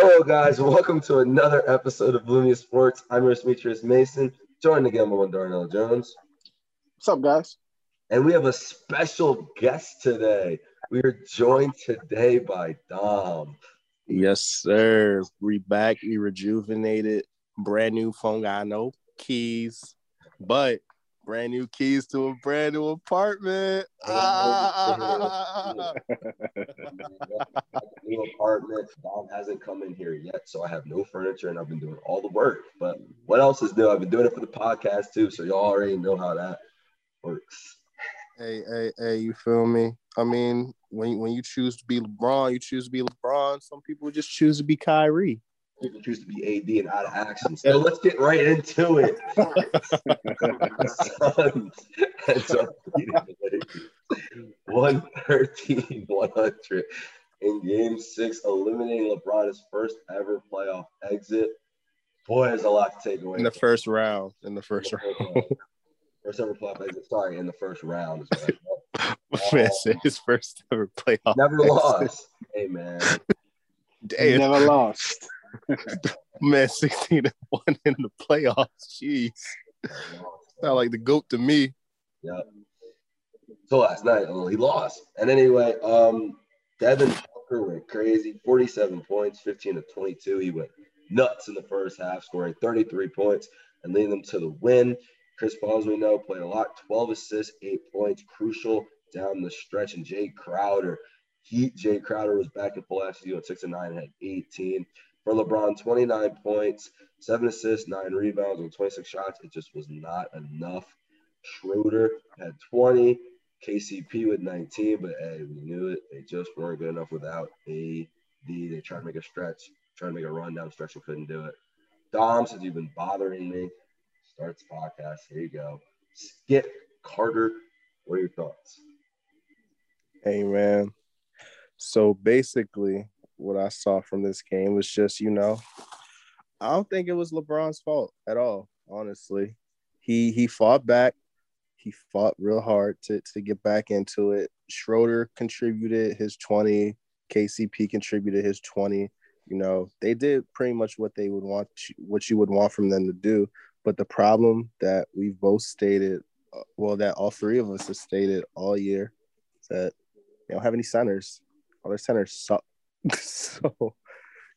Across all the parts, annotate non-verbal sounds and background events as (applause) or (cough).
Hello, guys, welcome to another episode of Lumia Sports. I'm your Demetrius Mason, joined again by Darnell Jones. What's up, guys? And we have a special guest today. We are joined today by Dom. Yes, sir. We back, we rejuvenated, brand new phone guy, no keys, but brand new keys to a brand new apartment. (laughs) Ah. (laughs) new apartment. Dom hasn't come in here yet, so I have no furniture and I've been doing all the work. But what else is new? I've been doing it for the podcast too, so y'all already know how that works. Hey, hey, hey, you feel me? I mean, when when you choose to be LeBron, you choose to be LeBron. Some people just choose to be Kyrie. People choose to be AD and out of action. So let's get right into it. (laughs) Suns 113 100 in game six, eliminating LeBron's first ever playoff exit. Boy, there's a lot to take away. In the first round. In the first round. First ever playoff exit. Sorry, in the first round. (laughs) man um, said his first ever playoff. Never exit. lost. Hey man. Damn. Never lost. Man, 16 and 1 in the playoffs. Jeez. Sound like the GOAT to me. Yep. So last night, well, he lost. And anyway, um, Devin Booker went crazy. 47 points, 15 to 22. He went nuts in the first half, scoring 33 points and leading them to the win. Chris Paul, as we know, played a lot, 12 assists, eight points, crucial down the stretch. And Jae Crowder, he Jae Crowder was back in full action at six and nine, had 18. For LeBron, 29 points, seven assists, nine rebounds, and 26 shots. It just was not enough. Schroeder had 20. KCP with 19, but hey, we knew it. They just weren't good enough without AD. They tried to make a stretch, tried to make a run down stretch and couldn't do it. Dom, since you've been bothering me, starts podcast. Here you go. Skip Carter. What are your thoughts? Hey man. So basically, what I saw from this game was just, you know, I don't think it was LeBron's fault at all, honestly. He he fought back. He fought real hard to, to get back into it. Schroeder contributed his 20. KCP contributed his 20. You know, they did pretty much what they would want, what you would want from them to do. But the problem that we've both stated, uh, well, that all three of us have stated all year, that they don't have any centers. All their centers suck. (laughs) so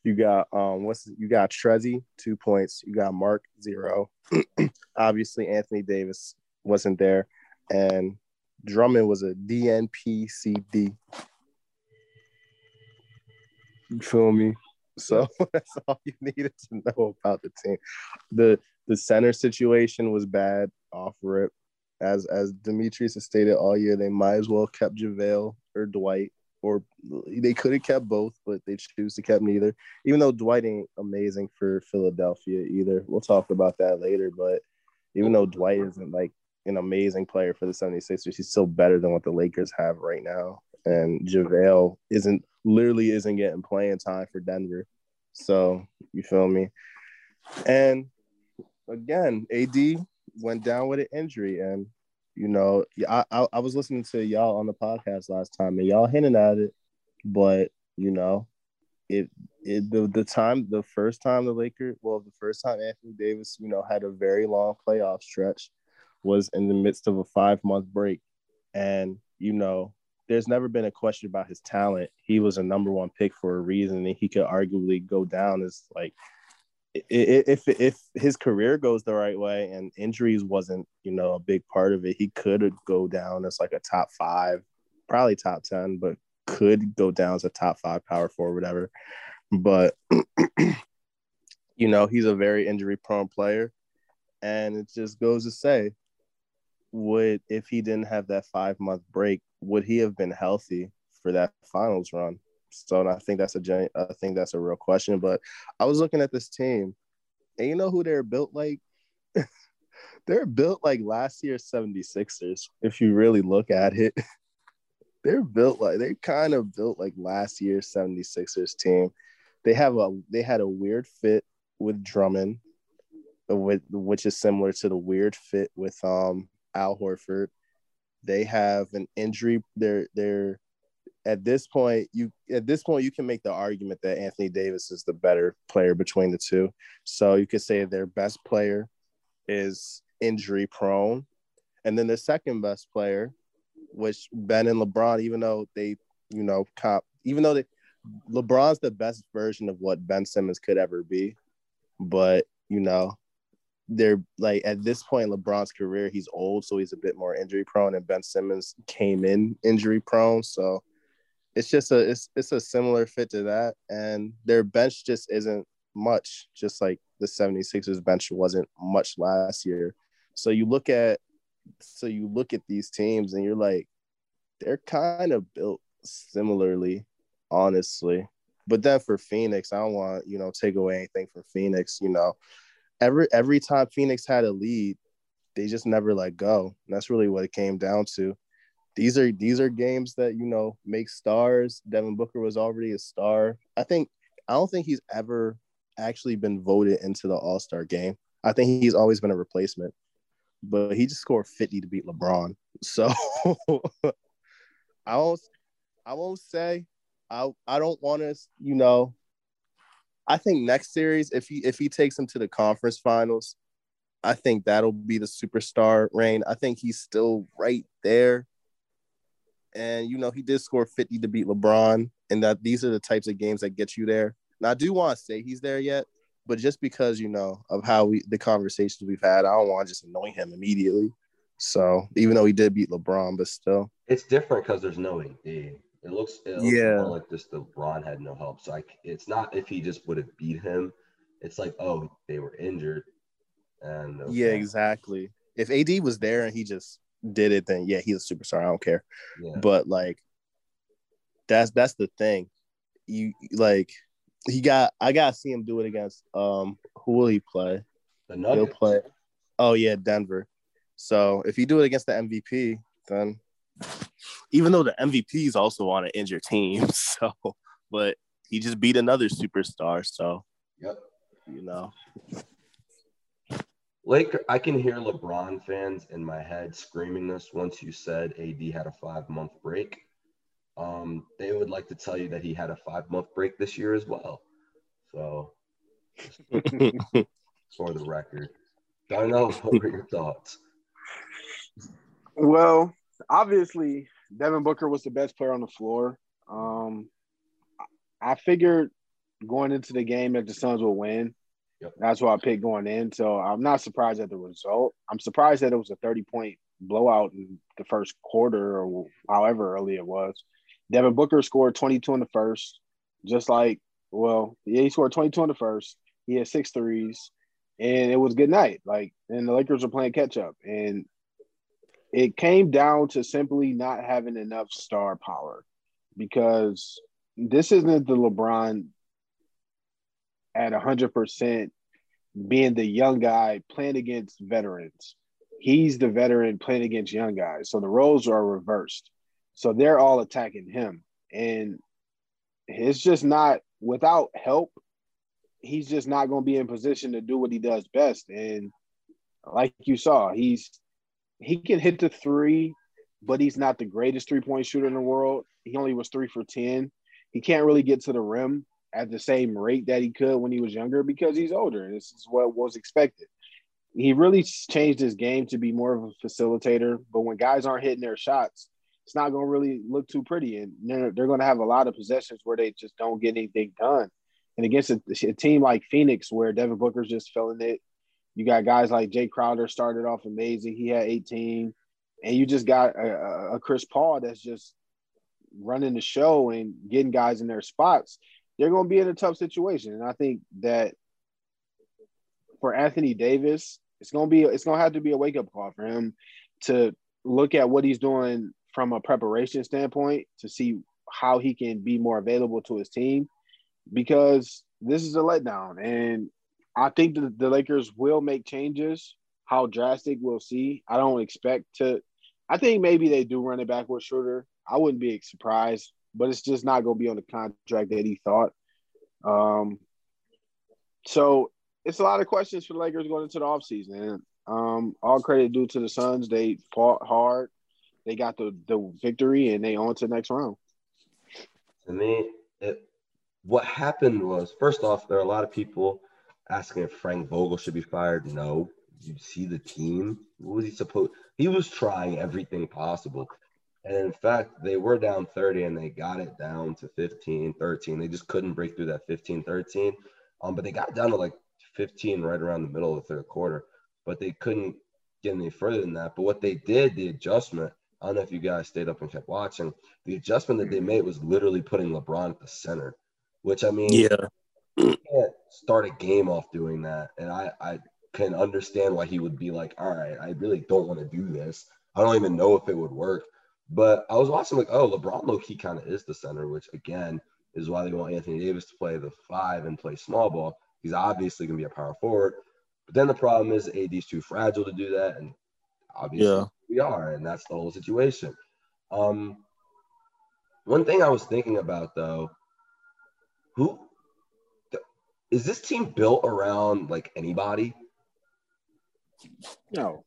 you got um what's you got Trezzy two points. You got Marc zero. (clears throat) Obviously Anthony Davis wasn't there, and Drummond was a DNPCD. You feel me? So (laughs) that's all you needed to know about the team. The the center situation was bad off rip. As as Demetrius has stated all year, they might as well kept JaVale or Dwight or they could have kept both, but they choose to keep neither. Even though Dwight ain't amazing for Philadelphia either. We'll talk about that later. But even though Dwight isn't like an amazing player for the 76ers, he's still better than what the Lakers have right now. And JaVale isn't literally isn't getting playing time for Denver. So you feel me? And again, AD went down with an injury and you know, I, I, I was listening to y'all on the podcast last time, and y'all hinting at it, but you know, it it the, the time the first time the Lakers, well, the first time Anthony Davis, you know, had a very long playoff stretch, was in the midst of a five month break, and you know, there's never been a question about his talent. He was a number one pick for a reason, and he could arguably go down as like if if his career goes the right way and injuries wasn't you know a big part of it, he could go down as like a top five, probably top ten, but could go down as a top five power forward, whatever. But (clears throat) you know he's a very injury prone player, and it just goes to say, would if he didn't have that five month break, would he have been healthy for that finals run? So I think that's a I think that's a real question. But I was looking at this team, and you know who they're built like? (laughs) they're built like last year's 76ers, if you really look at it. (laughs) they're built like they kind of built like last year's 76ers team. They have a they had a weird fit with Drummond, uh, with which is similar to the weird fit with um Al Horford. They have an injury. They're they're at this point, you at this point you can make the argument that Anthony Davis is the better player between the two. So you could say their best player is injury prone, and then the second best player, which Ben and LeBron, even though they, you know, cop, even though they, LeBron's the best version of what Ben Simmons could ever be, but you know, they're like at this point in LeBron's career, he's old, so he's a bit more injury prone, and Ben Simmons came in injury prone, so it's just a it's it's a similar fit to that, and their bench just isn't much, just like the 76ers bench wasn't much last year. So you look at so you look at these teams and you're like, they're kind of built similarly, honestly. But then for Phoenix, I don't want, you know, take away anything from Phoenix, you know. Every every time Phoenix had a lead, they just never let go. And that's really what it came down to. These are these are games that, you know, make stars. Devin Booker was already a star. I think I don't think he's ever actually been voted into the All-Star game. I think he's always been a replacement but he just scored 50 to beat LeBron. So (laughs) I won't I won't say I I don't want to, you know. I think next series, if he if he takes him to the conference finals, I think that'll be the superstar reign. I think he's still right there. And you know, he did score 50 to beat LeBron, and that these are the types of games that get you there. Now I do want to say he's there yet, but just because you know of how we the conversations we've had, I don't want to just annoy him immediately. So even though he did beat LeBron, but still, it's different because there's no AD. It looks, it looks Yeah. more like this. LeBron had no help, so like it's not if he just would have beat him. It's like oh they were injured, and okay. yeah, exactly. If AD was there and he just did it, then yeah, he's a superstar. I don't care. yeah. But like, that's that's the thing. You like, he got. I gotta see him do it against. Um, who will he play? the He'll play. Oh yeah, Denver. So if you do it against the MVP, then even though the MVP is also on an injured team, (laughs) so but he just beat another superstar, so Yep. you know. Laker, I can hear LeBron fans in my head screaming this once you said AD had a five month break. Um, they would like to tell you that he had a five month break this year as well. So, for the record, know (laughs) what were your thoughts? Well, obviously, Devin Booker was the best player on the floor. Um, I figured going into the game that the Suns will win. Yep. That's what I picked going in. So I'm not surprised at the result. I'm surprised that it was a 30 point blowout in the first quarter or however early it was. Devin Booker scored 22 in the first, just like, well, yeah, he scored 22 in the first. He had six threes, and it was good night. Like, and the Lakers were playing catch up. And it came down to simply not having enough star power because this isn't the LeBron at 100% being the young guy playing against veterans. He's the veteran playing against young guys. So the roles are reversed. So they're all attacking him. And it's just not without help, he's just not going to be in position to do what he does best. And like you saw, he's he can hit the three, but he's not the greatest three point shooter in the world. He only was three for 10. He can't really get to the rim at the same rate that he could when he was younger because he's older. This is what was expected. He really changed his game to be more of a facilitator, but when guys aren't hitting their shots, it's not going to really look too pretty. And they're, they're going to have a lot of possessions where they just don't get anything done. And against a, a team like Phoenix, where Devin Booker's just filling it, you got guys like Jae Crowder started off amazing. He had 18. And you just got a, a Chris Paul that's just running the show and getting guys in their spots. They're going to be in a tough situation. And I think that for Anthony Davis, it's going to be it's going to have to be a wake up call for him to look at what he's doing from a preparation standpoint to see how he can be more available to his team because this is a letdown and I think the, the Lakers will make changes. How drastic we'll see. I don't expect to. I think maybe they do run it back with Schroeder. I wouldn't be surprised, but it's just not going to be on the contract that he thought. Um, so it's a lot of questions for the Lakers going into the offseason. Um, all credit due to the Suns. They fought hard. They got the, the victory, and they on to the next round. To me, it what happened was first off, there are a lot of people asking if Frank Vogel should be fired. No, you see the team. What was he supposed? He was trying everything possible. And in fact, they were down 30 and they got it down to 15, 13. They just couldn't break through that 15, 13. Um, but they got down to like 15 right around the middle of the third quarter. But they couldn't get any further than that. But what they did, the adjustment, I don't know if you guys stayed up and kept watching. The adjustment that they made was literally putting LeBron at the center, which I mean, Yeah. you can't start a game off doing that. And I, I can understand why he would be like, all right, I really don't want to do this. I don't even know if it would work. But I was watching like, oh, LeBron low key kind of is the center, which again is why they want Anthony Davis to play the five and play small ball. He's obviously gonna be a power forward. But then the problem is AD's too fragile to do that, and obviously Yeah. we are, and that's the whole situation. Um, one thing I was thinking about though, who th- is this team built around? Like anybody? No.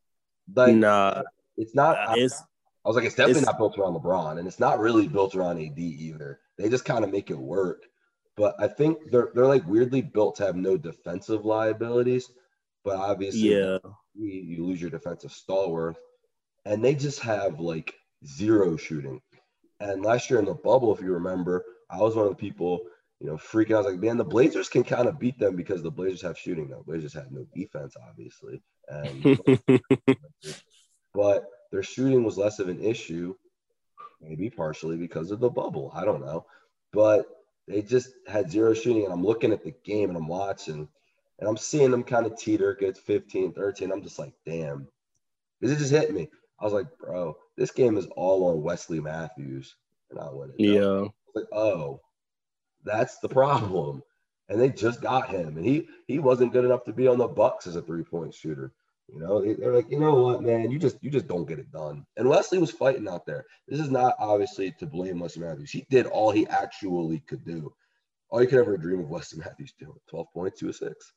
Like Nah, it's not. uh, it's I was like, it's definitely It's- not built around LeBron, and it's not really built around AD either. They just kind of make it work. But I think they're they're like weirdly built to have no defensive liabilities. But obviously, yeah. you, you lose your defensive stalwart, and they just have like zero shooting. And last year in the bubble, if you remember, I was one of the people, you know, freaking. out. I was like, man, the Blazers can kind of beat them because the Blazers have shooting. though. Blazers have no defense, obviously, and (laughs) but their shooting was less of an issue, maybe partially because of the bubble. I don't know. But they just had zero shooting. And I'm looking at the game and I'm watching and I'm seeing them kind of teeter, get 15, 13. I'm just like, damn. Because it just hit me. I was like, bro, this game is all on Wesley Matthews. And I went, yeah. I was like, oh, that's the problem. And they just got him. And he he wasn't good enough to be on the Bucks as a three-point shooter. You know, they- they're like, you know what, man, you just you just don't get it done. And Wesley was fighting out there. This is not obviously to blame Wesley Matthews. He did all he actually could do. All you could ever dream of Wesley (laughs) Matthews doing. 12 points, two assists.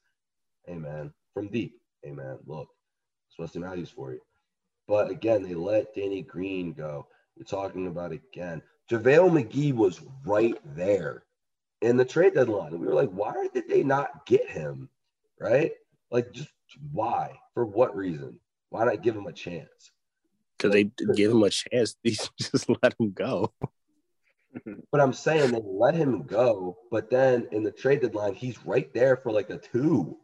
Man, from deep. Man, look, it's Wesley Matthews for you. But again, they let Danny Green go. You're talking about again. JaVale McGee was right there in the trade deadline. We were like, why did they not get him? Right? Like, just why? For what reason? Why not give him a chance? Because they didn't give him a chance. (laughs) They just let him go. (laughs) But I'm saying they let him go, but then in the trade deadline, he's right there for like a two.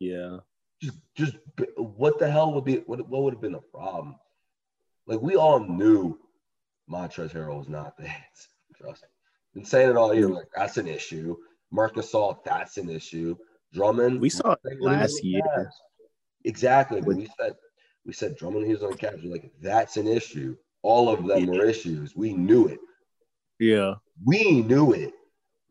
Yeah. Just, just what the hell would be what, what would have been the problem? Like we all knew Montrezl Harrell was not the answer. Trust me. Been saying it all year. Mm. Like that's an issue. Marcus Gasol, that's an issue. Drummond, We saw it last year. Cavs. Exactly. When mm-hmm. we said we said Drummond, he was on the Cavs. We're like, that's an issue. All of them were issues. We knew it. Yeah. We knew it.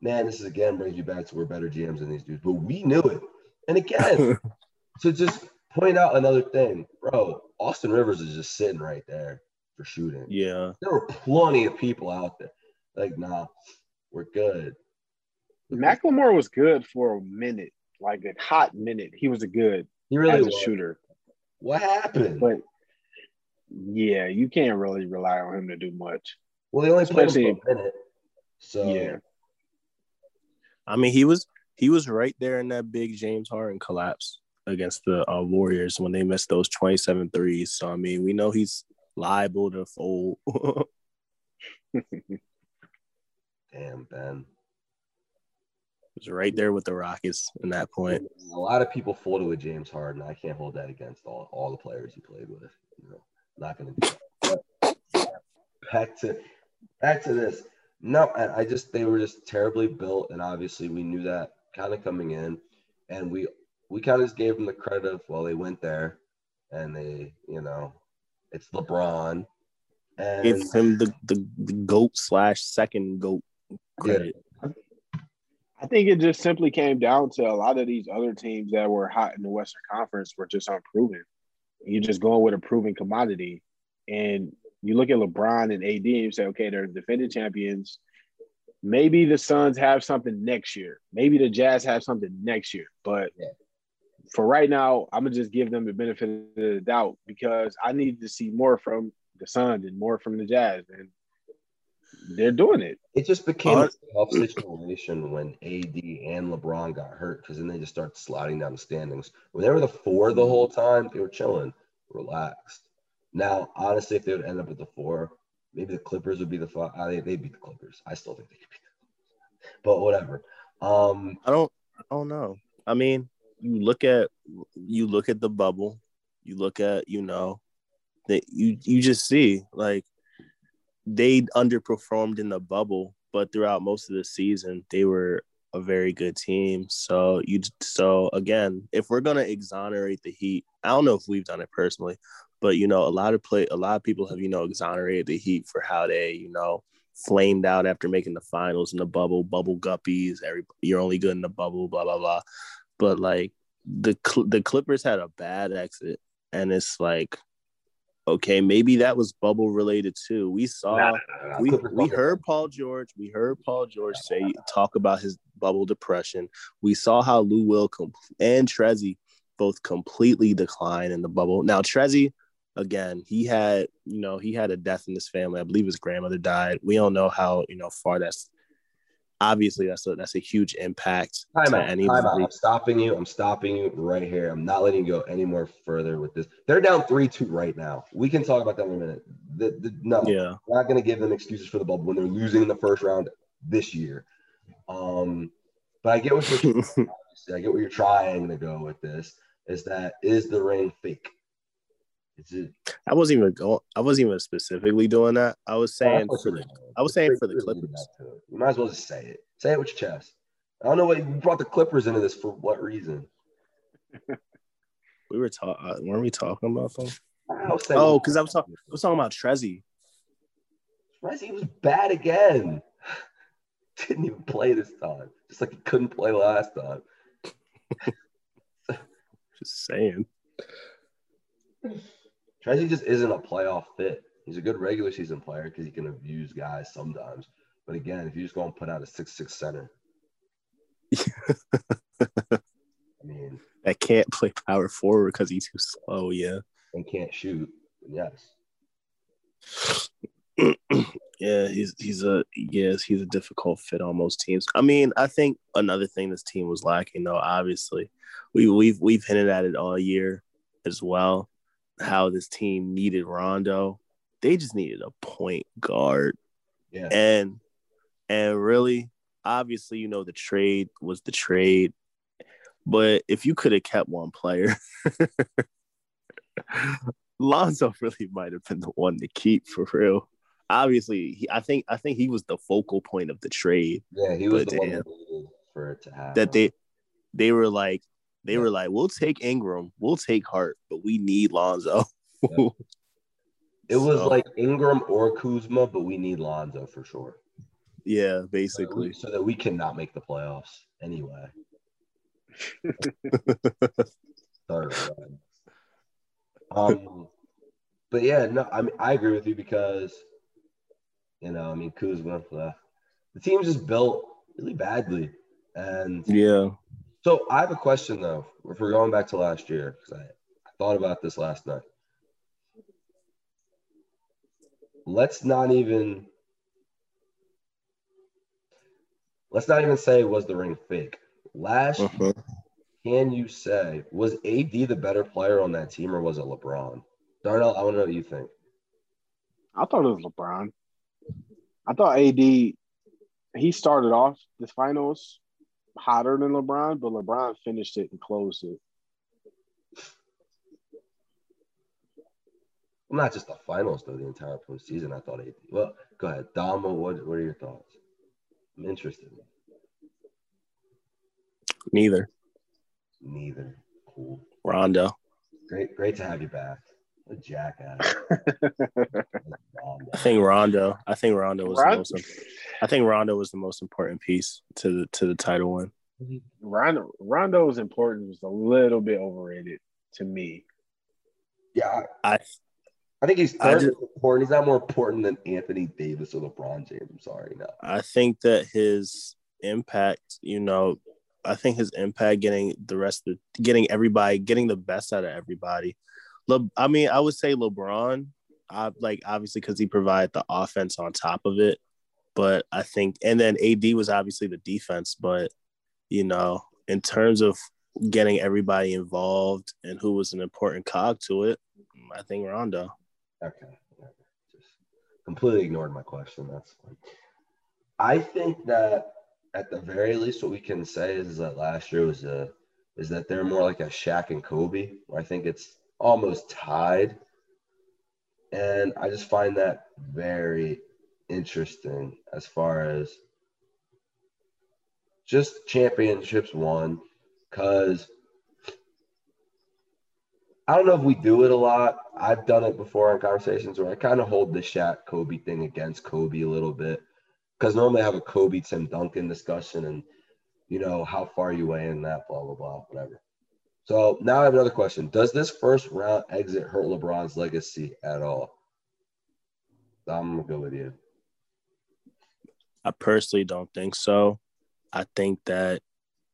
Man, this is again brings you back to we're better GMs than these dudes, but we knew it. And again, (laughs) to just point out another thing, bro, Austin Rivers is just sitting right there for shooting. yeah. There were plenty of people out there. Like, nah, we're good. McLemore was good for a minute, like a hot minute. He was a good He really as a shooter. What happened? But yeah, you can't really rely on him to do much. well, they only played him especially- for a minute. So Yeah. I mean, he was he was right there in that big James Harden collapse against the uh, Warriors when they missed those 27 threes. So I mean, we know he's liable to fold. (laughs) damn Ben. Was right there with the Rockets in that point. A lot of people folded with James Harden. I can't hold that against all, all the players he played with. You know, not gonna do that. Back to back to this. No, I, I just they were just terribly built, and obviously we knew that kind of coming in, and we we kind of just gave them the credit of well they went there, and they you know it's LeBron, and Give him the, the, the goat slash second goat credit. I think it just simply came down to a lot of these other teams that were hot in the Western Conference were just unproven. You're just going with a proven commodity. And you look at LeBron and AD and you say, okay, they're defending champions. Maybe the Suns have something next year. Maybe the Jazz have something next year. But Yeah. for right now, I'm gonna just give them the benefit of the doubt because I need to see more from the Suns and more from the Jazz. And they're doing it. It just became Uh, a tough situation when AD and LeBron got hurt because then they just started sliding down the standings. When they were the four the whole time, they were chilling, relaxed. Now, honestly, if they would end up at the four, maybe the Clippers would be the five. Uh, they, they'd beat the Clippers. I still think they could be the But whatever. Um, I don't I don't know. I mean, you look at you look at the bubble, you look at, you know, that you you just see like they underperformed in the bubble, but throughout most of the season, they were a very good team. So you so again, if we're gonna exonerate the Heat, I don't know if we've done it personally, but you know, a lot of play, a lot of people have you know exonerated the Heat for how they you know flamed out after making the finals in the bubble, bubble guppies. Every you're only good in the bubble, blah blah blah. But like the the Clippers had a bad exit, and it's like, okay, maybe that was bubble related too. We saw nah, nah, nah, we we heard Paul George. We heard Paul George say talk about his bubble depression. We saw how Lou Will com- and Trezzy both completely decline in the bubble. Now Trezzy, again, he had you know he had a death in his family. I believe his grandmother died. We don't know how you know far that's. Obviously, that's a that's a huge impact Time to out, time out. I'm stopping you. I'm stopping you right here. I'm not letting you go any more further with this. They're down 3 2 right now. We can talk about that in a minute. The, the, no, Yeah, we're not going to give them excuses for the bubble when they're losing in the first round this year. Um, but I get what you're (laughs) I get what you're trying to go with this. Is that is the ring fake? It? I wasn't even going. I wasn't even specifically doing that. I was oh, saying That's for the. I was saying for the Clippers. that to it. You might as well just say it. Say it with your chest. I don't know what you brought the Clippers into this for. What reason? we were talking. Uh, weren't we talking about them? Oh, because I was talking. I was talking about Trezzy. Resi was bad again. (laughs) Didn't even play this time. Just like he couldn't play last time. (laughs) Just saying. (laughs) Tracy just isn't a playoff fit. He's a good regular season player because he can abuse guys sometimes. But again, if you just go and put out a six six center, (laughs) I mean, That can't play power forward because he's too slow. Yeah. and can't shoot, yes. (clears throat) yeah, he's he's a yes, he's a difficult fit on most teams. I mean, I think another thing this team was lacking, though, obviously, we we've we've hinted at it all year as well. How this team needed Rondo, they just needed a point guard, Yeah. and and really, obviously, you know, the trade was the trade, but if you could have kept one player. (laughs) Lonzo really might have been the one to keep for real obviously he, I think I think he was the focal point of the trade Yeah, he was the one damn. that for it to happen. that they they were like they Yeah. were like we'll take Ingram we'll take Hart but we need Lonzo Yeah. (laughs) it was So, like Ingram or Kuzma, but we need Lonzo for sure. yeah So basically we- so that we cannot make the playoffs anyway. (laughs) Sorry, Um, but yeah, no, I mean, I agree with you because, you know, I mean, Kuzma, uh, the team's just built really badly, and yeah so I have a question though. If we're going back to last year, because I, I thought about this last night. Let's not even. Let's not even say was the ring fake. Last Uh-huh. can you say was AD the better player on that team or was it LeBron? Darnell, I want to know what you think. I thought it was LeBron. I thought AD he started off the finals hotter than LeBron, but LeBron finished it and closed it. Well, not just the finals though, the entire postseason. I thought AD. Well, go ahead, Dom. What what are your thoughts? I'm interested. neither Neither. Cool. Rondo Great, great to have you back. A jackass. (laughs) I think Rondo I think Rondo was Ron- the most I think Rondo was the most important piece to the to the title win Rondo Rondo's importance was a little bit overrated to me. Yeah, I I think he's I third just- important. He's not more important than Anthony Davis or LeBron James. I'm sorry, no. I think that his impact, you know, I think his impact getting the rest of getting everybody, getting the best out of everybody. Le, I mean, I would say LeBron, I like obviously because he provided the offense on top of it. But I think, and then AD was obviously the defense, but you know, in terms of getting everybody involved and who was an important cog to it, I think Rondo. Okay. Just completely ignored my question. That's fine. I think that at the very least, what we can say is that last year was a is that they're more like a Shaq and Kobe, I think it's almost tied. And I just find that very interesting as far as just championships won because I don't know if we do it a lot. I've done it before in conversations where I kind of hold the Shaq Kobe thing against Kobe a little bit because normally I have a Kobe Tim Duncan discussion and you know how far you weigh in that blah blah blah whatever. So now I have another question: Does this first round exit hurt LeBron's legacy at all? I'm gonna go with you. I personally don't think so. I think that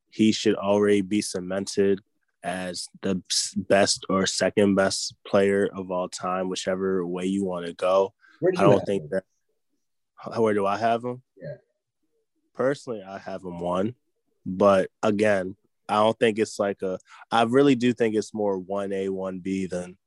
he should already be cemented as the best or second best player of all time, whichever way you want to go. I don't think him? that. Where do I have him? Yeah. Personally, I have him one, but again, I don't think it's like a. I really do think it's more one A, one B than,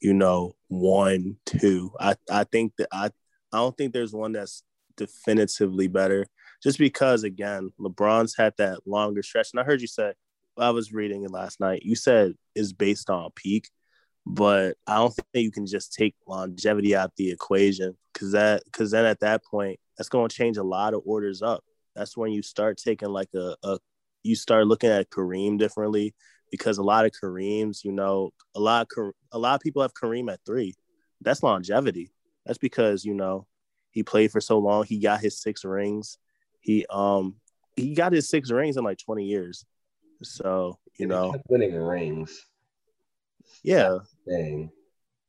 you know, one two. I I think that I I don't think there's one that's definitively better. Just because, again, LeBron's had that longer stretch. And I heard you say, I was reading it last night. You said is based on peak, but I don't think you can just take longevity out the equation because that because then at that point, that's going to change a lot of orders up. That's when you start taking like a, a you start looking at Kareem differently because a lot of Kareems, you know, a lot of, a lot of people have Kareem at three. That's longevity. That's because you know he played for so long. He got his six rings. He um he got his six rings in like 20 years. So, you know, winning rings. Yeah. Dang.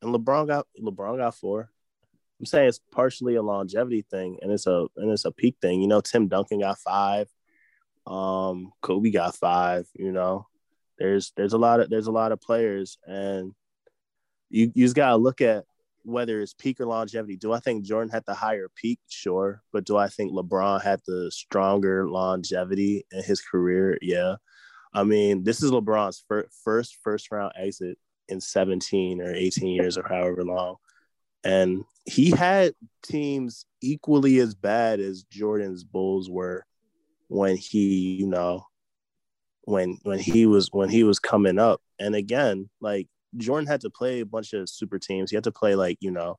And LeBron got LeBron got four. I'm saying it's partially a longevity thing and it's a and it's a peak thing. You know, Tim Duncan got five. Um, Kobe got five, you know. There's there's a lot of there's a lot of players and you you just gotta look at whether it's peak or longevity. Do I think Jordan had the higher peak? Sure. But do I think LeBron had the stronger longevity in his career? Yeah. I mean, this is LeBron's fir- first first round exit in 17 or 18 years or however long. And he had teams equally as bad as Jordan's Bulls were when he, you know, when when he was when he was coming up. And again, like Jordan had to play a bunch of super teams. He had to play like, you know,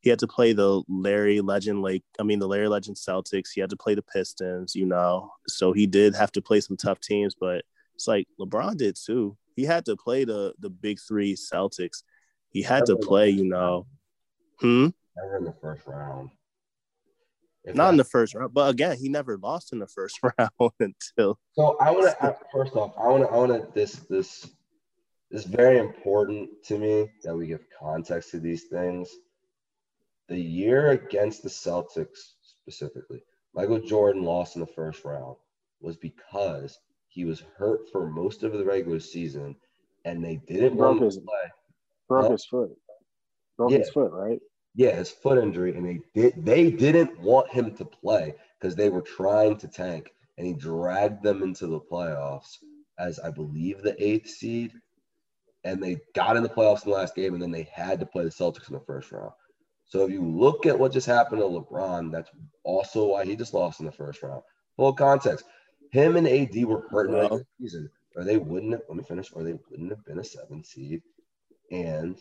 he had to play the Larry Legend like I mean the Larry Legend Celtics. He had to play the Pistons, you know. So he did have to play some tough teams, but it's like LeBron did too. He had to play the the big three Celtics. He had to play, you know. Hmm. Never in the first round. If Not in the first round, but again, he never lost in the first (laughs) round until. So I want to first off, I want to, I want to this this it's very important to me that we give context to these things. The year against the Celtics specifically, Michael Jordan lost in the first round was because he was hurt for most of the regular season and they didn't broke want his, to play. Broke his foot. Broke yeah. his foot, right? Yeah, his foot injury, and they did they didn't want him to play because they were trying to tank, and he dragged them into the playoffs as I believe the eighth seed and they got in the playoffs in the last game, and then they had to play the Celtics in the first round. So if you look at what just happened to LeBron, that's also why he just lost in the first round. Full context. Him and AD were hurt well, the season, or they wouldn't have, let me finish, or they wouldn't have been a seven seed. And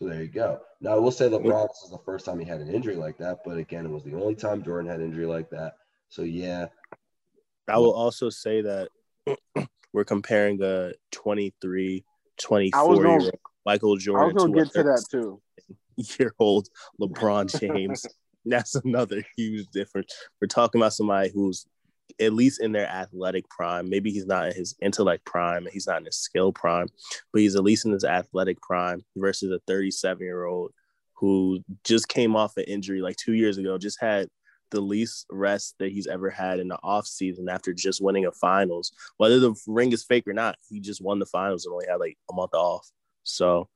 so there you go. Now I will say LeBron, this is the first time he had an injury like that, but again, it was the only time Jordan had injury like that. So yeah. I will also say that (clears throat) we're comparing a 23 24 year old Michael Jordan. I was gonna get to that too. Year old LeBron James. (laughs) That's another huge difference. We're talking about somebody who's at least in their athletic prime. Maybe he's not in his intellect prime, he's not in his skill prime, but he's at least in his athletic prime versus a 37 year old who just came off an injury like two years ago, just had the least rest that he's ever had in the off season after just winning a finals. Whether the ring is fake or not, he just won the finals and only had like a month off. So,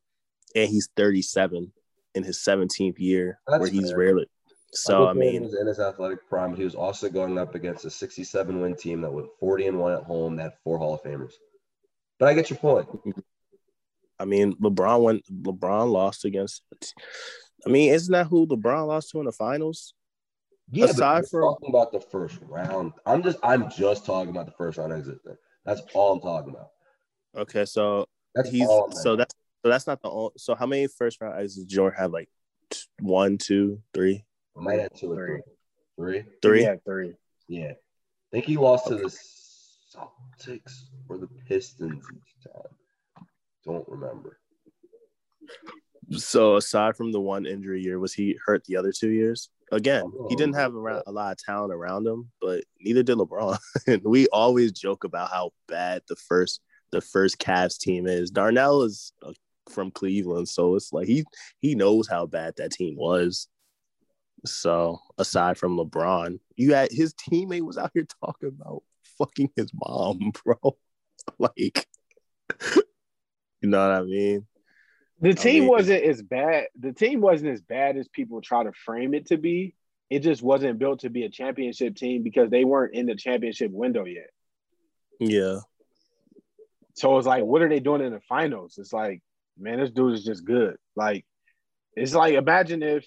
and he's 37 in his 17th year, That's where he's fair. rarely. So I Jordan mean, was in his athletic prime, he was also going up against a 67 win team that went 40 and one at home. That had four Hall of Famers. But I get your point. I mean, LeBron went. LeBron lost against. I mean, isn't that who LeBron lost to in the finals? Yeah, Aside from- talking about the first round. I'm just I'm just talking about the first round exit. That's all I'm talking about. Okay, so That's he's so that's so that's not the only. So how many first round exits did Jordan have? Like one, two, three, I might have two or Three. three. Three? three. Yeah, three. Yeah. I think he lost to the Celtics or the Pistons each time. Don't remember. So aside from the one injury year, was he hurt the other two years? Again, he didn't have around, a lot of talent around him, but neither did LeBron. (laughs) and we always joke about how bad the first the first Cavs team is. Darnell is uh, from Cleveland, so it's like he he knows how bad that team was. So aside from LeBron, you had his teammate was out here talking about fucking his mom, (laughs) bro. like, you know what I mean? The team mean- wasn't as bad. The team wasn't as bad as people try to frame it to be. It just wasn't built to be a championship team because they weren't in the championship window yet. Yeah. So it's like, what are they doing in the finals? It's like, man, this dude is just good. Like, it's like imagine if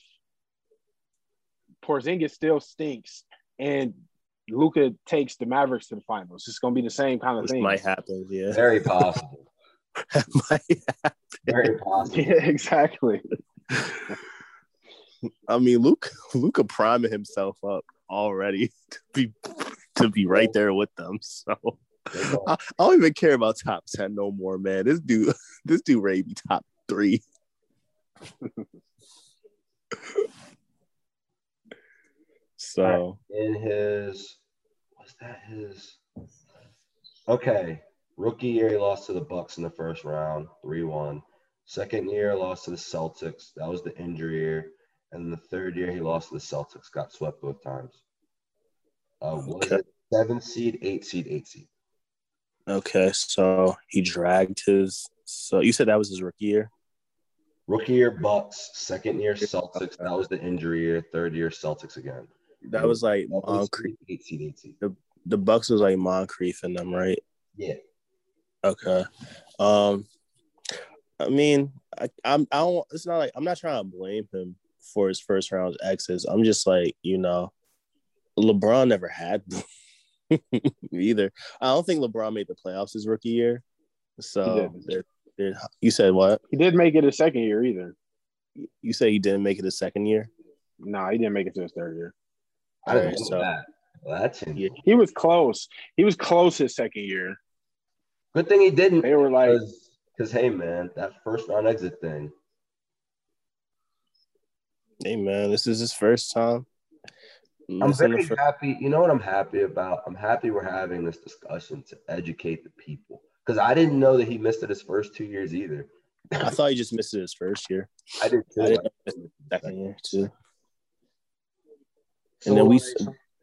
Porzingis still stinks and Luka takes the Mavericks to the finals. It's gonna be the same kind of Which thing. might happen, yeah. Very (laughs) possible. might happen. Very possible. (laughs) yeah, exactly. I mean, Luke Luka priming himself up already (laughs) to be to be right there with them. So I, I don't even care about top ten no more, man. This dude, this dude ready to be top three. So In his was that his okay. Rookie year he lost to the Bucks in the first round, 3-1. Second year lost to the Celtics. That was the injury year. And the third year he lost to the Celtics, got swept both times. Uh what is Okay. it? Seven seed, eight seed, eight seed. okay, so he dragged his. So you said that was his rookie year. Rookie year Bucks, second year Celtics. That was the injury year. Third year Celtics again. That was like Seven Moncrief. seed, eight seed, eight seed. The Bucks was like Moncrief in them, right? Yeah. Okay. Um, I mean, I, I'm I don't. It's not like I'm not trying to blame him for his first round exits. I'm just like you know, LeBron never had (laughs) them either. I don't think LeBron made the playoffs his rookie year. So they're- they're- you said what? He didn't make it a second year either. You say he didn't make it a second year? No, he didn't make it to his third year. I didn't know so- that. Well, that's him. Yeah. He was close. He was close his second year. Good thing he didn't. They were like, Because, hey, man, that first round exit thing. Hey man, this is his first time. I'm very the fir- happy. You know what I'm happy about? I'm happy we're having this discussion to educate the people. Because I didn't know that he missed it his first two years either. I thought he just missed it his first year, (laughs) I did too. I didn't second year too. So, And then we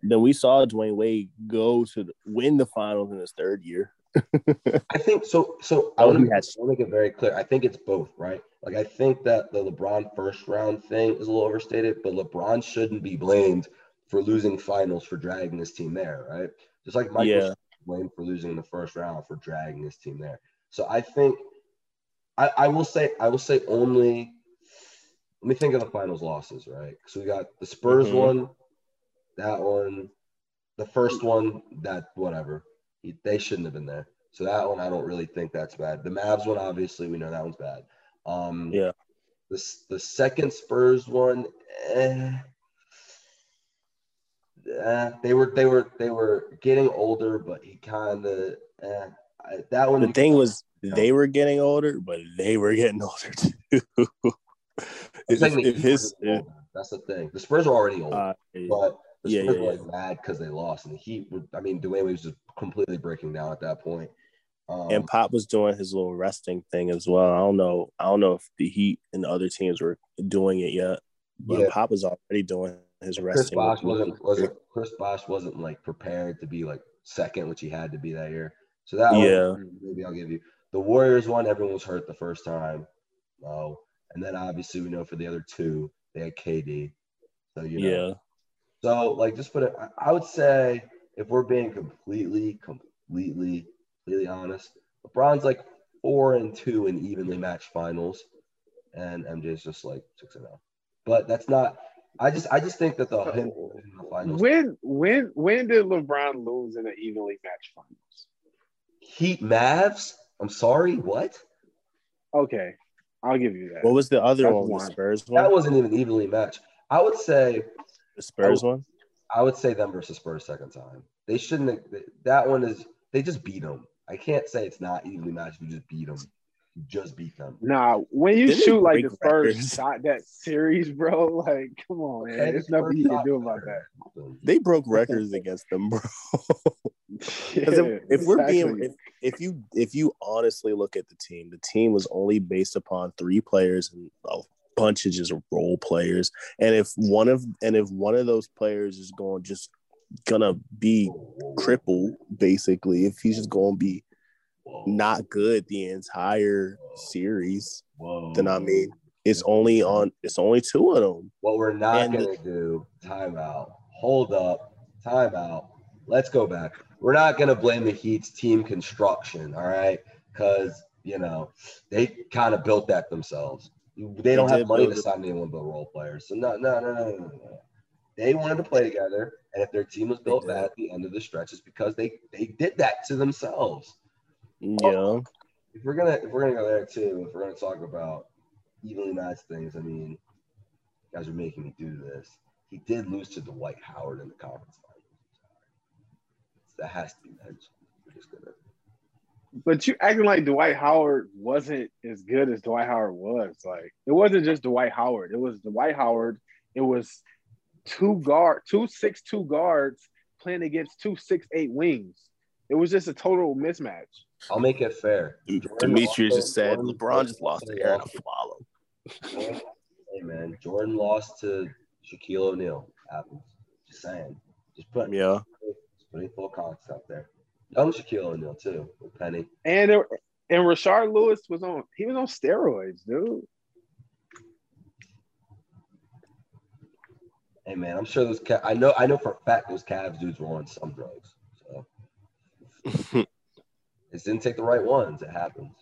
then we saw Dwyane Wade go to the, win the finals in his third year. (laughs) I think so. So I want to make it very clear. I think it's both, right? Like I think that the LeBron first round thing is a little overstated, but LeBron shouldn't be blamed for losing finals for dragging his team there, right? Just like Michael Yeah. blamed for losing the first round for dragging his team there. So I think I, I will say I will say only let me think of the finals losses, right? So we got the Spurs Mhm. one, that one, the first one, that whatever. They shouldn't have been there. So that one I don't really think that's bad. The Mavs one, obviously, we know that one's bad. Um Yeah. the, the second Spurs one, eh, eh, they were they were they were getting older, but he kind of eh, that one. The thing was, Yeah. they were getting older, but they were getting older (laughs) too. If, if his, wasn't that's the thing. The Spurs are already old, uh, but yeah, yeah, like mad because they lost, and the Heat. Were, I mean, Dwyane was just completely breaking down at that point. Um, and Pop was doing his little resting thing as well. I don't know. I don't know if the Heat and the other teams were doing it yet, but Yeah. Pop was already doing his Chris resting. Bosh was- wasn't wasn't Chris Bosh wasn't like prepared to be like second, which he had to be that year. So that Yeah. one, maybe I'll give you the Warriors one. Everyone was hurt the first time, oh, and then obviously we know for the other two they had KD. So you know. Yeah. So like just put it I- I would say if we're being completely, completely, completely honest, LeBron's like four and two in evenly matched finals, and MJ's just like six and zero. But that's not. I just I just think that the him in the finals When when when did LeBron lose in an evenly matched finals? Heat Mavs. I'm sorry, what? Okay, I'll give you that. What was the other That's one? The one. Spurs That wasn't even evenly matched. I would say The Spurs one? I would say them versus Spurs second time. They shouldn't. That one is. They just beat them. I can't say it's not evenly matched. You just beat them. You just beat them. Nah, when you Didn't shoot like the first records? shot that series, bro, (laughs) like come on, man. There's nothing you can do about that. They broke records (laughs) against them, bro. Yeah, if, if we're being, if, if you if you honestly look at the team, the team was only based upon three players and a bunch of just role players. And if one of and if one of those players is going just gonna be crippled, basically, if he's just gonna be not good the entire series, Whoa. then I mean, it's only on it's only two of them. What we're not And- going to do, timeout. Hold up, timeout. Let's go back. We're not going to blame the Heat's team construction, all right? Because, you know, they kind of built that themselves. They don't They have money to sign anyone but role players. So, no, no, no, no, no, no. They wanted to play together. And if their team was built bad at the end of the stretch, it's because they, they did that to themselves. Yeah. Oh, if we're gonna if we're gonna go there too, if we're gonna talk about evenly matched things, I mean, you guys are making me do this. He did lose to Dwight Howard in the conference finals. That has to be mentioned. We're just gonna But you acting like Dwight Howard wasn't as good as Dwight Howard was. Like it wasn't just Dwight Howard. It was Dwight Howard. It was two guard, two six two guards playing against two six eight wings. It was just a total mismatch. I'll make it fair. Jordan Demetrius just said Jordan LeBron just lost also to Arron lost- Afflalo. Hey man, Jordan lost to Shaquille O'Neal. Happens. Just saying. Just put Yeah. just putting full context out there. Young Shaquille O'Neal too with Penny. And it, and Rashard Lewis was on. He was on steroids, dude. Hey man, I'm sure those. Ca- I know. I know for a fact those Cavs dudes were on some drugs. So (laughs) it didn't take the right ones. It happens.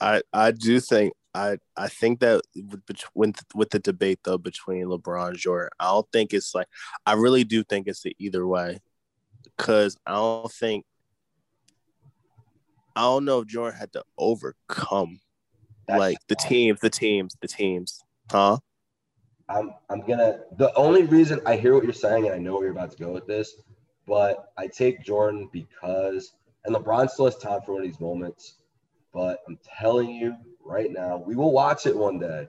I I do think I I think that with with with the debate though between LeBron and Jordan, I don't think it's like I really do think it's the either way, because I don't think I don't know if Jordan had to overcome That's like the teams, the teams, the teams, huh? I'm. I'm gonna. The only reason I hear what you're saying and I know where you're about to go with this, but I take Jordan because and LeBron still has time for one of these moments. But I'm telling you right now, we will watch it one day.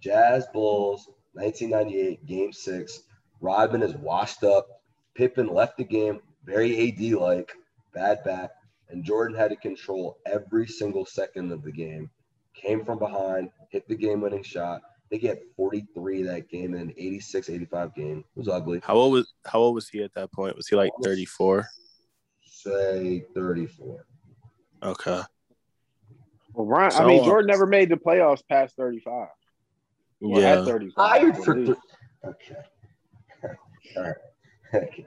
Jazz Bulls, 1998, Game Six. Rodman is washed up. Pippen left the game, very AD like, bad back, and Jordan had to control every single second of the game. Came from behind, hit the game-winning shot. They get 43 that game in an 86-85 game. It was ugly. How old was how old was he at that point? Was he like thirty four? Say 34. Okay, Well, Ryan, I mean, Jordan never made the playoffs past thirty five. Well, yeah. at thirty Hired five. for th- okay. (laughs) All right. Okay.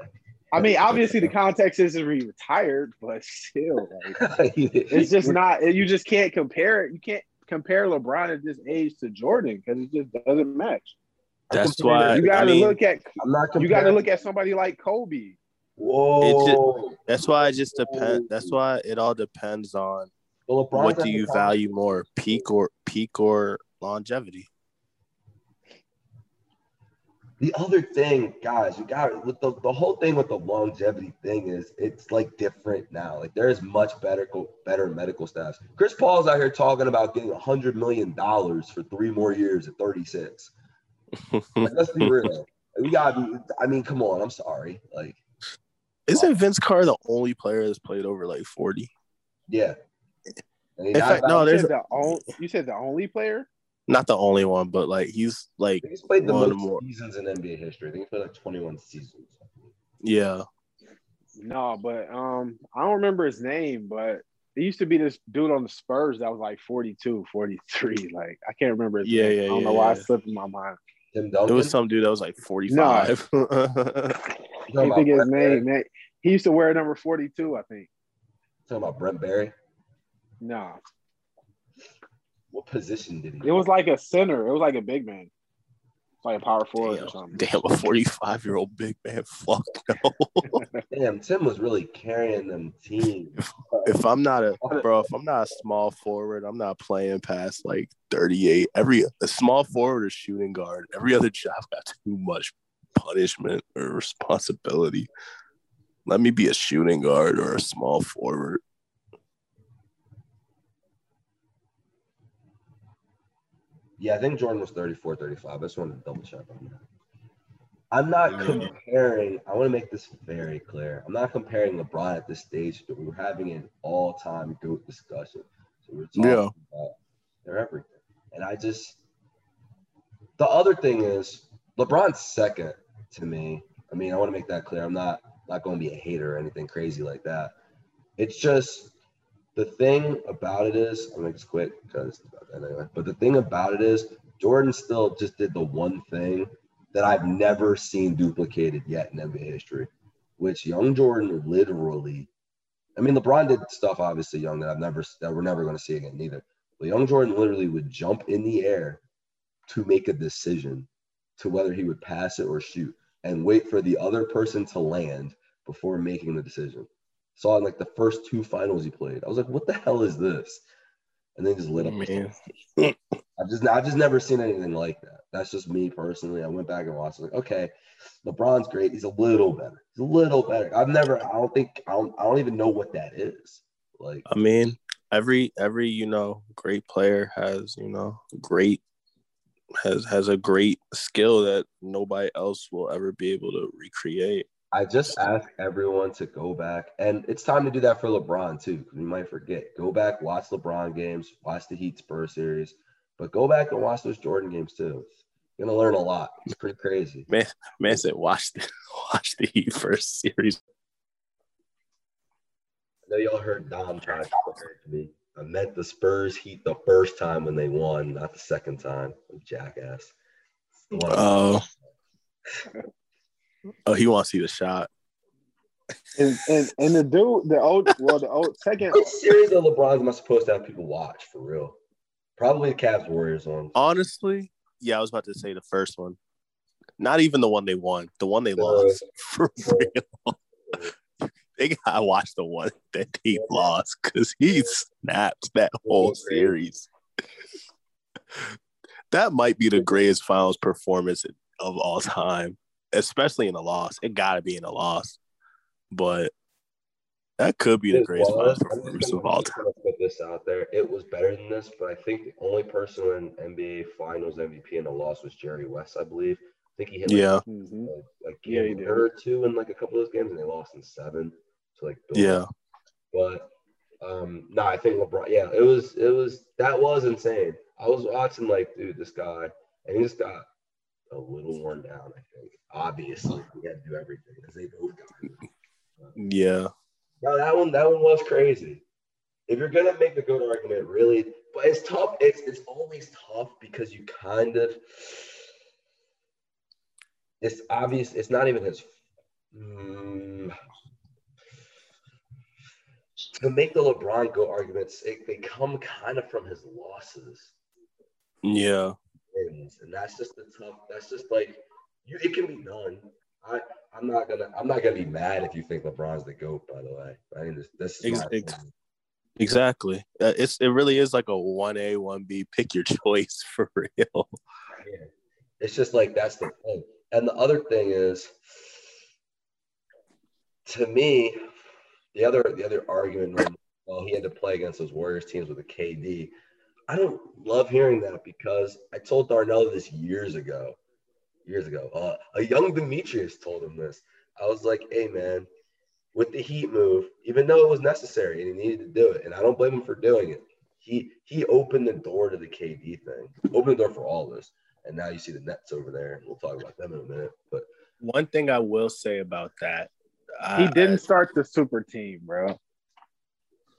I mean, obviously the context isn't he retired, but still, like, (laughs) it's it's just not. You just can't compare it. You can't compare LeBron at this age to Jordan because it just doesn't match. That's why You got I to mean look at you got to look at somebody like Kobe. Whoa. that's why it just depends. That's why it all depends on Well, what do you value more, peak or peak or longevity? The other thing, guys, you got with the, the whole thing with the longevity thing is it's like different now. Like there is much better better medical staffs. Chris Paul's out here talking about getting a hundred million dollars for three more years at 36. Like, let's be real. We gotta be. I mean, come on. I'm sorry. Like, Isn't uh, Vince Carter the only player that's played over like forty? yeah. And he's In fact, about- no, you, there's said the only, you said the only player. Not the only one, but like he's like he's played the one most more. seasons in NBA history. I think he's played like 21 seasons. yeah. No, but um, I don't remember his name, but it used to be this dude on the Spurs that was like 42, 43. (laughs) Like I can't remember his Yeah, name. yeah, I don't yeah, know why yeah. it slipped in my mind. Tim There Duncan. was some dude that was like 45. (laughs) (laughs) You I think his about Brent Berry? name. Man, he used to wear number forty-two. I think. Talking about Brent Berry. No, What position did he? it was like a center. It was like a big man, like a power forward or damn, something. damn, a 45 year old big man. (laughs) Fuck no. (laughs) Damn, Tim was really carrying them teams. if I'm not a bro, if I'm not a small forward, I'm not playing past like 38. Every a small forward or shooting guard, every other job got too much punishment or responsibility. Let me be a shooting guard or a small forward. Yeah, I think Jordan was 34, 35. I just wanted to double check on that. I'm not comparing, I want to make this very clear. I'm not comparing LeBron at this stage. but We're having an all time GOAT discussion. So we're talking Yeah. about their everything. And I just, the other thing is, LeBron's second to me. I mean, I want to make that clear. I'm not not going to be a hater or anything crazy like that. It's just the thing about it is, make this quick because anyway. But the thing about it is, Jordan still just did the one thing that I've never seen duplicated yet in NBA history, which young Jordan literally. I mean, LeBron did stuff obviously young that I've never that we're never going to see again neither. But young Jordan literally would jump in the air to make a decision to whether he would pass it or shoot, and wait for the other person to land before making the decision. Saw in like the first two finals he played. I was like, what the hell is this? And then just lit up. Man. (laughs) I've just I've just never seen anything like that. That's just me personally. I went back and watched. Like, okay, LeBron's great. He's a little better. He's a little better. I've never. I don't think. I don't. I don't even know what that is. Like, I mean, every every you know great player has you know great has has a great skill that nobody else will ever be able to recreate. I just ask everyone to go back, and it's time to do that for LeBron too, because we might forget. Go back, watch LeBron games, watch the Heat Spurs series, but go back and watch those Jordan games too. You're gonna learn a lot. It's pretty crazy. Man man said, "Watch the (laughs) watch the Heat first series." I know y'all heard Dom try to correct me. I meant the Spurs Heat the first time when they won, not the second time. Jackass. The one- Oh, oh, he wants you to see the shot. And, and and the dude, the old, well, the old second. What series of LeBron's am I supposed to have people watch for real? Probably the Cavs Warriors one. Honestly, yeah, I was about to say the first one. Not even the one they won, the one they Uh, lost. (laughs) For real. They gotta watch the one that he lost because he snapped that whole series. That might be the greatest finals performance of all time, especially in a loss. It gotta be in a loss. But that could be the greatest was. finals I'm just performance of all time. gonna put this out there. It was better than this, but I think the only person in NBA Finals MVP in a loss was Jerry West, I believe. I think he hit like, Yeah, like, like Yeah, he game did. or two in like a couple of those games, and they lost in seven. So like, build yeah. But um, no, I think LeBron. Yeah, it was it was that was insane. I was watching like, dude, this guy, and he just got a little worn down. I think obviously we had to do everything because they both got. Yeah. No, that one that one was crazy. If you're gonna make the goat argument, really, but it's tough. It's it's always tough because you kind of. It's obvious. It's not even his. Mm, to make the LeBron goat arguments, it, they come kind of from his losses, Yeah. And that's just the tough. That's just like you. It can be done. I I'm not gonna I'm not gonna be mad if you think LeBron's the goat. By the way, I mean this, this is my Ex- ex- Exactly. Uh, It's it really is like a one A, one B. Pick your (laughs) choice for real. Yeah. It's just like that's the thing. And the other thing is, to me, the other the other argument well he had to play against those Warriors teams with a KD. I don't love hearing that because I told Darnell this years ago. Years ago, uh, a young Demetrius told him this. I was like, "Hey man, with the Heat move, even though it was necessary and he needed to do it, and I don't blame him for doing it, he he opened the door to the KD thing, opened the door for all this, and now you see the Nets over there. We'll talk about them in a minute, but One thing I will say about that, He I, didn't start the super team, bro.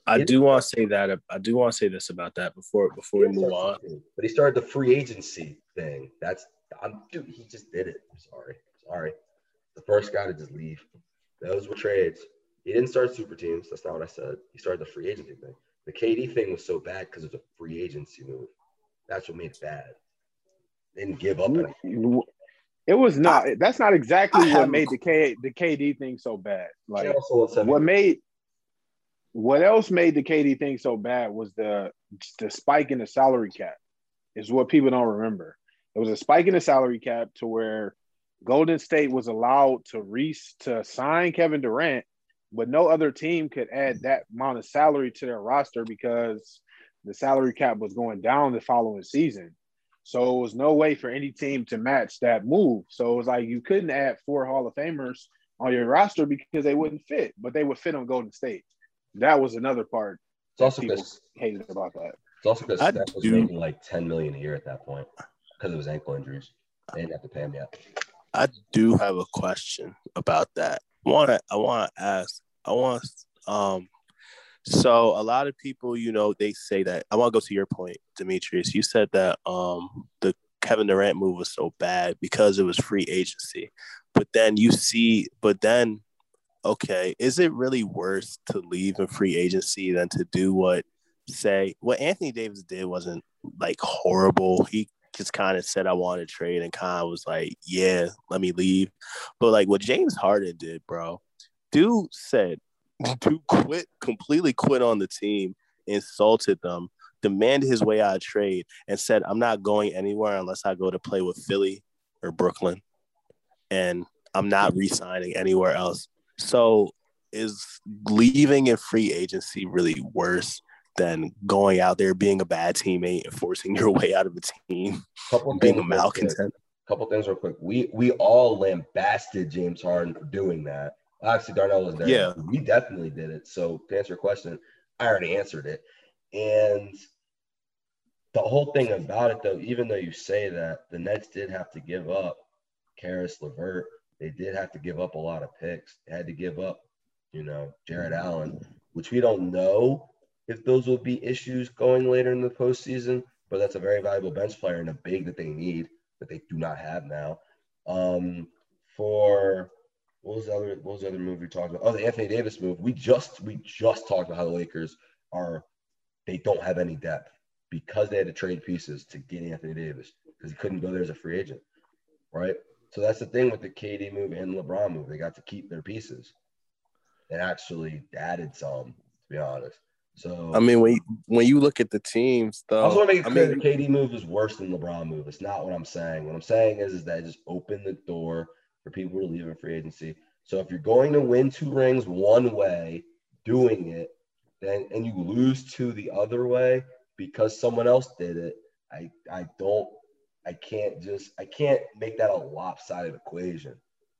I do want to say that. I do want to say this about that before before we move on. But he started the free agency thing. That's I'm dude, he just did it. I'm sorry. Sorry. The first guy to just leave. Those were trades. He didn't start super teams. That's not what I said. He started the free agency thing. The KD thing was so bad because it was a free agency move. That's what made it bad. They didn't give up anything. It was not. that's not exactly have what a made the K the KD thing so bad. Like They also won seven- what made what else made the KD thing so bad was the the spike in the salary cap. Is what people don't remember. It was a spike in the salary cap to where Golden State was allowed to re to sign Kevin Durant, but no other team could add that amount of salary to their roster because the salary cap was going down the following season. So it was no way for any team to match that move. So it was like you couldn't add four Hall of Famers on your roster because they wouldn't fit, but they would fit on Golden State. That was another part It's also people because hated about that. it's also because I Steph was do- making like 10 million a year at that point because of his ankle injuries. They didn't have to pay him yet. I do have a question about that. Want to I want to ask. I want um. So a lot of people, you know, they say that. I want to go to your point, Demetrius. You said that um the Kevin Durant move was so bad because it was free agency, but then you see, but then, okay, is it really worse to leave in free agency than to do what, say, what Anthony Davis did wasn't like horrible. He just kind of said I want to trade and kind of was like, yeah, let me leave. But like what James Harden did, bro, dude said, dude quit, completely quit on the team, insulted them, demanded his way out of trade, and said, I'm not going anywhere unless I go to play with Philly or Brooklyn. And I'm not re-signing anywhere else. So is leaving in free agency really worse than going out there being a bad teammate and forcing your (laughs) way out of a team, Couple being a things real quick. malcontent? Couple things real quick. We we all lambasted James Harden for doing that. Actually, Darnell was there. Yeah. we definitely did it. So to answer your question, I already answered it. And the whole thing about it, though, even though you say that, the Nets did have to give up Caris LeVert. They did have to give up a lot of picks. They had to give up, you know, Jarrett Allen, which we don't know if those will be issues going later in the postseason. But that's a very valuable bench player and a big that they need that they do not have now. Um, for what was the other what was the other move we talked about? Oh, the Anthony Davis move. We just we just talked about how the Lakers are they don't have any depth because they had to trade pieces to get Anthony Davis because he couldn't go there as a free agent, right? So that's the thing with the KD move and LeBron move. They got to keep their pieces and actually added some, to be honest. So I mean, when you, when you look at the teams, though, I also want to make it I mean, the KD move is worse than LeBron move. It's not what I'm saying. What I'm saying is, is that it just opened the door for people to leave in free agency. So if you're going to win two rings one way, doing it, then and you lose two the other way because someone else did it, I I don't I can't just I can't make that a lopsided equation,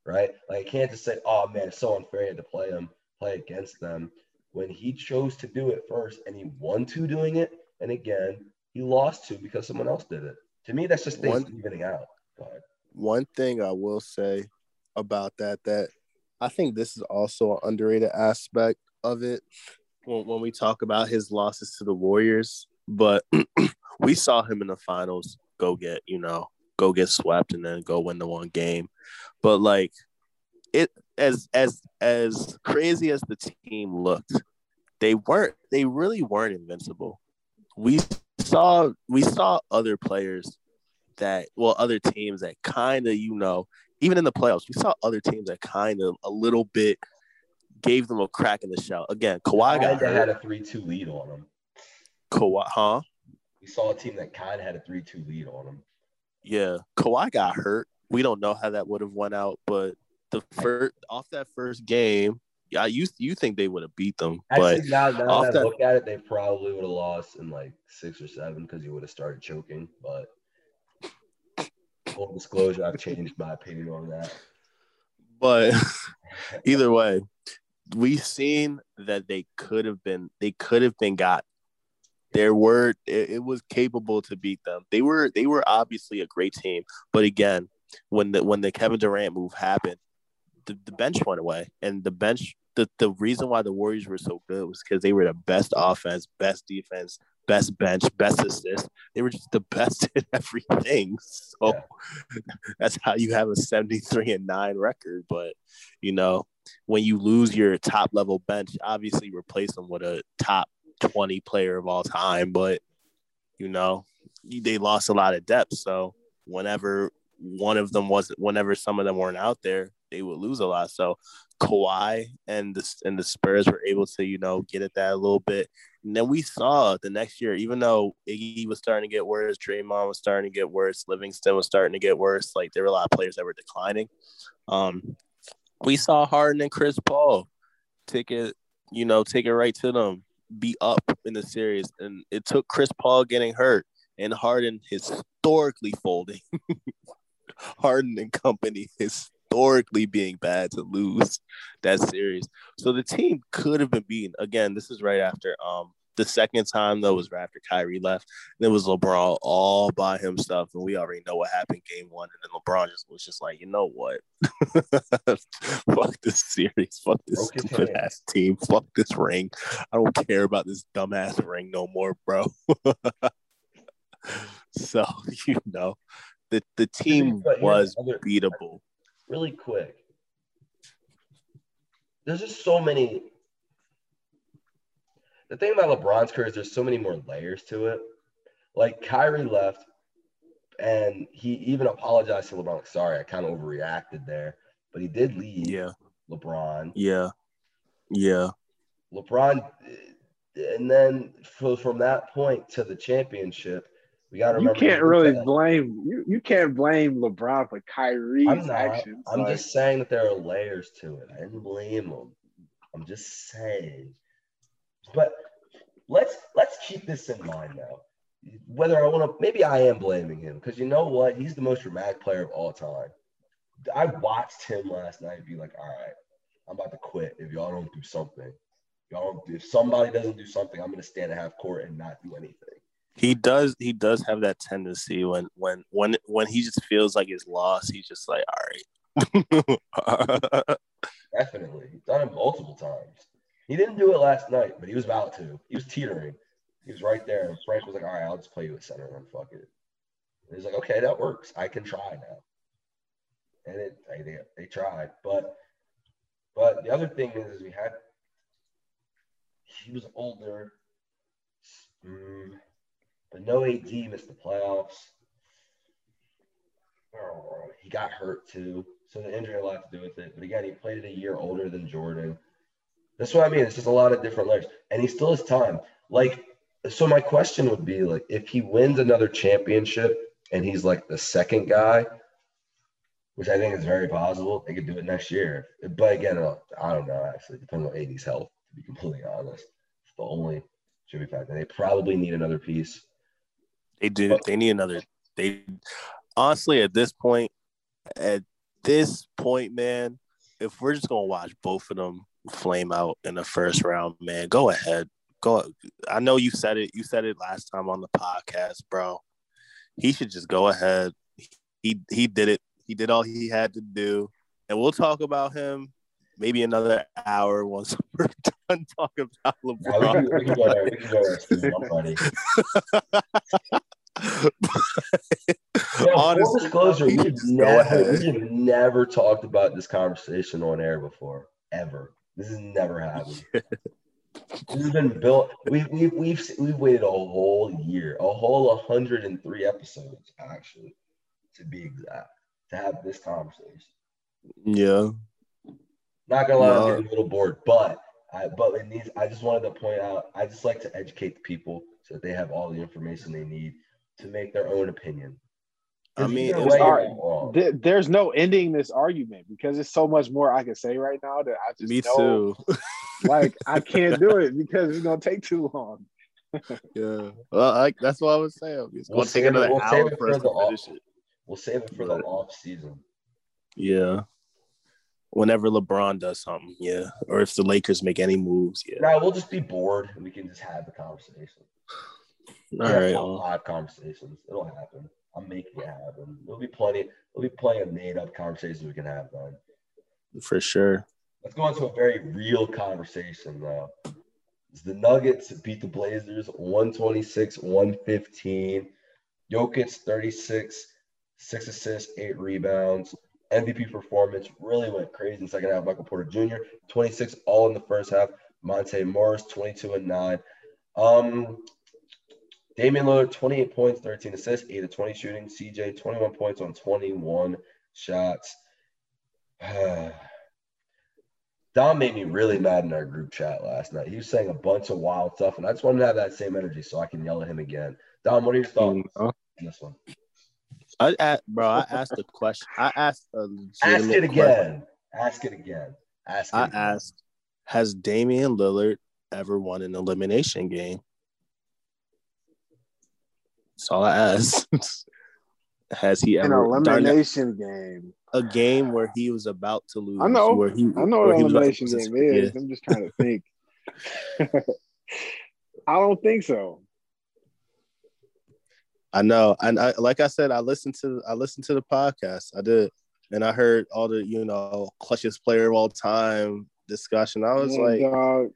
right? Like I can't just say, oh man, it's so unfair to play them, play against them when he chose to do it first and he won two doing it, and again, he lost two because someone else did it. To me, that's just things One- evening out. Ahead. one thing I will say about that that I think this is also an underrated aspect of it when, when we talk about his losses to the Warriors. But (clears throat) we saw him in the finals go get you know go get swept and then go win the one game. But like it as as as crazy as the team looked, they weren't they really weren't invincible. We saw we saw other players that well other teams that kind of you know even in the playoffs we saw other teams that kind of a little bit gave them a crack in the shell again Kawhi got Kinda had a three-two lead on them Kawhi huh We saw a team that kind of had a three-two lead on them. yeah Kawhi got hurt we don't know how that would have went out but the first off that first game yeah you you think they would have beat them but now, now off that I that- look at it, they probably would have lost in like six or seven because you would have started choking. But full disclosure, I've changed my opinion on that. but (laughs) either way, we've seen that they could have been they could have been got. There were it, it was capable to beat them. They were they were obviously a great team, but again, when the when the Kevin Durant move happened, the, the bench went away, and the bench the, the reason why the Warriors were so good was because they were the best offense, best defense, best bench, best assist. They were just the best (laughs) at everything. So yeah. (laughs) that's how you have a 73 and 9 record. But you know, when you lose your top level bench, obviously replace them with a top 20 player of all time. But you know, they lost a lot of depth. So whenever one of them wasn't, whenever some of them weren't out there, they would lose a lot. So Kawhi and the and the Spurs were able to, you know, get at that a little bit. And then we saw the next year, even though Iggy was starting to get worse, Draymond was starting to get worse, Livingston was starting to get worse. Like there were a lot of players that were declining. Um, we saw Harden and Chris Paul take it, you know, take it right to them, be up in the series, and it took Chris Paul getting hurt and Harden historically folding. (laughs) Harden and company historically being bad to lose that series. So the team could have been beaten. Again, this is right after um the second time though was right after Kyrie left. And it was LeBron all by himself, and we already know what happened game one. And then LeBron just was just like, you know what? (laughs) Fuck this series. Fuck this stupid ass team. Fuck this ring. I don't care about this dumbass ring no more, bro. (laughs) so (laughs) you know, the the team was beatable. Really quick, there's just so many. The thing about LeBron's career is there's so many more layers to it. Like Kyrie left, and he even apologized to LeBron. Like, Sorry, I kind of overreacted there, but he did leave. Yeah, LeBron. Yeah, yeah. LeBron, and then from that point to the championship, we got to remember. You can't really that. blame you. You can't blame LeBron for Kyrie's I'm not, actions. I'm like, just saying that there are layers to it. I didn't blame him. I'm just saying. But let's let's keep this in mind now. Whether I want to, maybe I am blaming him because you know what? He's the most dramatic player of all time. I watched him last night be like, all right, I'm about to quit if y'all don't do something. Y'all, if somebody doesn't do something, I'm gonna stand at half court and not do anything. He does. He does have that tendency when when when when he just feels like he's lost. He's just like, all right. Definitely, he's done it multiple times. He didn't do it last night, but he was about to. He was teetering. He was right there, and Frank was like, "All right, I'll just play you at center and fuck it." And he's like, "Okay, that works. I can try now." And it, they, they tried, but but the other thing is, we had he was older. Mm, but no AD missed the playoffs. Oh, he got hurt too. So the injury had a lot to do with it. But again, he played it a year older than Jordan. That's what I mean. It's just a lot of different layers. And he still has time. Like, so my question would be like, if he wins another championship and he's like the second guy, which I think is very possible, they could do it next year. But again, I don't know, actually. Depends on AD's health, to be completely honest. It's the only be factor. They probably need another piece. They do. They need another. They honestly at this point, at this point, man, if we're just gonna watch both of them flame out in the first round, man, go ahead. Go. I know you said it. You said it last time on the podcast, bro. He should just go ahead. He he did it. He did all he had to do, and we'll talk about him maybe another hour once (laughs) we're done talking about LeBron. Yeah, we, can, we can go there. We can go there. I'm ready. (laughs) yeah, Honestly, disclosure, we've never, we've never talked about this conversation on air before, ever. This has never happened. (laughs) this has been built. We've, we've we've we've waited a whole year, a whole 103 episodes, actually, to be exact, to have this conversation. Yeah. Not gonna lie, no. I'm getting a little bored, but I but in these, I just wanted to point out. I just like to educate the people so that they have all the information they need to make their own opinion. I mean, there, there's no ending this argument because it's so much more I can say right now that I just me know, too. (laughs) like I can't do it because it's gonna take too long. (laughs) yeah, well, I, that's what I was saying. It's gonna we'll take another we'll hour for us to finish it. We'll save it for the off season. Yeah. Whenever LeBron does something, yeah, or if the Lakers make any moves, yeah. No, we'll just be bored and we can just have the conversation. All yeah, right. Well. Live conversations. It'll happen. I'm making it happen. There'll be plenty. There'll be plenty of made up conversations we can have then. For sure. Let's go into a very real conversation though. The Nuggets beat the Blazers 126 115. Jokic 36, six assists, eight rebounds. MVP performance really went crazy in the second half. Michael Porter Jr. 26 all in the first half. Monte Morris 22 and 9. Um, Damian Lillard 28 points, 13 assists, 8 of 20 shooting. CJ 21 points on 21 shots. (sighs) Dom made me really mad in our group chat last night. He was saying a bunch of wild stuff, and I just wanted to have that same energy so I can yell at him again. Dom, what are your thoughts mm-hmm. on this one? I, I bro, I asked a question. I asked a Ask it again. question. Ask it again. Ask it I again. asked, has Damian Lillard ever won an elimination game? That's all I asked. (laughs) has he An ever elimination game. a game where he was about to lose? I know. Where he, I know what elimination game is. yeah. I'm just trying to think. (laughs) I don't think so. I know, and I like I said, I listened to I listened to the podcast. I did, and I heard all the you know clutchest player of all time discussion. I was Yeah, like, dog.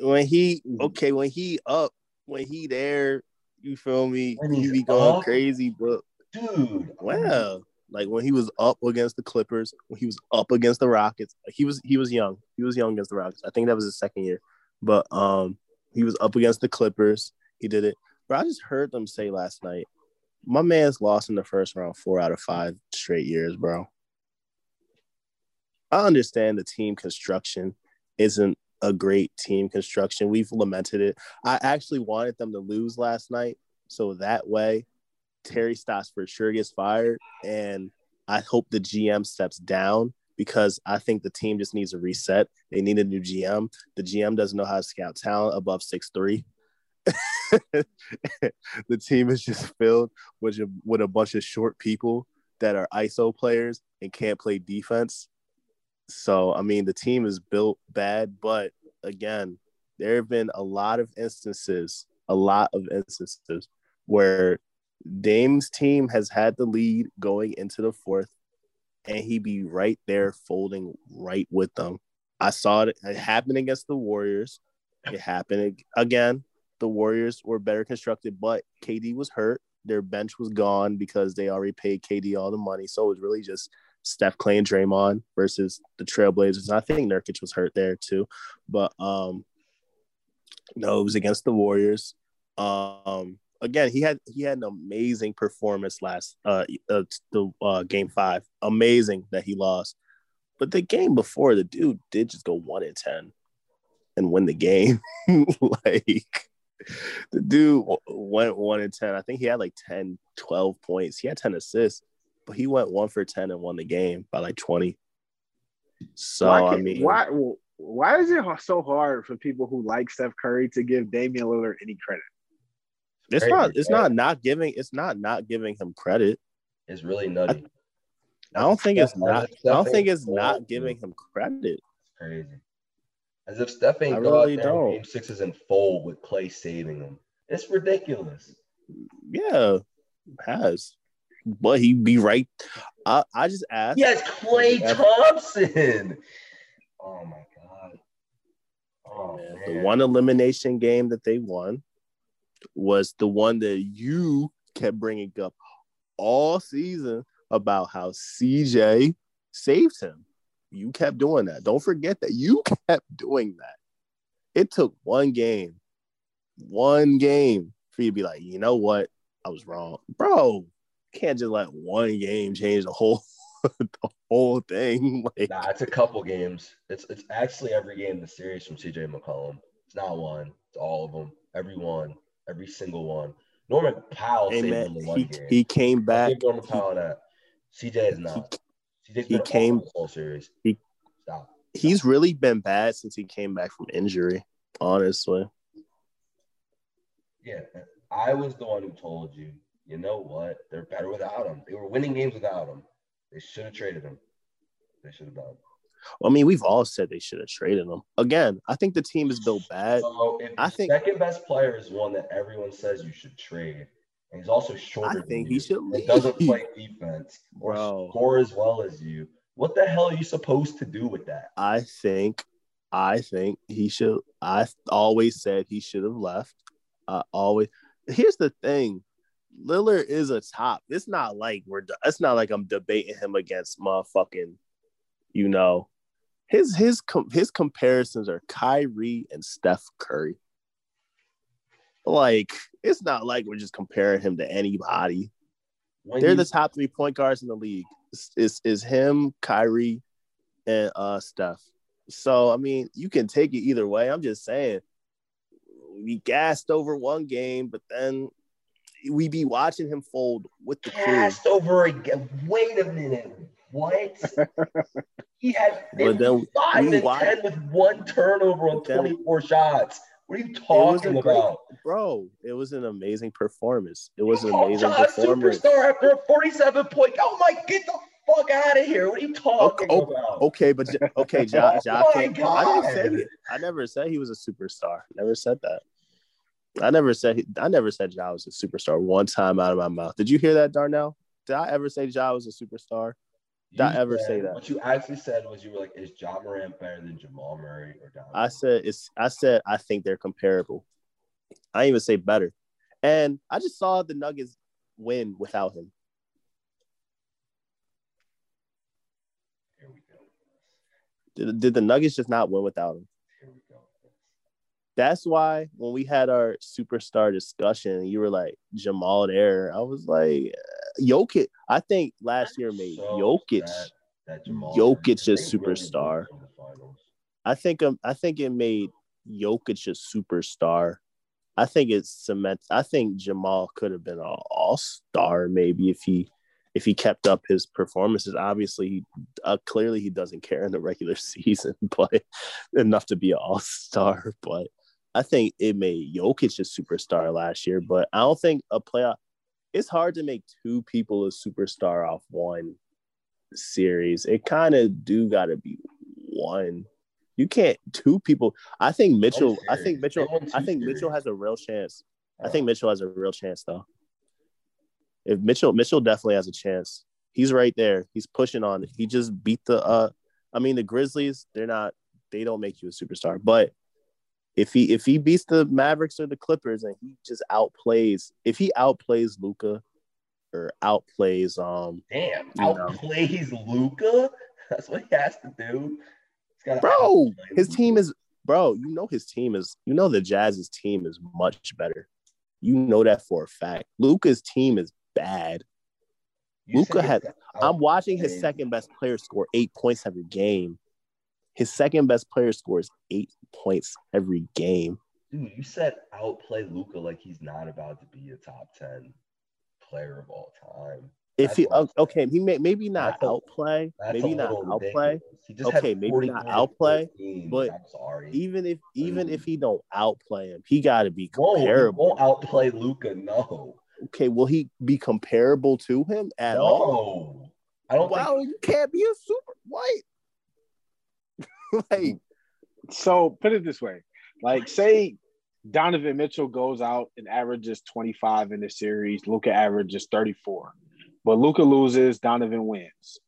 when he Mhm. okay, when he up, when he there, you feel me? He be going up? crazy, but Dude. wow. like when he was up against the Clippers, when he was up against the Rockets, he was he was young. He was young against the Rockets. I think that was his second year, but um, he was up against the Clippers. He did it. But I just heard them say last night, my man's lost in the first round four out of five straight years, bro. I understand the team construction isn't a great team construction. We've lamented it. I actually wanted them to lose last night, so that way Terry Stotts for sure gets fired, and I hope the GM steps down because I think the team just needs a reset. They need a new GM. The GM doesn't know how to scout talent above six three. (laughs) the team is just filled with with a bunch of short people that are ISO players and can't play defense. So I mean, the team is built bad, but again, there have been a lot of instances, a lot of instances where Dame's team has had the lead going into the fourth, and he be right there folding right with them. I saw it, it happen against the Warriors. It happened again. The Warriors were better constructed, but KD was hurt. Their bench was gone because they already paid KD all the money. So it was really just Steph, Klay, and Draymond versus the Trailblazers. And I think Nurkic was hurt there too. But um no, it was against the Warriors. Um again, he had he had an amazing performance last uh, uh the uh game five. Amazing that he lost. But the game before, the dude did just go one in ten and win the game. (laughs) like the dude went one in 10. I think he had like 10, 12 points. He had 10 assists, but he went one for 10 and won the game by like 20. So, why, I mean, why why is it so hard for people who like Steph Curry to give Damian Lillard any credit? it's Crazy, not, it's right? not not giving, it's not not giving him credit. It's really nutty. I don't think it's not, as I don't think ain't it's not giving dude. him credit. It's crazy. As if Steph ain't I go really out there in don't. game sixes in full with Klay saving him. It's ridiculous. Yeah, has. But he be right. I, I just asked. Yes, Klay. Thompson. Oh my god. Oh Man, man. The one elimination game that they won was the one that you kept bringing up all season about how CJ saved him. You kept doing that. Don't forget that you (laughs) kept doing that. It took one game, one game for you to be like, you know what? I was wrong. Bro, can't just let one game change the whole (laughs) the whole thing. (laughs) Like, Nah, it's a couple games. It's it's actually every game in the series from CJ McCollum. It's not one. It's all of them. Every one. Every single one. Norman Powell hey saved man, him one he, game. he came back. Norman Powell that. CJ is not. He been came- whole series. he- Stop. he's really been bad since he came back from injury. Honestly, Yeah, I was the one who told you. You know what? They're better without him. They were winning games without him. They should have traded him. They should have done. I mean, we've all said they should have traded him. Again, I think the team is built bad. So if I think- second best player is one that everyone says you should trade, and he's also shorter I than think he should and doesn't play defense or Bro. score as well as you. What the hell are you supposed to do with that? I think, I think he should I always said he should have left. I always. Here's the thing. Lillard is a top. It's not like we're. It's not like I'm debating him against motherfucking, you know, his his his comparisons are Kyrie and Steph Curry. Like it's not like we're just comparing him to anybody. When They're you, the top three point guards in the league. Is is him, Kyrie, and uh Steph. So I mean, you can take it either way. I'm just saying, we gassed over one game, but then we be watching him fold with the gassed crew. over again. Wait a minute, what? he had (laughs) 55 and watch, 10 with one turnover on 24 shots. What are you talking about? Great, bro, it was an amazing performance. It was you an amazing performance. Superstar after a 47 point. Oh my, get the fuck out of here. What are you talking okay, about? Okay, but okay, Josh, (laughs) oh I didn't say it. I never said he was a superstar. Never said that. I never said he, I never said Ja was a superstar one time out of my mouth. Did you hear that, Darnell? Did I ever say Ja was a superstar? Did I ever said, say that? What you actually said was you were like, "Is Ja Morant better than Jamal Murray or Donovan?" I said it's. I said I think they're comparable. I didn't even say better, and I just saw the Nuggets win without him. Here we go. Did, did the Nuggets just not win without him? That's why when we had our superstar discussion, you were like Jamal there. I was like, Jokic. I think last year made so Jokic. That, that Jokic a superstar. I think um, I think it made Jokic a superstar. I think it's cement. I think Jamal could have been an all star maybe if he if he kept up his performances. Obviously, uh, clearly he doesn't care in the regular (laughs) season, but enough to be an all star. But I think it made Jokic a superstar last year, but I don't think a playoff. It's hard to make two people a superstar off one series. It kind of do got to be one. You can't two people. I think Mitchell. I think Mitchell. I think Mitchell has a real chance. I think Mitchell has a real chance though. If Mitchell, Mitchell definitely has a chance. He's right there. He's pushing on. He just beat the. uh I mean, the Grizzlies. They're not. They don't make you a superstar, but if he if he beats the Mavericks or the Clippers and he just outplays if he outplays Luka or outplays um damn outplays Luka that's what he has to do. Bro, his Luka. team is bro. You know his team is you know the Jazz's team is much better. You know that for a fact. Luka's team is bad. Luka had. I'm watching his second best player score eight points every game. His second best player scores eight points every game. Dude, you said outplay Luka like he's not about to be a top ten player of all time. If he okay, he may maybe not that's outplay, a, maybe not outplay. Okay, maybe not outplay, but even if even if he don't outplay him, he got to be comparable. Whoa, won't outplay Luka, no. Okay, will he be comparable to him at no. all? I don't. Wow, think... you can't be a super. White. (laughs) like, so put it this way: like, say Donovan Mitchell goes out and averages 25 in the series, Luka averages 34, but Luka loses, Donovan wins.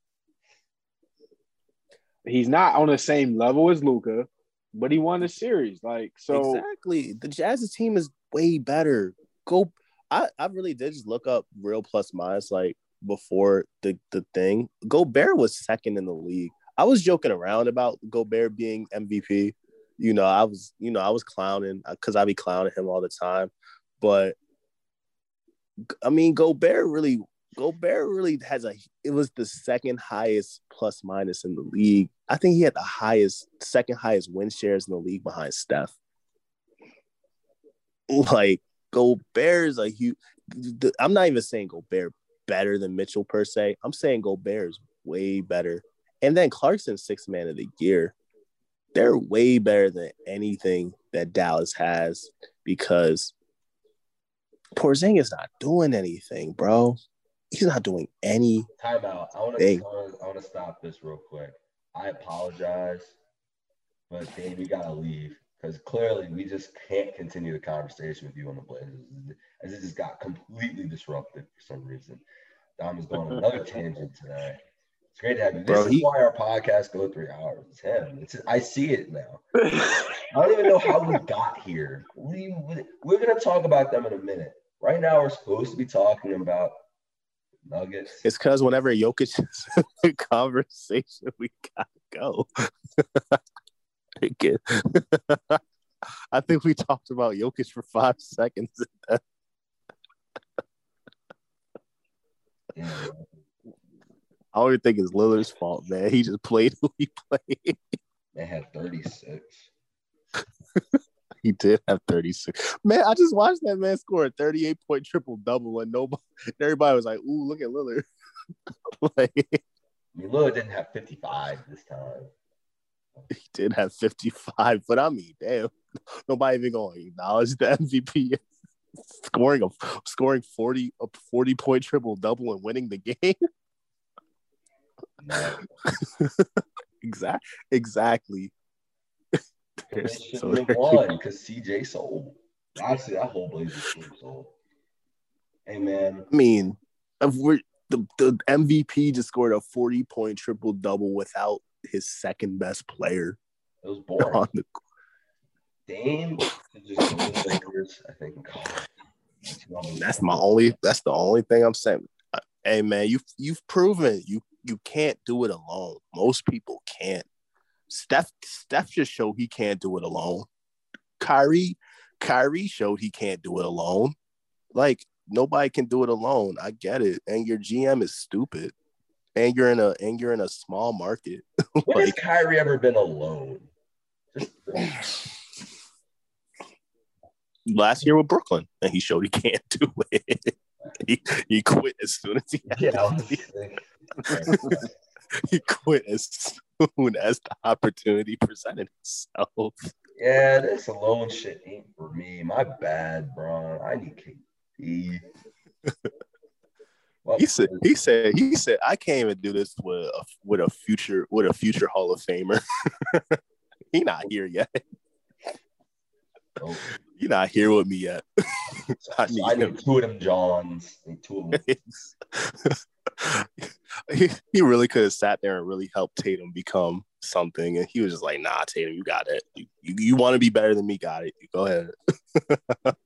He's not on the same level as Luka, but he won the series. Like, so exactly, the Jazz's team is way better. Go, I, I really did just look up real plus minus like before the the thing. Gobert was second in the league. I was joking around about Gobert being MVP. You know, I was, you know, I was clowning uh, because I be clowning him all the time. But I mean, Gobert really, Gobert really has a. It was the second highest plus minus in the league. I think he had the highest, second highest win shares in the league behind Steph. Like Gobert is a huge. I'm not even saying Gobert better than Mitchell per se. I'm saying Gobert is way better and then Clarkson's sixth man of the year. They're way better than anything that Dallas has because Porzingis not doing anything, bro. He's not doing any. Timeout. I want to. I want to stop this real quick. I apologize, but Dave, we gotta leave because clearly we just can't continue the conversation with you on the Blazers as it just got completely disrupted for some reason. Dom is going on another tangent today. It's great to have you. This Bro, is he- why our podcast go three hours. It's him. It's I see it now. (laughs) I don't even know how we got here. We we're gonna talk about them in a minute. Right now, we're supposed to be talking about Nuggets. It's because whenever Jokic is (laughs) in the conversation, we gotta go. (laughs) Again. I think we talked about Jokic for five seconds. Yeah. I don't even think it's Lillard's fault, man. He just played who he played. They had 36. He did have 36. Man, I just watched that man score a 38 point triple double and nobody everybody was like, ooh, look at Lillard. (laughs) like I mean, Lillard didn't have 55 this time. he did have 55, but I mean, damn, nobody even gonna acknowledge the MVP (laughs) scoring a scoring 40 a 40 point triple double and winning the (laughs) game. (laughs) Exactly exactly. They There's- should so have there you won because CJ sold. Actually, that whole Blazers team sold. Hey man, I mean, if we're, the, the MVP just scored a 40 point triple double without his second best player it was boring. on the Dame just Lakers, I think. That's my only. That's the only thing I'm saying. Uh, Hey man, you you've proven you you can't do it alone. Most people can't. Steph Steph just showed he can't do it alone. Kyrie Kyrie showed he can't do it alone. Like nobody can do it alone. I get it. And your GM is stupid. And you're in a and you're in a small market. (laughs) When has Kyrie ever been alone? Last year with Brooklyn, and he showed he can't do it. He, he quit as soon as he had yeah, I the was sick. (laughs) he quit as soon as the opportunity presented itself. yeah, this alone shit ain't for me. My bad, bro. I need KD. Well, He said, he said, he said, I can't even do this with a with a future with a future Hall of Famer. (laughs) he not here yet. oh, He not here with me yet. (laughs) I I, need need two of them Johns. Two of them. (laughs) he, he really could have sat there and really helped Tatum become something, and he was just like, "Nah, Tatum, you got it. You you, you want to be better than me? Got it. Go ahead." (laughs)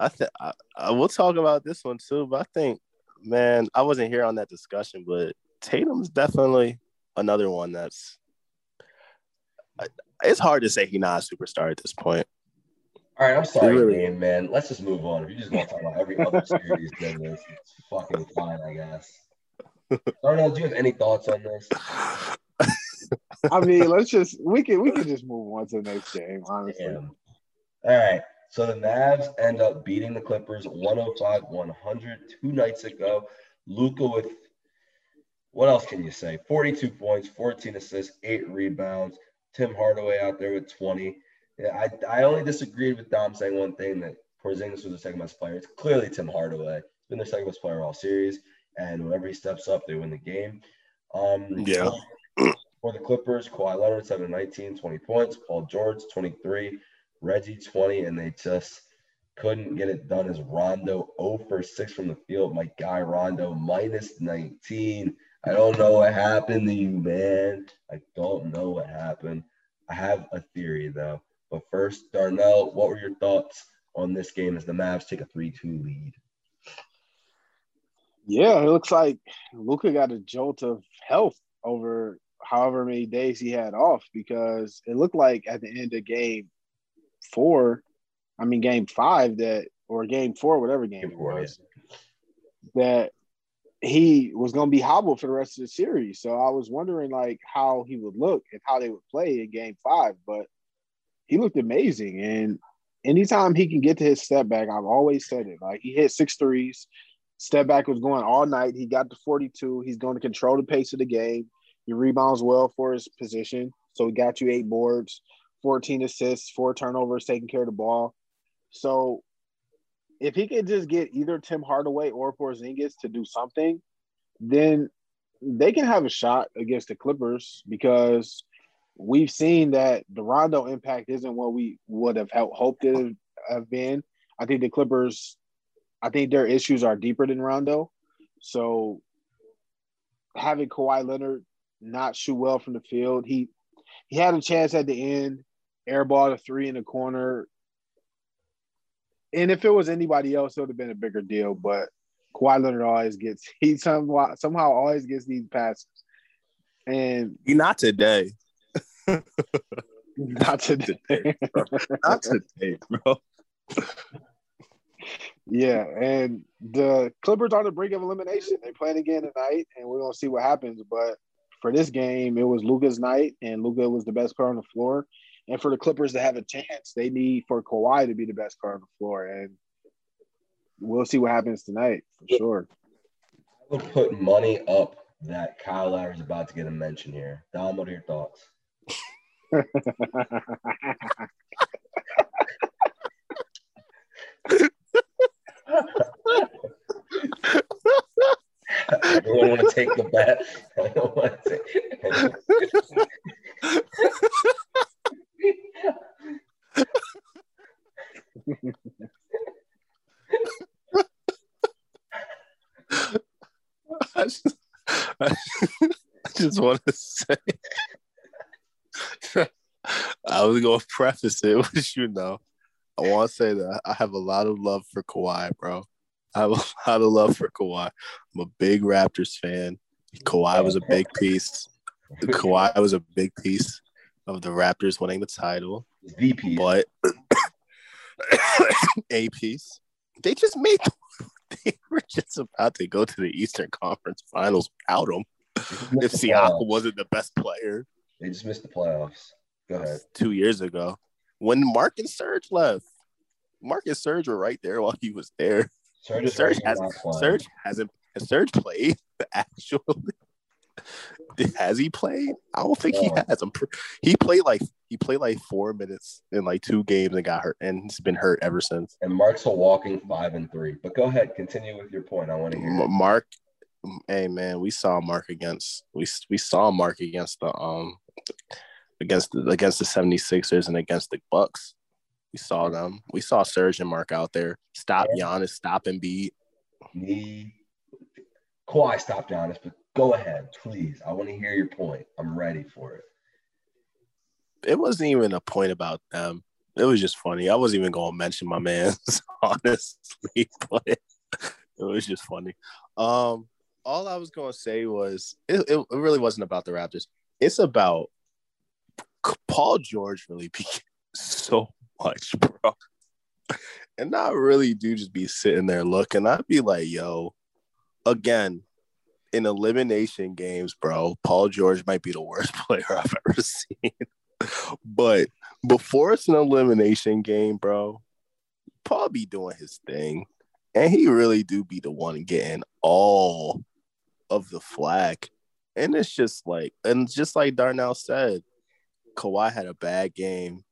I think I, I we'll talk about this one too, but I think, man, I wasn't here on that discussion, but Tatum's definitely another one that's. I- It's hard to say he's not a superstar at this point. All right, I'm sorry, really- Dame, man. Let's just move on. If you just want to talk about every other series than this, it's fucking fine, I guess. Darnell, do you have any thoughts on this? I mean, let's just we can we can just move on to the next game, honestly. Damn. All right. So the Mavs end up beating the Clippers 105 100 two nights ago. Luka with what else can you say? 42 points, 14 assists, eight rebounds. Tim Hardaway out there with 20. Yeah, I, I only disagreed with Dom saying one thing that Porzingis was the second best player. It's clearly Tim Hardaway. He's been their second best player all series, and whenever he steps up, they win the game. Um, Yeah. (clears throat) For the Clippers, Kawhi Leonard, 7 19, 20 points. Paul George, 23. Reggie, 20. And they just couldn't get it done as Rondo 0 for 6 from the field. My guy, Rondo, minus 19. I don't know what happened to you, man. I don't know what happened. I have a theory, though. But first, Darnell, what were your thoughts on this game as the Mavs take a 3 2 lead? Yeah, it looks like Luka got a jolt of health over however many days he had off because it looked like at the end of game four, I mean game five that or game four, whatever game, Game it four, was, that he was going to be hobbled for the rest of the series. So I was wondering like how he would look and how they would play in game five, but he looked amazing. And anytime he can get to his step back, I've always said it. Like he hit six threes. Step back was going all night. He got to 42. He's going to control the pace of the game. He rebounds well for his position. So he got you eight boards, 14 assists, four turnovers, taking care of the ball. So if he could just get either Tim Hardaway or Porzingis to do something, then they can have a shot against the Clippers because we've seen that the Rondo impact isn't what we would have hoped it have been. I think the Clippers, I think their issues are deeper than Rondo. So having Kawhi Leonard not shoot well from the field, he he had a chance at the end, airball a three in the corner. And if it was anybody else, it would have been a bigger deal. But Kawhi Leonard always gets he somehow somehow always gets these passes. And He not today. (laughs) not today. (laughs) Not today, bro. Yeah, and the Clippers are on the brink of elimination. They playing again tonight, and we're gonna see what happens. But for this game, it was Luka's night, and Luka was the best player on the floor. And for the Clippers to have a chance, they need for Kawhi to be the best player on the floor. And we'll see what happens tonight for sure. I would put money up that Kyle Lowry is about to get a mention here. Dom, what are your thoughts? Everyone want to take the bet? I don't want to take. I just, I just want to say, I was going to preface it with, you know, I want to say that I have a lot of love for Kawhi, bro. I have a lot of love for Kawhi. I'm a big Raptors fan. Kawhi was a big piece. Kawhi was a big piece of the Raptors winning the title, VP. but (coughs) a piece. They just made. (laughs) They were just about to go to the Eastern Conference Finals without him. If Siakam wasn't the best player They just missed the playoffs. Go ahead. two years ago, when Mark and Serge left, Mark and Serge were right there while he was there. Serge, Serge has. Serge hasn't Serge played (laughs) actually. (laughs) Has he played? I don't think he has. I'm pr- he played like he played like four minutes in like two games and got hurt, and he's been hurt ever since. And Mark's a walking five and three. But go ahead, continue with your point. I want to hear. Mark, hey man, we saw Mark against we we saw Mark against the um against the against the 76ers and against the Bucks. We saw them. We saw Serge and Mark out there. Stop Giannis, stop and beat. Me, Kawhi stopped Giannis, but go ahead, please. I want to hear your point. I'm ready for it. It wasn't even a point about them. It was just funny. I wasn't even gonna mention my man, (laughs) honestly, but it was just funny. Um, all I was gonna say was it, it, really wasn't about the Raptors. It's about Paul George really beat (laughs) so much, bro. And I really do just be sitting there looking. I'd be like, yo, again, in elimination games, bro, Paul George might be the worst (laughs) player I've ever seen. but before it's an elimination game, bro, Paul be doing his thing. And he really do be the one getting all of the flack. And it's just like, and just like Darnell said, Kawhi had a bad game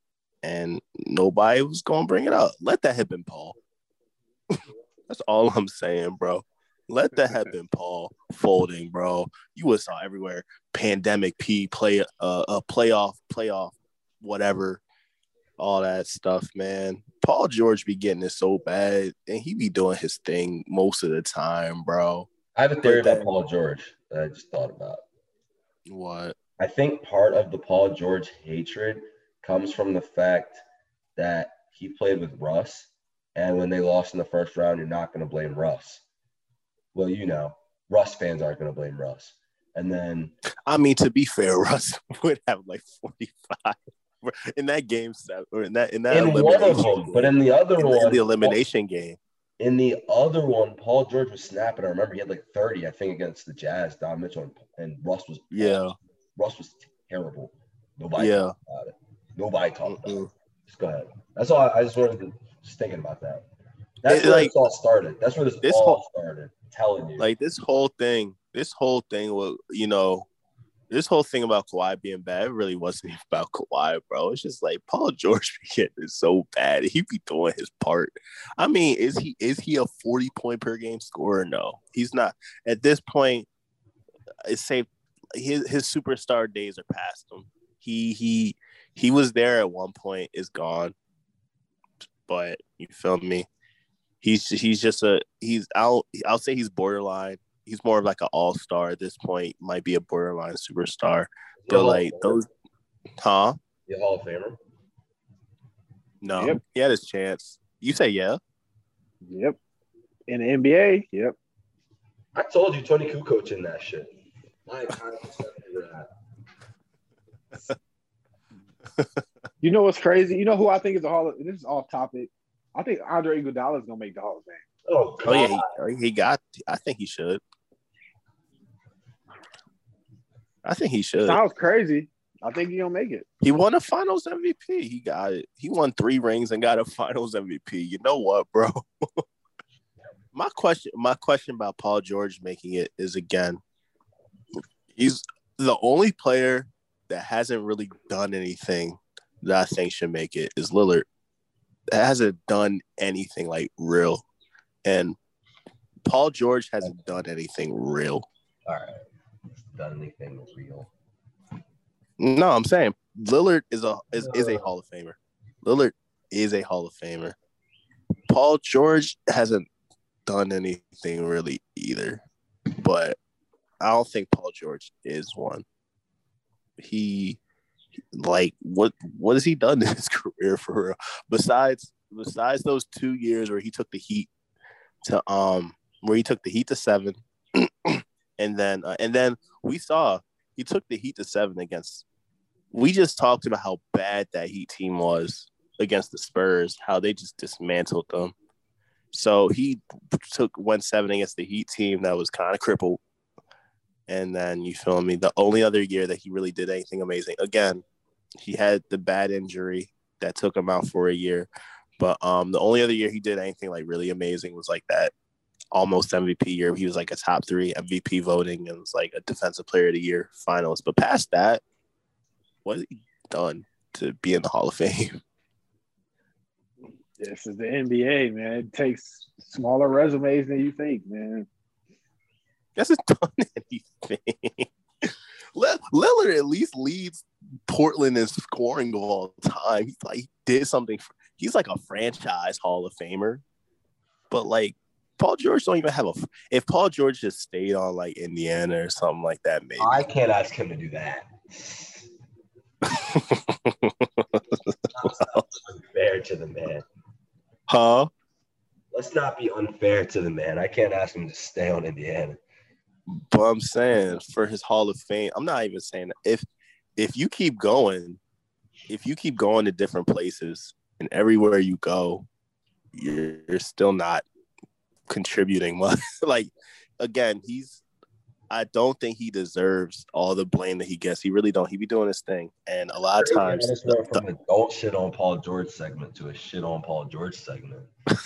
and nobody was going to bring it up. Let that have been Paul. (laughs) That's all I'm saying, bro. Let that (laughs) have been Paul folding, bro. You was saw everywhere. Pandemic P play uh, a playoff, playoff, whatever, all that stuff, man. Paul George be getting it so bad, and he be doing his thing most of the time, bro. I have a theory But about Paul George that I just thought about. What? I think part of the Paul George hatred comes from the fact that he played with Russ, and when they lost in the first round, you're not going to blame Russ. Well, you know, Russ fans aren't going to blame Russ. And then I mean, to be fair, (laughs) Russ would have like 45 in that game set or in that in that in one of them, but in the other in one, in the elimination game. in the other one, Paul George was snapping. I remember he had like 30, I think, against the Jazz, Don Mitchell, and, and Russ was Yeah, Russ was terrible. Nobody Yeah. talked about it. Nobody talked about it. Mm-mm. Just go ahead. That's all. I, I just wanted to just thinking about that. That's It, where like, this all started. That's where this, this all whole- started. Telling you. like this whole thing, this whole thing was, you know, this whole thing about Kawhi being bad it really wasn't (laughs) even about Kawhi, bro. It's just like Paul George be (laughs) getting so bad. He be doing his part. I mean, is he is he a 40 point per game scorer? No, he's not. At this point, it's safe. His his superstar days are past him. He he he was there at one point, is gone. But you feel me? He's he's just a he's I'll I'll say he's borderline. he's more of like an all star at this point. Might be a borderline superstar, Is he a but Hall of like those, huh? Is he a Hall of Famer. No, Yep. he had his chance. You say yeah? Yep. In the NBA, yep. I told you Toni Kukoc in that shit. I kind of that. (laughs) You know what's crazy? You know who I think is a Hall of this is off topic. I think Andre Iguodala is gonna make the Hall of Fame. Oh, Oh yeah, he, oh, he got. I think he should. I think he should. Sounds crazy. I think he gonna make it. He won a Finals MVP. He got it. He won three rings and got a Finals MVP. You know what, bro? (laughs) my question, my question about Paul George making it is again, he's the only player that hasn't really done anything that I think should make it is Lillard. That hasn't done anything like real, and Paul George hasn't done anything real. All right. Done anything real? No, I'm saying Lillard is a is, is a uh. Hall of Famer. Lillard is a Hall of Famer. Paul George hasn't done anything really either, but I don't think Paul George is one. He like what what has he done in his (laughs) career for real? Besides besides those two years where he took the Heat to um where he took the Heat to seven, (clears throat) and then uh, and then we saw he took the Heat to seven against. We just talked about how bad that Heat team was against the Spurs, how they just dismantled them. So he took one seven against the Heat team that was kind of crippled. And then you feel me? The only other year that he really did anything amazing. Again, he had the bad injury that took him out for a year. But um, the only other year he did anything like really amazing was like that almost MVP year. He was like a top three MVP voting and was like a defensive player of the year finalist. But past that, what has he done to be in the Hall of Fame? (laughs) This is the NBA, man. It takes smaller resumes than you think, man. Hasn't (laughs) done anything. Lill- Lillard at least leads Portland in scoring of all time. He's like he did something. For, he's like a franchise Hall of Famer, but like Paul George don't even have a. If Paul George just stayed on like Indiana or something like that, maybe. I can't ask him to do that. (laughs) unfair to the man. huh? Let's not be unfair to the man. I can't ask him to stay on Indiana. But I'm saying for his Hall of Fame, I'm not even saying that. if if you keep going, if you keep going to different places and everywhere you go, you're, you're still not contributing (laughs) much. like again, he's I don't think he deserves all the blame that he gets. He really don't. He be doing his thing, and a lot of times, went from a don't shit on Paul George segment to a shit on Paul George segment. (laughs)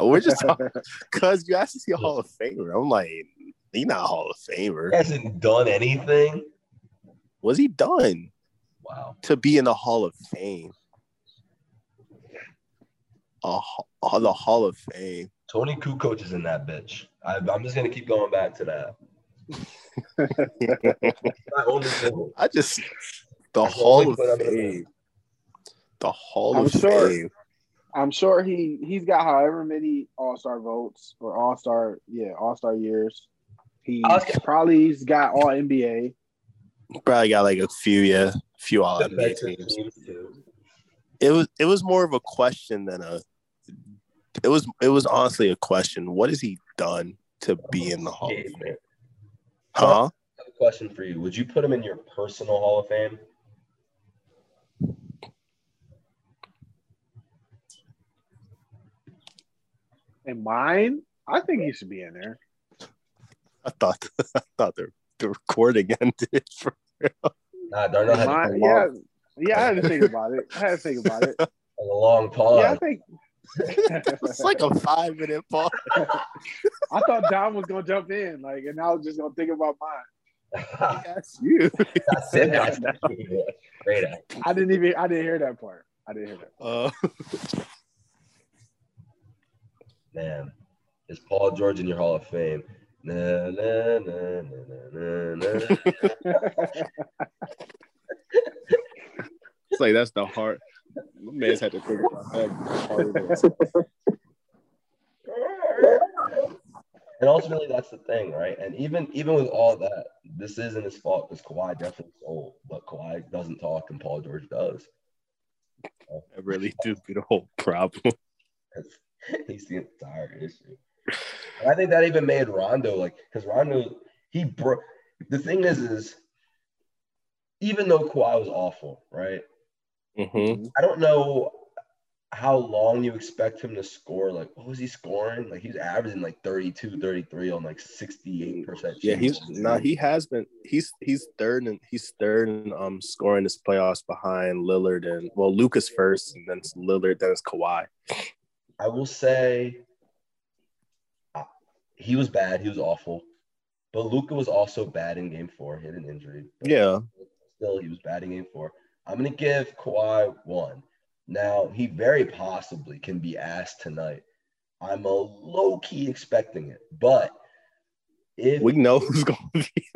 we're just talking because you asked to see a Hall of Famer. I'm like, he not Hall of Famer. He hasn't done anything. Was he done Wow. to be in the Hall of Fame? A, ho- the Hall of Fame. Toni Kukoc is in that bitch. I, I'm just gonna keep going back to that. (laughs) My only thing. I just the That's Hall of point I'm Fame. The Hall I'm of sure- Fame. I'm sure he he's got however many All Star votes or All Star yeah All Star years. He's I was- probably's got All NBA. Probably got like a few, yeah, few all NBA teams. teams. It was it was more of a question than a. It was it was honestly a question. What has he done to be in the Hall of Fame? Huh? I have a question for you. Would you put him in your personal Hall of Fame? And mine, I think he should be in there. I thought (laughs) I thought the the recording ended. (laughs) For, real. Nah, darn it. had Mine, a yeah, long, yeah. I had to think about it. I had to think about it. (laughs) a long pause. Yeah, I think. it's like a five minute pause. I thought Don was gonna jump in, like, and I was just gonna think about mine. That's you. That's it. That's great. I didn't even. I didn't hear that part. I didn't hear that. Uh, Man, is Paul George in your Hall of Fame? Na, na, na, na, na, na. It's like that's the hard. My man's had to think about that. And ultimately, that's the thing, right? And even even with all that, this isn't his fault because Kawhi definitely sold, but Kawhi doesn't talk and Paul George does. I really do be the whole problem. (laughs) He's the entire issue. I think that even made Rondo like because Rondo he broke. The thing is, is even though Kawhi was awful, right? hmm I don't know how long you expect him to score. Like, what was he scoring? Like, he's averaging like 32, 33 on like 68%. Yeah, he's now no, he has been. He's he's third and he's third in um scoring this playoffs behind Lillard and well Luka's first and then it's Lillard then it's Kawhi. I will say he was bad. He was awful. But Luka was also bad in game four. He had an injury. Yeah, Still, he was bad in game four. I'm going to give Kawhi one. Now, he very possibly can be asked tonight. I'm a low key expecting it. But if we know who's going to be.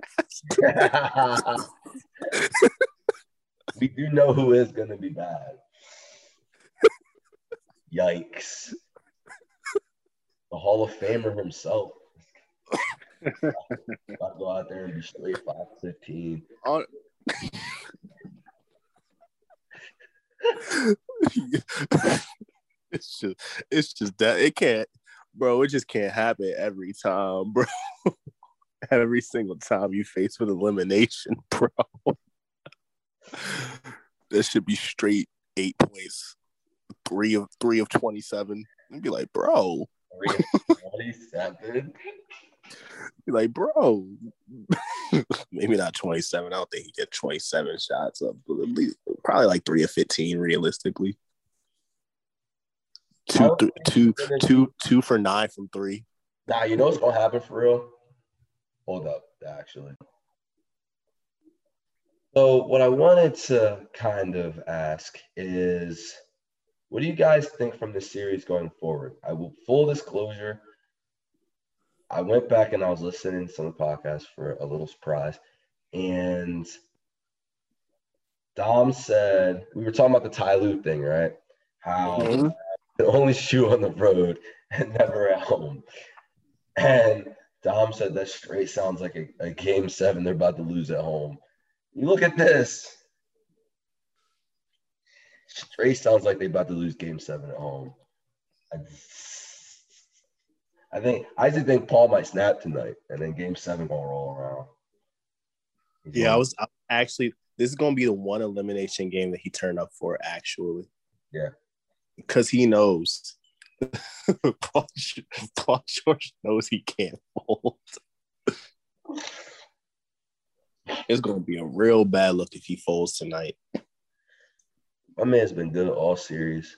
(laughs) we do know who is going to be bad. Yikes. The Hall of Famer himself. About to go out there and be straight 515. On- (laughs) it's just it's just that it can't bro it just can't happen every time bro. (laughs) Every single time you face with elimination (laughs) bro. This should be straight eight points. Three of three of 27 and be like bro. 27. Like bro (laughs) maybe not 27 i don't think he get 27 shots up but at least probably like three of 15 realistically two, th- two, gonna- two, two for nine from three. Nah, you know what's to happen for real? Hold up, actually. So, what I wanted to kind of ask is what do you guys think from this series going forward? I will, full disclosure, I went back and I was listening to some podcasts for a little surprise. And Dom said, we were talking about the Ty Lue thing, right? How Mhm. can only shoe on the road and never at home. And Dom said that straight sounds like a, a game seven they're about to lose at home. You look at this. Straight sounds like they're about to lose game seven at home. I think I just think Paul might snap tonight and then game seven gonna roll around. He's Yeah, I gonna- was I, actually. This is going to be the one elimination game that he turned up for. Actually, Yeah. because he knows. (laughs) Paul, Paul George knows he can't fold. It's going to be a real bad look if he folds tonight. my man's been good all series.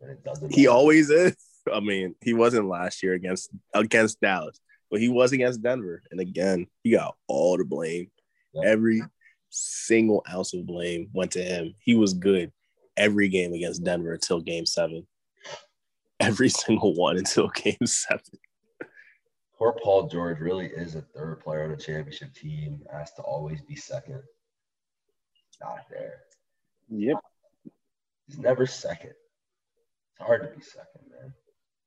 And it doesn't He matter. always is. I mean, he wasn't last year against against Dallas, but he was against Denver. And again, he got all the blame. Yeah. Every single ounce of blame went to him. He was good every game against Denver until game seven. Every (laughs) single one until game seven. Poor Paul George really is a third player on a championship team, has to always be second. Not there. Yep. He's never second. It's hard to be second, man.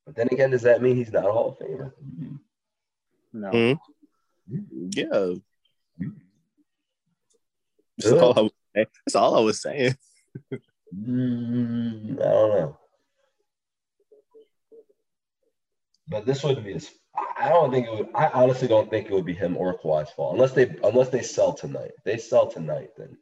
But then again, does that mean he's not a Hall of Famer? No. Hmm? Yeah. That's all, I was saying. That's all I was saying. Mm, I don't know. But this wouldn't be his. I- I don't think it would. I honestly don't think it would be him or Kawhi's fault unless they unless they sell tonight. If they sell tonight, then.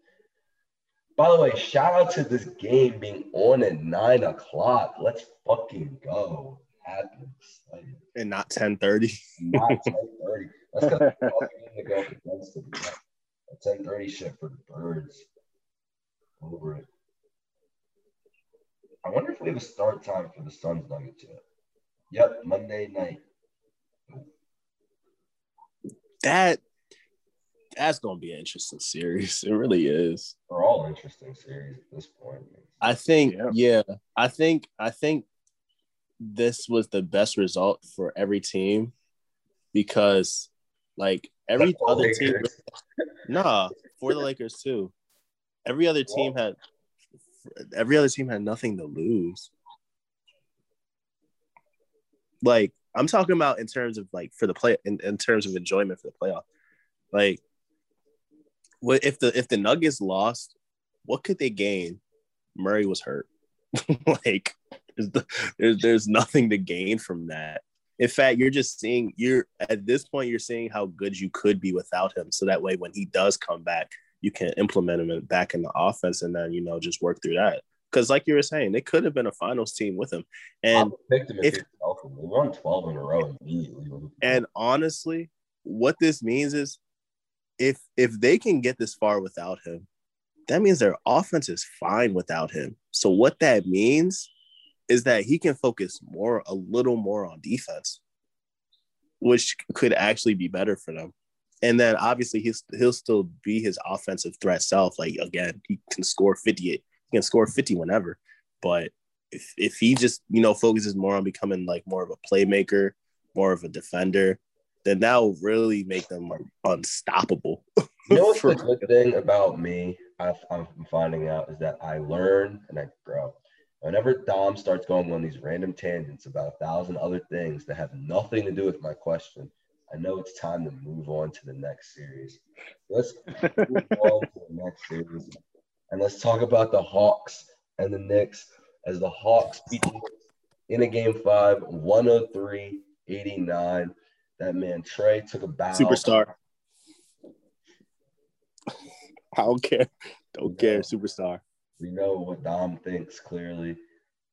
By the way, shout out to this game being on at nine o'clock. Let's fucking go. Happy, excited. And not 1030. Not ten thirty. (laughs) That's gonna be a to go up against them. A ten thirty shit for the birds. Over it. I wonder if we have a start time for the Suns Nuggets yet. Yep, Monday night. That that's gonna be an interesting series. It really is. They're all interesting series at this point. I think, Yeah. yeah, I think, I think this was the best result for every team because, like, every for other team, (laughs) nah, for the Lakers too. Every other team had, every other team had nothing to lose. Like I'm talking about in terms of like for the play in, in terms of enjoyment for the playoff. Like what if the if the Nuggets lost, what could they gain? Murray was hurt. (laughs) like there's, the, (laughs) there's there's nothing to gain from that. In fact, you're just seeing you're at this point you're seeing how good you could be without him. So that way when he does come back, you can implement him back in the offense and then you know just work through that. Because like you were saying, they could have been a finals team with him. And him if. They won 12 in a row immediately. And honestly, what this means is if if they can get this far without him, that means their offense is fine without him. So what that means is that he can focus more a little more on defense, which could actually be better for them. And then obviously he's he'll still be his offensive threat self. Like again, he can score 50, he can score 50 whenever. But if if he just, you know, focuses more on becoming like more of a playmaker, more of a defender, then that will really make them unstoppable. (laughs) You know what's the good thing about me? I've, I'm finding out is that I learn and I grow. Whenever Dom starts going on these random tangents about a thousand other things that have nothing to do with my question, I know it's time to move on to the next series. Let's (laughs) move on to the next series, and let's talk about the Hawks and the Knicks as the Hawks beat in a game five, 103 89. That man Trey took a bow. Superstar. (laughs) I don't care. Don't care. Superstar. We know what Dom thinks clearly.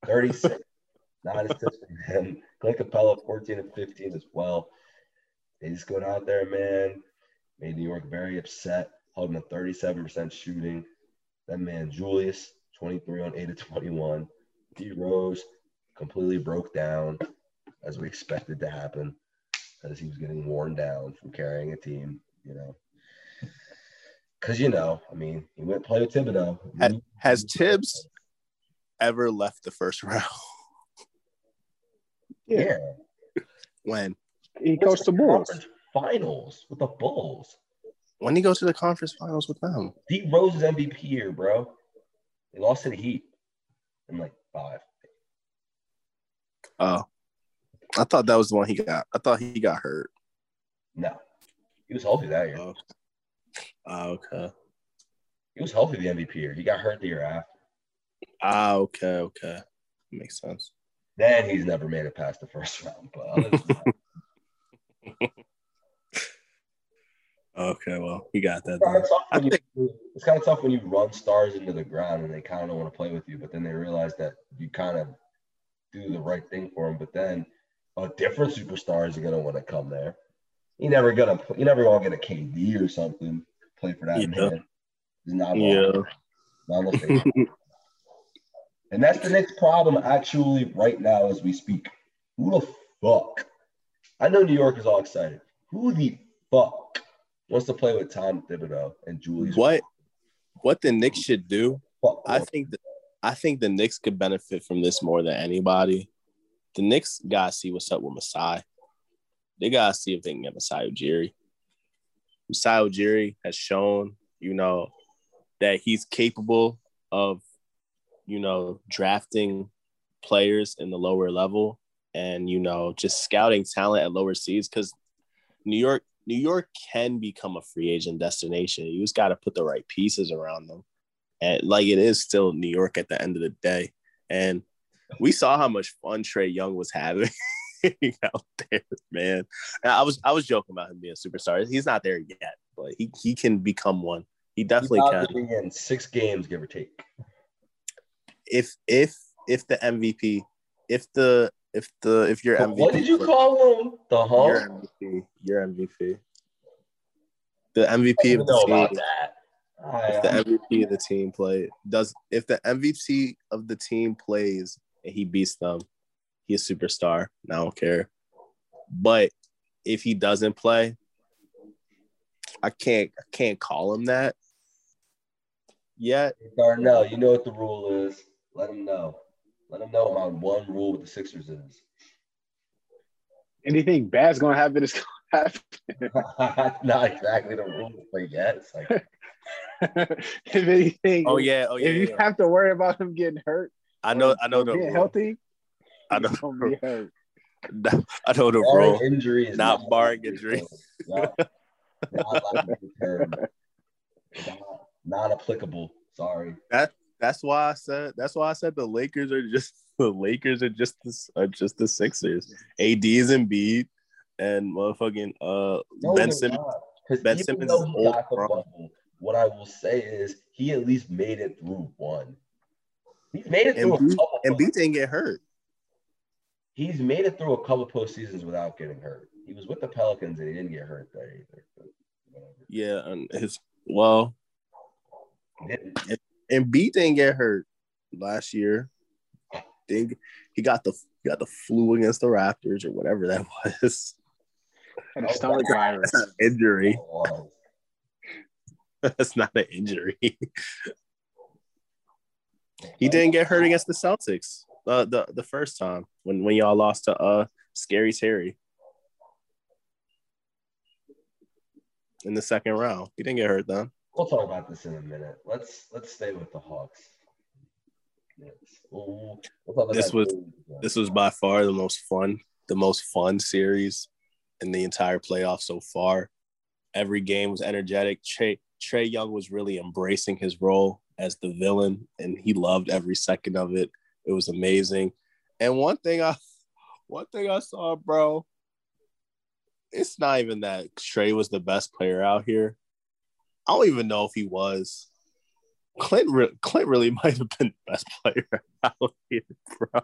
36, (laughs) nine assists for him. Clint Capela, 14 and 15 as well. They just going out there, man. Made New York very upset, holding a 37% shooting. That man, Julius, 23 on 8 of 21. D Rose completely broke down, as we expected to happen, as he was getting worn down from carrying a team, you know. Because, you know, I mean, he went play with Thibodeau. Has, has Thibs ever left the first (laughs) round? Yeah. when? He coached the Bulls. Finals with the Bulls. When he goes to the conference finals with them? D Rose is MVP here, bro. They lost to the Heat in like five. Oh, I thought that was the one he got. I thought he got hurt. No, he was healthy that year. Oh, Ah, okay. He was healthy the MVP year. He got hurt the year after. Ah, okay, okay. Makes sense. Then he's never made it past the first (laughs) round. But other than that, Okay, well, he got that. it's kind Then. of tough when you, it's kind of tough when you run stars into the ground and they kind of don't want to play with you, but then they realize that you kind of do the right thing for them. But then a different superstar is gonna want to come there. You never gonna you never gonna get a KD or something play for that Yeah. man. He's not Yeah. Not (laughs) and that's the next problem actually right now as we speak. Who the fuck? I know New York is all excited. Who the fuck wants to play with Tom Thibodeau and Julius? what? What the Knicks should do? Fuck I think that I think the Knicks could benefit from this more than anybody. The Knicks gotta see what's up with Masai. They gotta see if they can get Masai Ujiri. Masai Ujiri has shown, you know, that he's capable of, you know, drafting players in the lower level and you know just scouting talent at lower seeds because New York, New York can become a free agent destination. You just got to put the right pieces around them and like it is still New York at the end of the day. And we saw how much fun Trey Young was having (laughs) (laughs) out there, man. And I was I was joking about him being a superstar. He's not there yet, but he he can become one. He definitely can. be in six games, give or take. If if if the MVP, if the if the if your MVP, What did you call him? The Your hum? MVP. Your MVP. The MVP of the team. that. If the MVP of the team play does if the MVP of the team plays and he beats them, he's a superstar. I don't care. But if he doesn't play, I can't I can't call him that yet. Darnell, you know what the rule is. Let him know. Let him know my one rule with the Sixers is. Anything bad's gonna happen is gonna happen. (laughs) Not exactly the rule, but yes. Like, (laughs) if anything, Oh yeah, oh yeah. if yeah, you yeah. have to worry about him getting hurt, I know I know or the rule. healthy, (laughs) I don't gonna be hurt. I know the Barring rule. injury is not barring allowed to injury. Not allowed to. Not- Not applicable. Sorry. That's why I said. That's why I said the Lakers are just (laughs) the Lakers are just the, are just the Sixers. AD is Embiid, and motherfucking uh No, Ben Simmons. Ben Simmons is old, got the bro. bubble, what I will say is he at least made it through one. He made it And through a Embiid, couple. Embiid didn't get hurt. He's made it through a couple postseasons without getting hurt. He was with the Pelicans and he didn't get hurt there either. Yeah, and his well, He didn't. Embiid didn't get hurt last year. Didn't, he got the he got the flu against the Raptors or whatever that (laughs) was. And a stomach virus. That's not an injury. Oh, That's not an injury. he didn't get hurt against the Celtics uh, the the first time when when y'all lost to uh Scary Terry in the second round. He didn't get hurt then. We'll talk about this in a minute. Let's let's stay with the Hawks. Yes. We'll, we'll This was-. This was by far the most fun, the most fun series in the entire playoff so far. Every game was energetic. Trey Trey Young was really embracing his role as the villain, and he loved every second of it. It was amazing. And one thing I, (laughs) one thing I saw, bro, it's not even that Trey was the best player out here. I don't even know if he was. Clint, re- Clint really (laughs) might have been the best player (laughs) out here, bro.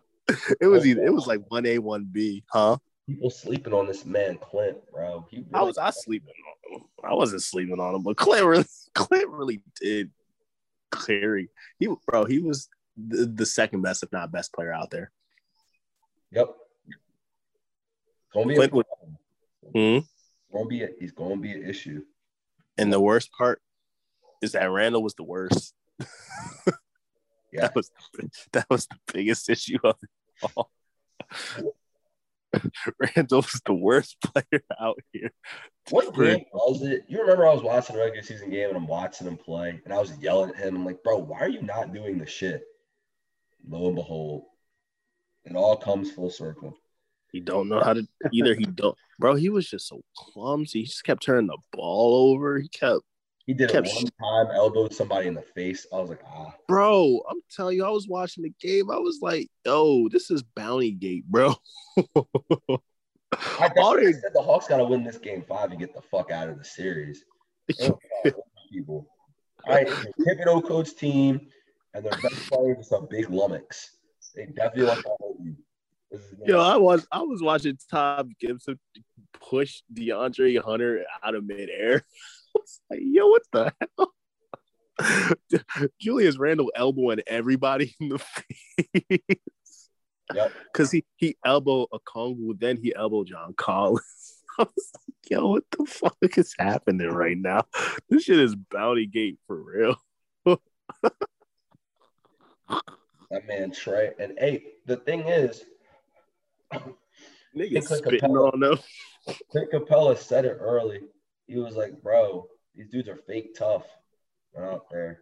It was either it was like one A, one B, huh? People sleeping on this man, Clint, bro. He How was I sleeping on him? I wasn't sleeping on him, but Clint really, Clint really did carry. He, bro, he was the, the second best, if not best player out there. Yep. Gonna be a Clint problem. Mhm. Gonna be a, he's gonna be an issue. And the worst part is that Randle was the worst. (laughs) Yeah. That was that was the biggest issue of it all. (laughs) Randle was the worst player out here. What game was it? You remember I was watching a regular season game and I'm watching him play and I was yelling at him. I'm like, bro, why are you not doing the shit? Lo and behold, it all comes full circle. He don't know how to either. He don't, bro. He was just so clumsy. He just kept turning the ball over. He kept, He did it Kept one time, elbowed somebody in the face. I was like, ah, bro. I'm telling you, I was watching the game. I was like, yo, this is Bounty Gate, bro. I, (laughs) All they- said the Hawks got to win this game five and get the fuck out of the series. (laughs) They don't fuck with people. All right, Thibodeau coach team, and their best players are some big lummox. They definitely want to hurt you. Is Yo, I was I was watching Taj Gibson push DeAndre Hunter out of midair. (laughs) I was like, yo, what the hell? (laughs) Julius Randle elbowing everybody in the (laughs) face. Yep. Cause he he elbowed Okongwu, then he elbowed John Collins. I was like, yo, what the fuck is happening right now? This shit is bounty gate for real. That man Trey. And hey, the thing is, Niggas like spitting pellet. on them. Clint Capela said it early. He was like, bro, these dudes are fake tough. They're out there.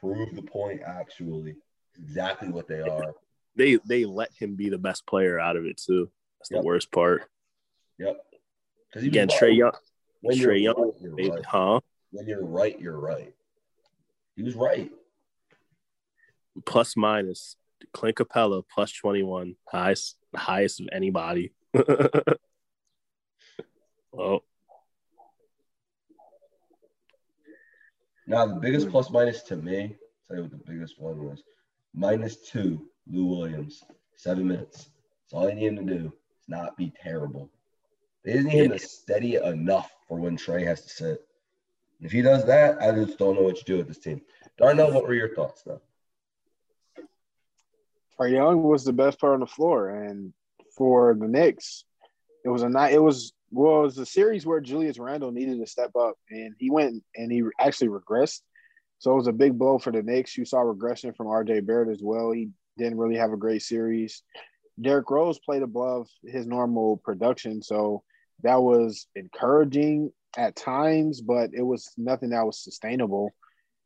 Prove the point, actually. Exactly what they are. They they let him be the best player out of it too. That's the Yep. worst part. Yep. Because Again, Trey Young, when Trey you're Young, right, right. huh? When you're right, you're right. He was right. Plus minus Clint Capela plus twenty one, highest highest of anybody. well, (laughs) oh. Now, the biggest plus minus to me, tell you what the biggest one was minus two, Lou Williams, seven minutes. That's all they need him to do. Is not be terrible. They just need him to steady enough for when Trey has to sit. If he does that, I just don't know what you do with this team. Darnell, what were your thoughts though? Trey Young was the best player on the floor, and for the Knicks, it was a night. It was well, it was a series where Julius Randle needed to step up, and he went and he actually regressed. So it was a big blow for the Knicks. You saw regression from RJ Barrett as well. He didn't really have a great series. Derrick Rose played above his normal production, so that was encouraging at times, but it was nothing that was sustainable.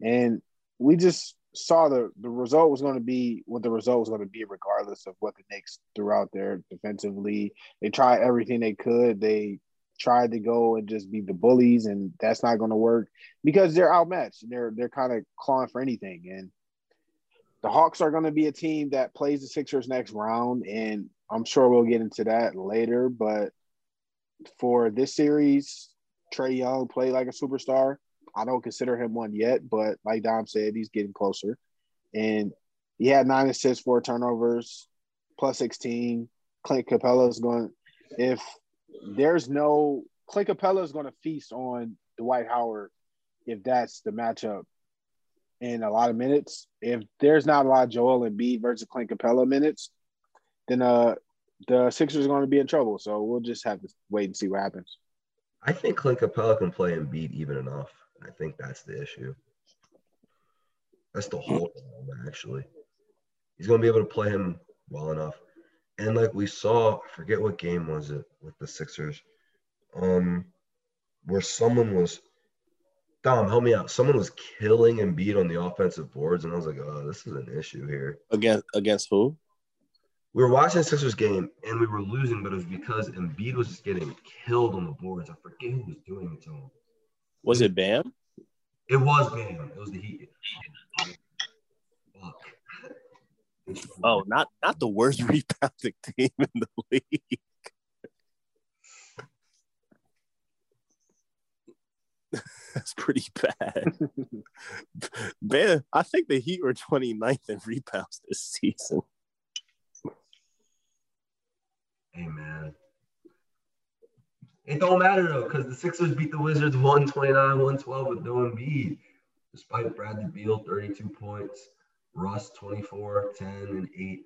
And we just saw the the result was going to be what the result was going to be, regardless of what the Knicks threw out there defensively. They tried everything they could. They tried to go and just be the bullies, and that's not going to work because they're outmatched. They're they're kind of clawing for anything, and the Hawks are going to be a team that plays the Sixers next round, and I'm sure we'll get into that later. But for this series, Trey Young played like a superstar. I don't consider him one yet, but like Dom said, he's getting closer. And he had nine assists, four turnovers, plus 16. Clint Capela is going, if there's no, Clint Capela is going to feast on Dwight Howard if that's the matchup in a lot of minutes. If there's not a lot of Joel and Embiid versus Clint Capela minutes, then uh the Sixers are going to be in trouble. So we'll just have to wait and see what happens. I think Clint Capela can play Embiid even enough. I think that's the issue. That's the whole problem, actually. He's going to be able to play him well enough. And like we saw, I forget what game was it with the Sixers, um, where someone was, Dom, help me out. Someone was killing Embiid on the offensive boards, and I was like, oh, this is an issue here. Against against who? We were watching the Sixers game and we were losing, but it was because Embiid was just getting killed on the boards. I forget who was doing it to him. Was it Bam? It was Bam. It was the Heat. Oh, not not the worst (laughs) rebounding team in the league. (laughs) That's pretty bad. (laughs) Bam, I think the Heat were 29th in rebounds this season. Hey man. It don't matter though, because the Sixers beat the Wizards 129-112 with no Embiid. Despite Bradley Beal 32 points, Russ 24, 10, and 8.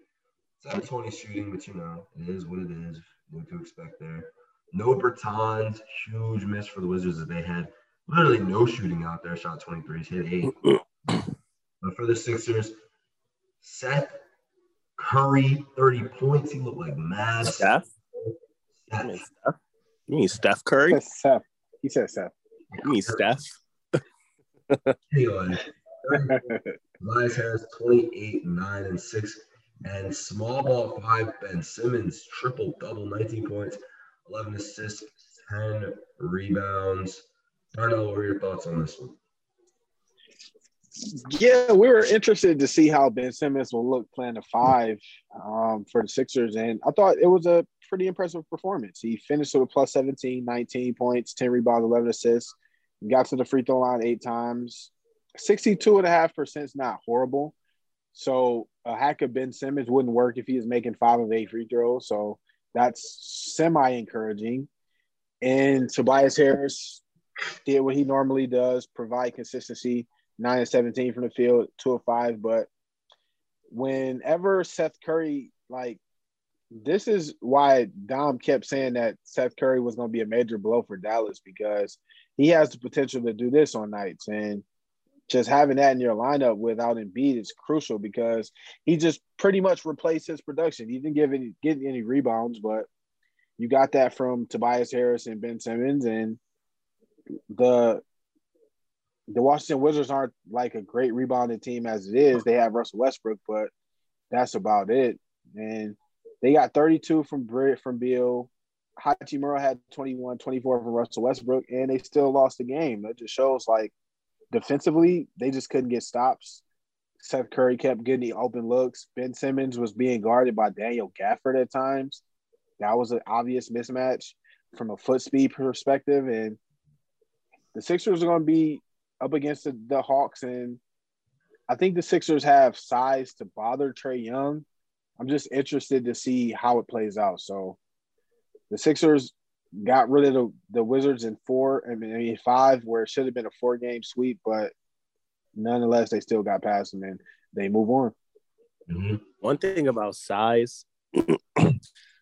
720 shooting, but you know, it is what it is. What to expect there. No Bertans, huge miss for the Wizards that they had literally no shooting out there. Shot 23s, hit eight. but for the Sixers, Seth Curry, 30 points. He looked like mad. Steph? Seth. You mean Steph? You mean Steph Curry? Seth. He said Seth. You mean Steph? Anyway, Tobias Harris, 28, 9, and 6. And small ball five, Ben Simmons, triple double, 19 points, 11 assists, 10 rebounds. Darnell, what are your thoughts on this one? Yeah, we were interested to see how Ben Simmons will look playing the five um, for the Sixers. And I thought it was a pretty impressive performance. He finished with a plus 17, 19 points, 10 rebounds, 11 assists, got to the free throw line eight times. 62.5% is not horrible. So a hack of Ben Simmons wouldn't work if he was making five of eight free throws. So that's semi encouraging. And Tobias Harris did what he normally does, provide consistency, nine and 17 from the field, two of five. But whenever Seth Curry, like, this is why Dom kept saying that Seth Curry was going to be a major blow for Dallas because he has the potential to do this on nights. And just having that in your lineup without Embiid is crucial because he just pretty much replaced his production. He didn't give any get any rebounds, but you got that from Tobias Harris and Ben Simmons, and the the Washington Wizards aren't like a great rebounding team as it is. They have Russell Westbrook, but that's about it. And they got 32 from from Beal. Hachimura had 21, 24 from Russell Westbrook, and they still lost the game. That just shows like defensively, they just couldn't get stops. Seth Curry kept getting the open looks. Ben Simmons was being guarded by Daniel Gafford at times. That was an obvious mismatch from a foot speed perspective. And the Sixers are going to be up against the, the Hawks, and I think the Sixers have size to bother Trae Young. I'm just interested to see how it plays out. So the Sixers got rid of the, the Wizards in four, I mean five, where it should have been a four game sweep, but nonetheless they still got past them and they move on. Mm-hmm. One thing about size, (clears throat)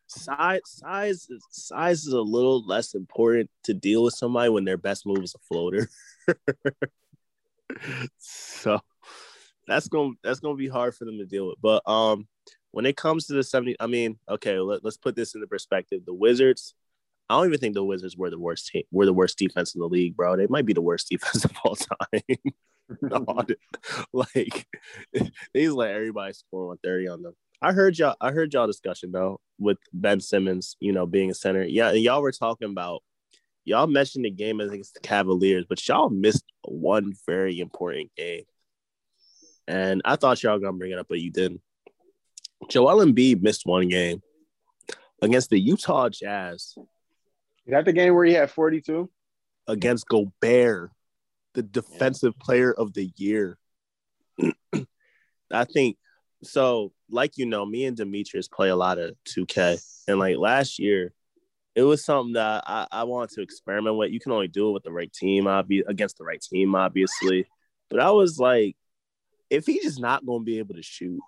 size, size, is, size is a little less important to deal with somebody when their best move is a floater. (laughs) so that's gonna that's gonna be hard for them to deal with. But um, when it comes to the 70, I mean, okay, let, let's put this into perspective. The Wizards, I don't even think the Wizards were the worst team, were the worst defense in the league, bro. They might be the worst (laughs) defense of all time. (laughs) (laughs) like he's let everybody score 130 on them. I heard y'all. I heard y'all discussion though with Ben Simmons, you know, being a center. Yeah, and y'all were talking about y'all mentioned the game against the Cavaliers, but y'all missed one very important game. And I thought y'all were gonna bring it up, but you didn't. Joel Embiid missed one game against the Utah Jazz. Is that the game where he had 42? Against Gobert, the defensive yeah. player of the year. I think so. Like you know, me and Demetrius play a lot of 2K, and like last year, it was something that I, I wanted to experiment with. You can only do it with the right team, obviously against the right team, obviously. But I was like, if he's just not to be able to shoot,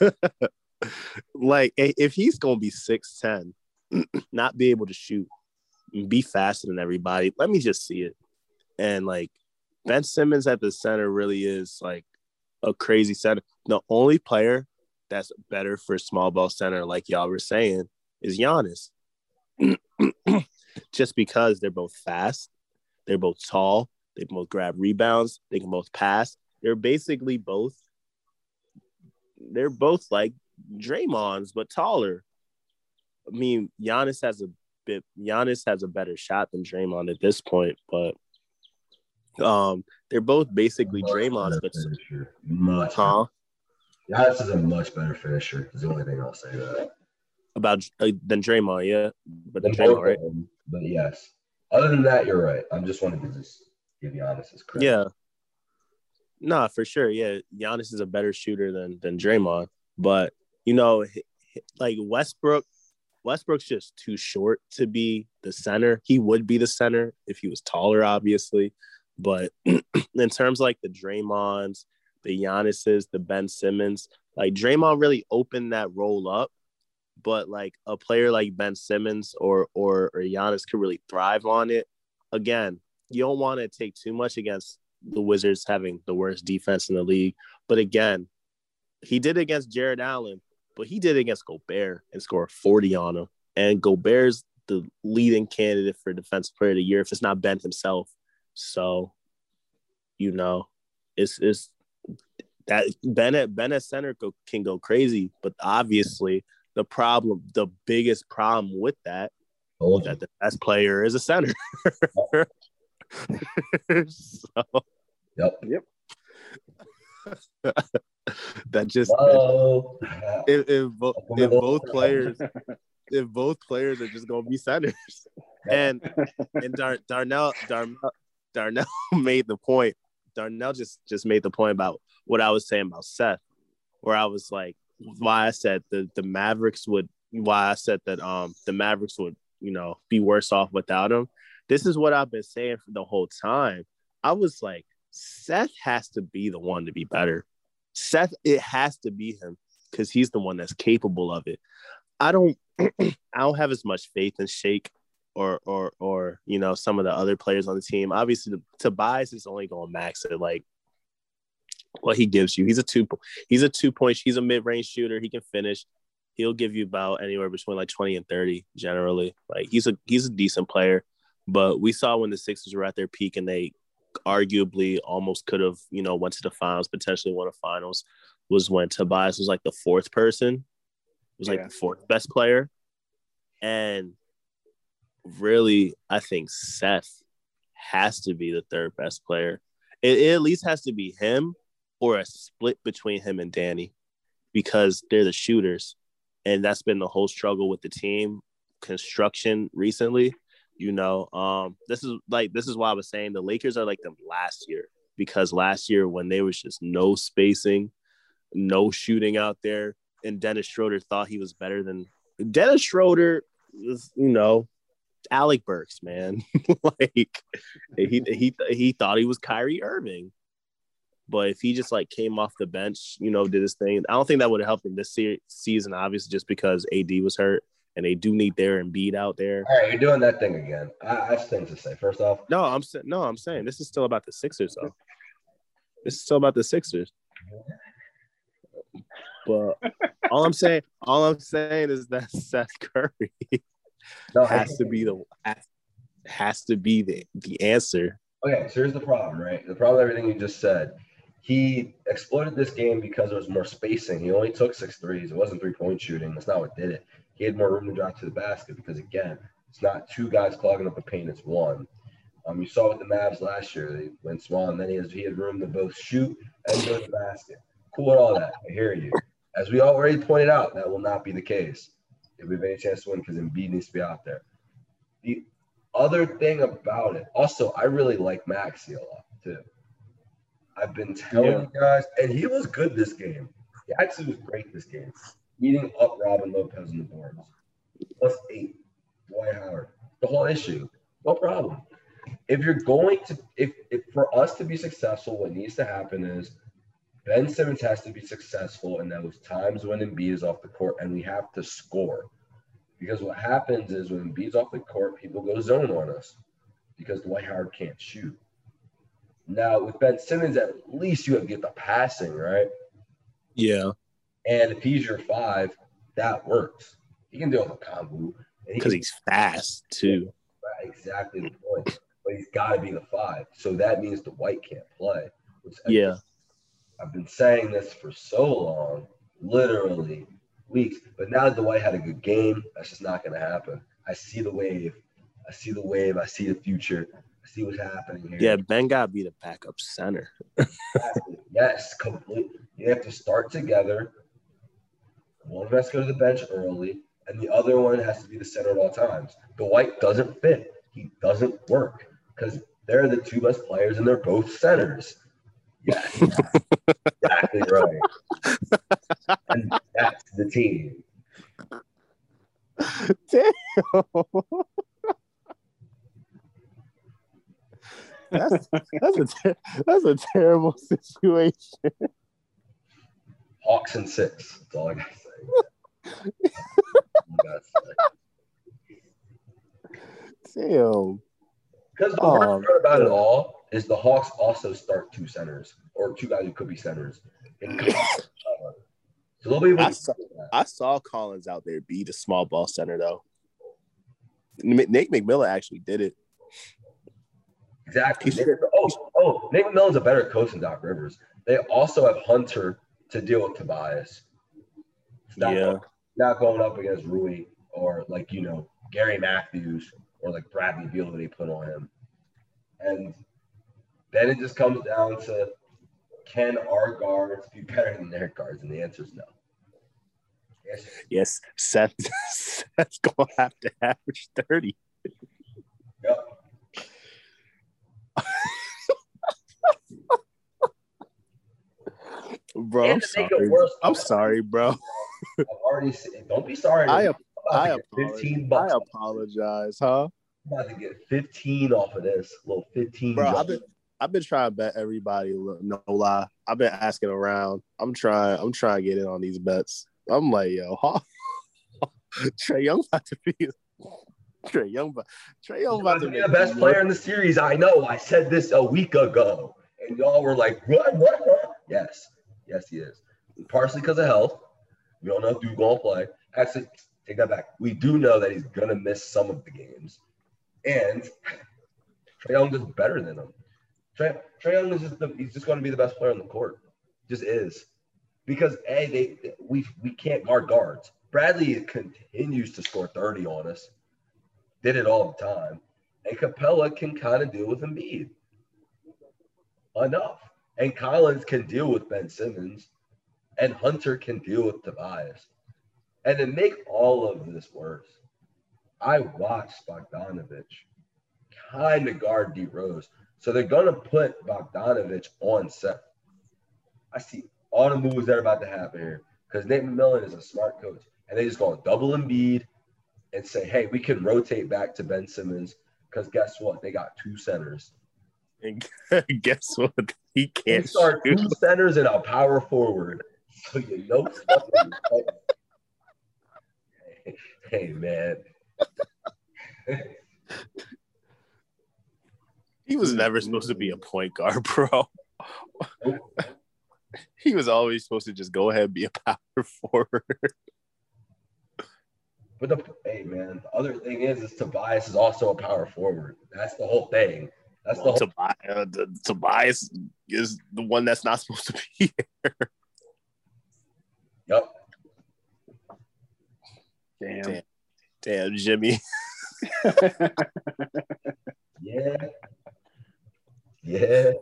(laughs) like if he's to be six ten, (clears throat) not be able to shoot, be faster than everybody, let me just see it. And like Ben Simmons at the center really is like a crazy center. The only player that's better for small ball center, like y'all were saying, is Giannis. (clears throat) Just because they're both fast, they're both tall, they both grab rebounds, they can both pass. They're basically both. They're both like Draymond's, but taller. I mean, Giannis has a bit. Giannis has a better shot than Draymond at this point, but um, they're both basically Draymond's, but finisher. much. Huh? Giannis is a much better finisher. Is the only thing I'll say that about uh, than Draymond, yeah, but than Draymond, right? Them, but yes. Other than that, you're right. I'm just wanting to just give Giannis his credit. Yeah. Nah, for sure. Yeah, Giannis is a better shooter than than Draymond, but you know, like Westbrook, Westbrook's just too short to be the center. He would be the center if he was taller, obviously. But (clears throat) in terms like the Draymonds, the Giannis's, the Ben Simmons, like Draymond really opened that role up. But like a player like Ben Simmons or or or Giannis could really thrive on it. Again, you don't want to take too much against the Wizards having the worst defense in the league. But again, he did against Jarrett Allen, but he did against Gobert and scored 40 on him. And Gobert's the leading candidate for defensive player of the year if it's not Ben himself. So, you know, it's it's that Bennett Bennett center go, can go crazy, but obviously the problem, the biggest problem with that, oh, that the best player is a center. (laughs) (laughs) so, yep. Yep. (laughs) that just if, if, if both players if both players are just gonna be centers (laughs) and and Dar, Darnell Darnell Darnell made the point Darnell just just made the point about what I was saying about Seth where I was like why I said the the Mavericks would why I said that um the Mavericks would you know be worse off without him this is what I've been saying for the whole time I was like Seth has to be the one to be better Seth, it has to be him because he's the one that's capable of it. I don't, (clears throat) I don't have as much faith in Shake or or or you know some of the other players on the team. Obviously, the, Tobias is only going max at like what he gives you. He's a two, he's a two point. He's a mid range shooter. He can finish. He'll give you about anywhere between like twenty and thirty generally. Like he's a he's a decent player. But we saw when the Sixers were at their peak and they arguably almost could have, you know, went to the finals, potentially won a finals, was when Tobias was like the fourth person, was like yeah. the fourth best player. And really, I think Seth has to be the third best player. It, it at least has to be him or a split between him and Danny because they're the shooters. And that's been the whole struggle with the team construction recently you know, um, this is like this is why I was saying the Lakers are like them last year because last year when there was just no spacing, no shooting out there, and Dennis Schroeder thought he was better than Dennis Schroeder was, you know, Alec Burks, man. (laughs) like he he he thought he was Kyrie Irving. But if he just like came off the bench, you know, did his thing, I don't think that would have helped him this se- season, obviously, just because AD was hurt and they do need their Embiid out there. All right, you're doing that thing again. I, I have things to say. First off, no, I'm no, I'm saying this is still about the Sixers, though. This is still about the Sixers. But all I'm saying, all I'm saying is that (laughs) Seth Curry no, has to be the has, to be the the answer Okay, so here's the problem, right? The problem with everything you just said. He exploited this game because there was more spacing. He only took six threes. It wasn't three point shooting. That's not what did it. He had more room to drive to the basket because, again, it's not two guys clogging up the paint, it's one. Um, you saw with the Mavs last year, they went small, and then he, has, he had room to both shoot and go to the basket. Cool with all that. I hear you. As we already pointed out, that will not be the case if we have any chance to win because Embiid needs to be out there. The other thing about it, also, I really like Maxey a lot too. I've been telling Yeah. you guys, and he was good this game. He actually was great this game, eating up Robin Lopez on the boards. Plus eight, Dwight Howard. The whole issue, no problem. If you're going to, if, if for us to be successful, what needs to happen is Ben Simmons has to be successful in those times when Embiid is off the court, and we have to score. Because what happens is when Embiid's off the court, people go zone on us because Dwight Howard can't shoot. Now with Ben Simmons, at least you have to get the passing right, Yeah, and if he's your five, that works. He can deal with a combo, and he because he's fast too. Right, exactly the point. But he's got to be the five. So that means Dwight can't play. Which Yeah, I've been saying this for so long, literally weeks. But now that Dwight had a good game, that's just not going to happen. I see the wave. I see the wave. I see the future. I see what's happening here. yeah. Ben got to be the backup center. (laughs) Exactly. Yes, completely. You have to start together. One of us go to the bench early, and the other one has to be the center at all times. Dwight doesn't fit. He doesn't work because they're the two best players, and they're both centers. Yes, exactly (laughs) right. And that's the team. Damn. that's that's a ter- that's a terrible (laughs) situation. Hawks and six. That's all I gotta say. That's (laughs) all I gotta say. Damn. Because the Oh, worst part about it all is the Hawks also start two centers or two guys who could be centers. (laughs) So they'll be able to I saw, I saw Collins out there be the small ball center though. Nate McMillan actually did it. exactly. Nate- oh, oh, Nate McMillan's a better coach than Doc Rivers. They also have Hunter to deal with Tobias. Not, Yeah, not going up against Rui or like you know Gary Matthews or like Bradley Beal that they put on him. And then it just comes down to can our guards be better than their guards? And the answer is no. Yes. yes. Seth (laughs) Seth's gonna have to average thirty. Yep. (laughs) Bro, And I'm sorry. I'm sorry, bro. (laughs) I've already said, don't be sorry. I I'm I apologize. 15 I apologize, huh? I'm about to get 15 off of this. little 15. Bro, I've been I've been trying to bet everybody. No lie, I've been asking around. I'm trying. I'm trying to get in on these bets. I'm like, yo, huh? (laughs) Trae Young about to be Trae Young. Trae Young about about to be the best player in the series. I know. I said this a week ago, and y'all were like, "What? What? what? Yes, yes, he is. Partially because of health. We don't know if Duke gonna play. Actually, take that back. We do know that he's gonna miss some of the games, and Trae Young is better than him. Trae, Trae Young is just the, he's just to be the best player on the court. Just is because a they we we can't guard guards. Bradley continues to score 30 on us. Did it all the time. And Capela can kind of deal with Embiid. Enough. And Collins can deal with Ben Simmons. And Hunter can deal with Tobias. And to make all of this worse, I watched Bogdanovic kind of guard D Rose. So they're going to put Bogdanovic on Seth. I see all the moves that are about to happen here because Nate McMillan is a smart coach. And they just going to double Embiid and say, hey, we can rotate back to Ben Simmons because guess what? They got two centers. And (laughs) guess what? He can't start shoot. two centers and a power forward. So (laughs) you know something. hey, (laughs) hey, man. He was never supposed to be a point guard, (laughs) bro. he was always supposed to just go ahead and be a power forward. But the hey man, the other thing is is Tobias is also a power forward. That's the whole thing. That's the whole, Tobias, uh, the, Tobias is the one that's not supposed to be here. Yep. Damn. Damn. Damn, Jimmy. (laughs) Yeah. Yeah.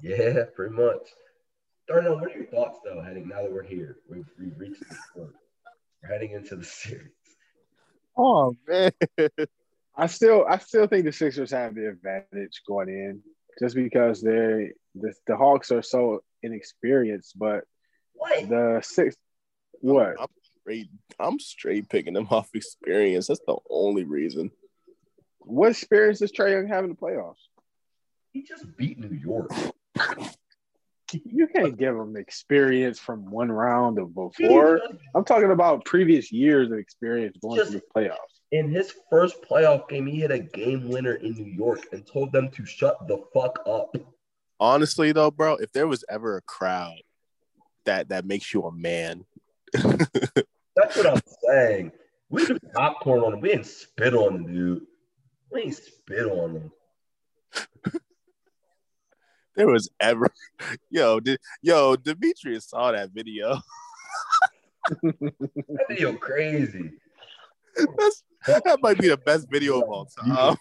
Yeah, pretty much. Darnell, what are your thoughts though, heading now that we're here? We've, we've reached this point. We're heading into the (laughs) series. Oh man. I still I still think the Sixers have the advantage going in just because they the, the Hawks are so inexperienced, but What? the six what? I'm straight, I'm straight picking them (laughs) off experience. That's the only reason. What experience does Trae Young have in the playoffs? He just beat New York. You can't give him experience from one round of before. just- I'm talking about previous years of experience going Just- through the playoffs. In his first playoff game, he hit a game winner in New York and told them to shut the fuck up. Honestly, though, bro, if there was ever a crowd that that makes you a man, That's what I'm saying. We threw popcorn on him. We didn't spit on him, dude. We didn't spit on him. there was ever, (laughs) yo, did, yo, Demetrius saw that video. (laughs) That video crazy. That's, that might be the best video of all time.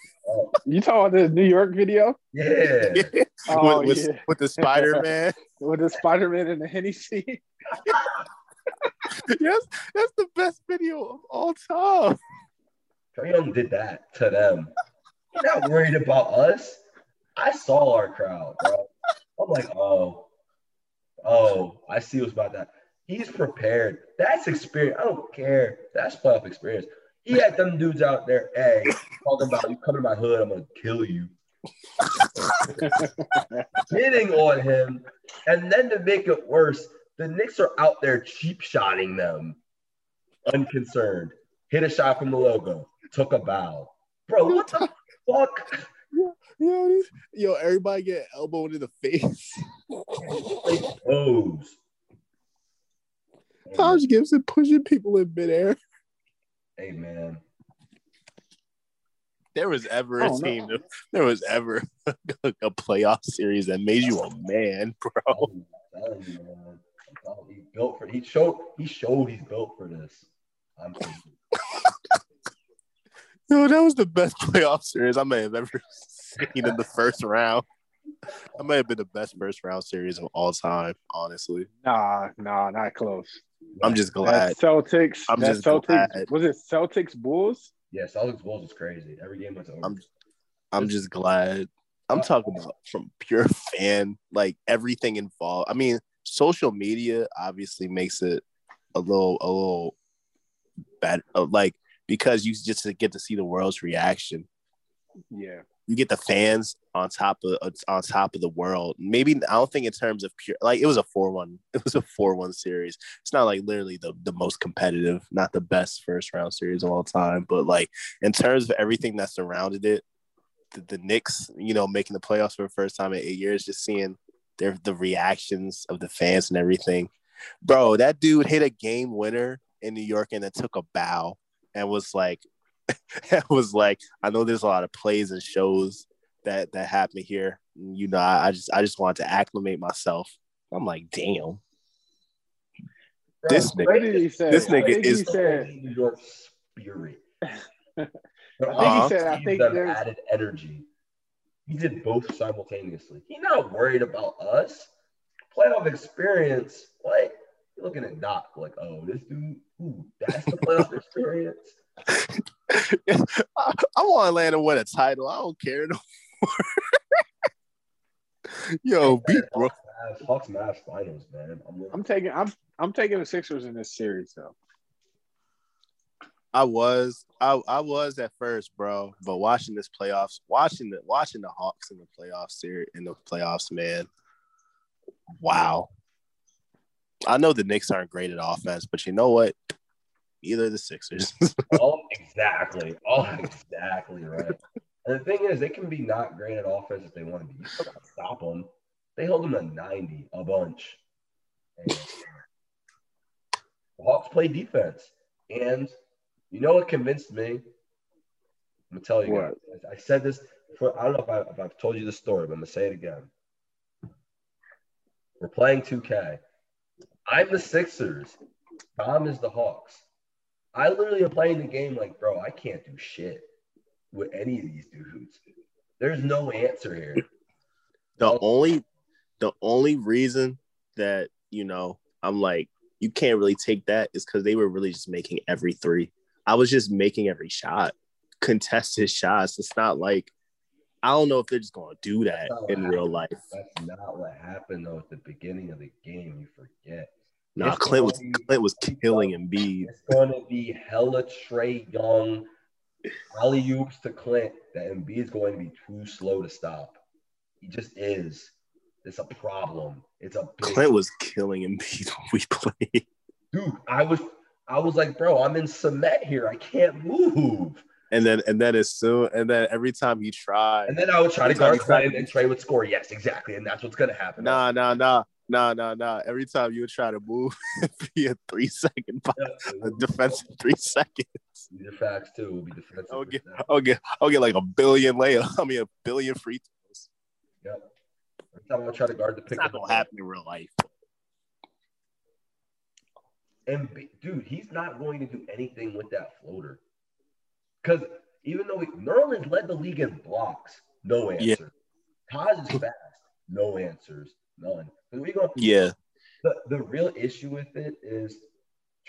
You talking about the New York video? yeah. (laughs) Oh with, with, yeah, with the Spider Man. (laughs) with the Spider Man and the Hennessy. (laughs) yes, that's the best video of all time. Trae Young did that to them. He's not worried about us. I saw our crowd, bro. I'm like, oh, oh, I see what's about that. He's prepared. That's experience. I don't care. That's playoff experience. He had them dudes out there, hey, talking about you come to my hood, I'm gonna kill you. Hitting on him, and then to make it worse, the Knicks are out there cheap shotting them, unconcerned. Hit a shot from the logo, took a bow. Bro, what the fuck? Yo, yo, everybody get elbowed in the face. Pose. Taj Gibson pushing people in midair. Hey man, There was ever a Oh, no. team, there was ever (laughs) a playoff series that made you a man, bro. Oh, I'm you, man. I'm telling you, He built for. He showed. He showed he's built for this. I'm telling that was the best (laughs) playoff series I may have ever seen in the first round. That may have been the best first round series of all time, honestly. Nah, nah, not close. I'm just glad. That Celtics. I'm that just Celtics. glad. Was it Celtics Bulls? Yeah, Celtics Bulls is crazy. Every game was over. I'm I'm just glad. I'm talking about from pure (laughs) fan, like everything involved. I mean, social media obviously makes it a little a little bad, uh, like because you just get to see the world's reaction. Yeah. You get the fans on top of uh, on top of the world. Maybe I don't think in terms of pure like it was a four one. (laughs) It was a four one series. It's not like literally the the most competitive, not the best first round series of all time, but like in terms of everything that surrounded it, the, the Knicks, you know, making the playoffs for the first time in eight years, just seeing their the reactions of the fans and everything. Bro, that dude hit a game winner in New York and then took a bow and was like, (laughs) it was like, I know there's a lot of plays and shows that that happen here. You know, I, I just I just wanted to acclimate myself. I'm like, damn, Bro, this nigga- What did he say? this nigga is- He said, New York spirit. I think Uh-huh. he said. I think them there's. added energy. He did both simultaneously. He's not worried about us. Playoff experience, like you're looking at Doc, like, oh, this dude, ooh, that's the playoff (laughs) experience. I, (laughs) I want Atlanta to win a title. I don't care no more. (laughs) Yo, beat bro. Mavs, Hawks Mavs finals, man. I'm, looking- I'm taking. I'm. I'm taking the Sixers in this series though. I was, I, I was at first, bro. But watching this playoffs, watching the watching the Hawks in the playoffs series in the playoffs, man. Wow. I know the Knicks aren't great at offense, but you know what? Either the Sixers. (laughs) (laughs) Oh, exactly. Oh, exactly right. And the thing is, they can be not great at offense if they want to be. You still gotta stop them. They hold them to 90 a bunch. And the Hawks play defense. And you know what convinced me? I'm gonna tell you What? guys. I said this for, I don't know if, I, if I've told you the story, but I'm gonna say it again. We're playing 2K. I'm the Sixers. Tom is the Hawks. I literally am playing the game like, bro, I can't do shit with any of these dudes. There's no answer here. The only the only reason that, you know, I'm like, you can't really take that is because they were really just making every three. I was just making every shot, contested shots. It's not like I don't know if they're just gonna do that That's not what in real life. That's not what happened though at the beginning of the game. You forget. Nah, Clint was gonna be- Clint was killing Embiid. It's going to be hella Trae Young, alley oops to Clint. That Embiid is going to be too slow to stop. He just is. It's a problem. It's a big Clint was killing Embiid (laughs) when we played. dude. I was I was like, bro, I'm in cement here. I can't move. And then and then as soon and then every time he tried, And then I would try to guard Clint, and Trae would score. Yes, exactly. And that's what's gonna happen. nah, nah, nah, nah, nah, nah. Every time you would try to move, (laughs) it'd be a three second, Yeah, (laughs) a defensive three seconds. Are facts too. Will be defensive. I'll get. I'll get, I'll get like a billion layup. (laughs) I mean, a billion free throws. Yep. Every time I try to guard the It's pick, not gonna happen in real life. And dude, he's not going to do anything with that floater. Because even though he, led the league in blocks, no answer. Yeah. Taj is fast, no answers, none. we go. Yeah, The, the real issue with it is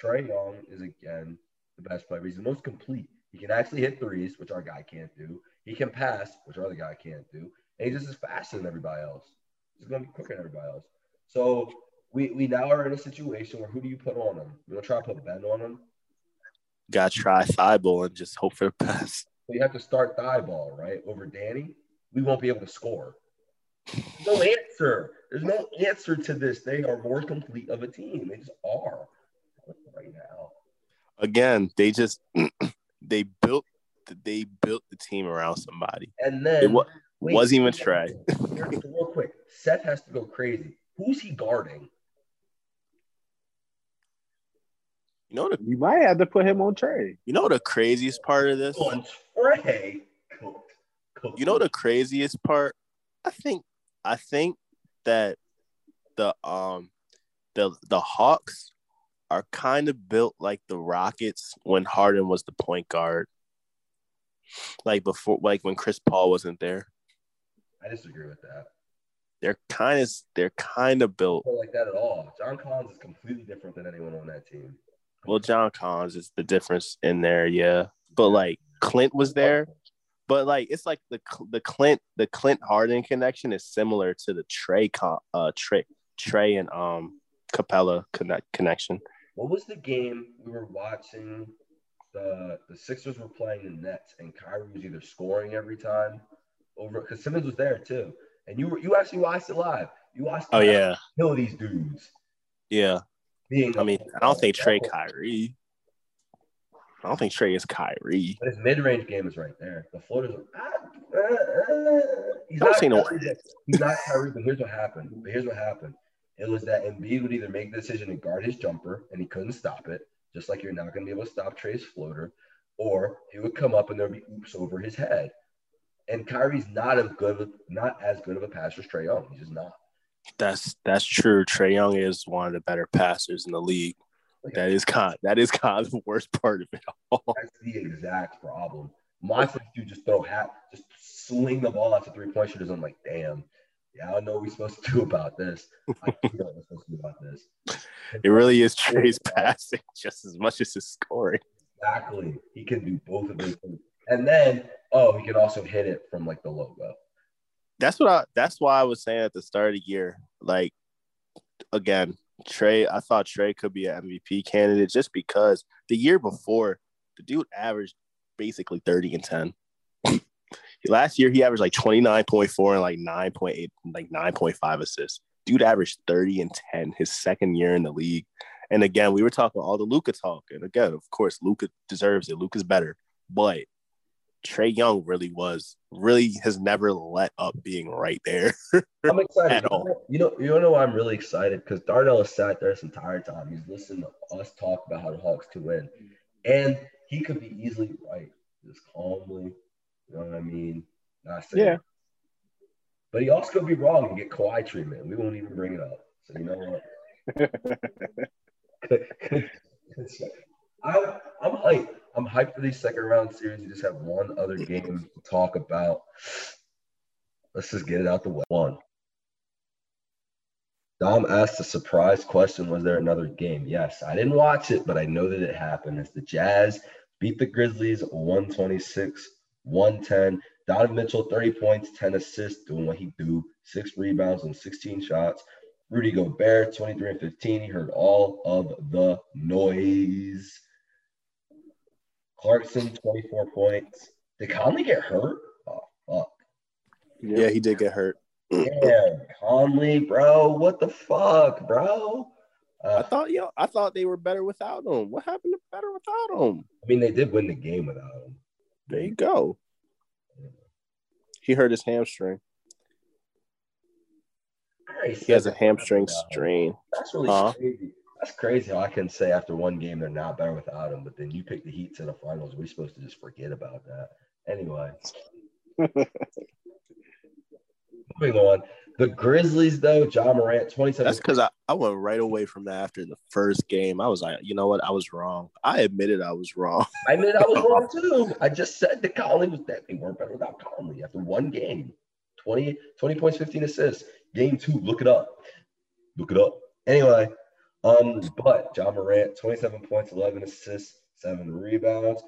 Trae Young is again the best player. He's the most complete. He can actually hit threes, which our guy can't do. He can pass, which our other guy can't do. And he's just as fast than everybody else. He's gonna be quicker than everybody else. So we, we now are in a situation where who do you put on him? You want to try to put Ben on him? gotta try Thybulle and just hope for the best. So you have to start Thybulle, right? Over Danny. We won't be able to score. No answer. There's no answer to this. They are more complete of a team. They just are right now. Again, they just (clears throat) they built they built the team around somebody. And It then wa- wait, wasn't even Trae. Real quick, Seth has to go crazy. Who's he guarding? You know the You might have to put him on Trae. you know the craziest part of this. On Trae. Cooked. Cooked. You know the craziest part? I think I think that the um the the Hawks are kind of built like the Rockets when Harden was the point guard. Like before like when Chris Paul wasn't there. I disagree with that. They're kind of they're kind of built. Like that at all. John Collins is completely different than anyone on that team. Well, John Collins is the difference in there, yeah. But like Clint was there, but like it's like the the Clint the Clint Harden connection is similar to the Trae uh Trae Trae and um Capela connect connection. What was the game we were watching? The the Sixers were playing the Nets, and Kyrie was either scoring every time over because Simmons was there too, and you were you actually watched it live. You watched. Oh yeah, kill these dudes. yeah. Being I mean, I don't think Trae Kyrie. I don't think Trae is Kyrie. But his mid-range game is right there. The floaters are. Ah, uh, uh, he's Don't not say no. He's not Kyrie, but here's what happened. But here's what happened. It was that Embiid would either make the decision to guard his jumper, and he couldn't stop it, just like you're not going to be able to stop Trae's floater, or he would come up and there'd be oops over his head. And Kyrie's not as good, of, not as good of a passer as Trae Young. He's just not. That's that's true. Trae Young is one of the better passers in the league. That is kind. That is the worst part of it all. That's the exact problem. My first dude just throw hat, just sling the ball out to three point shooters. I'm like, damn. Yeah, I don't know what we're supposed to do about this. I don't know what we're supposed to do about this. It really is Trae's passing just as much as his scoring. Exactly. He can do both of those things. And then, oh, he can also hit it from like the logo. That's what I. That's why I was saying at the start of the year. Like, again, Trae. I thought Trae could be an MVP candidate just because the year before, the dude averaged basically thirty and ten. (laughs) Last year he averaged like twenty nine point four and like nine point eight, like nine point five assists. Dude averaged thirty and ten his second year in the league. And again, we were talking all the Luka talk, and again, of course, Luka deserves it. Luka's better, but Trae Young really was, really has never let up being right there. (laughs) I'm excited. You know, you know why I'm really excited? Because Darnell has sat there this entire time. He's listened to us talk about how the Hawks to win. And he could be easily right, just calmly. You know what I mean? Not saying. Yeah. But he also could be wrong and get Kawhi treatment. We won't even bring it up. So you know what? (laughs) (laughs) I, I'm hyped. I'm hyped for these second round series. You just have one other game to talk about. Let's just get it out the way. One. Dom asked a surprise question Was there another game? Yes. I didn't watch it, but I know that it happened. As the Jazz beat the Grizzlies 126 110. Donovan Mitchell, 30 points, 10 assists, doing what he do, six rebounds and 16 shots. Rudy Gobert, 23 and 15. He heard all of the noise. Clarkson, 24 points. Did Conley get hurt? Oh, fuck. Yeah, he did get hurt. Damn, Conley, bro. What the fuck, bro? I Uh, thought, yo, I thought they were better without him. What happened to better without him? I mean, they did win the game without him. There you go. He hurt his hamstring. He has a hamstring strain. That's really Huh? crazy. That's crazy how I can say after one game they're not better without him, but then you pick the Heat to the finals. We're supposed to just forget about that. Anyway, (laughs) moving on. The Grizzlies, though, Ja Morant, 27. That's because I, I went right away from that after the first game. I was like, you know what? I was wrong. I admitted I was wrong. I mean, I was (laughs) wrong too. I just said that Conley was that they weren't better without Conley after one game. 20, 20 points, 15 assists. Game two, look it up. Look it up. Anyway, um, but Ja Morant, 27 points, 11 assists, seven rebounds.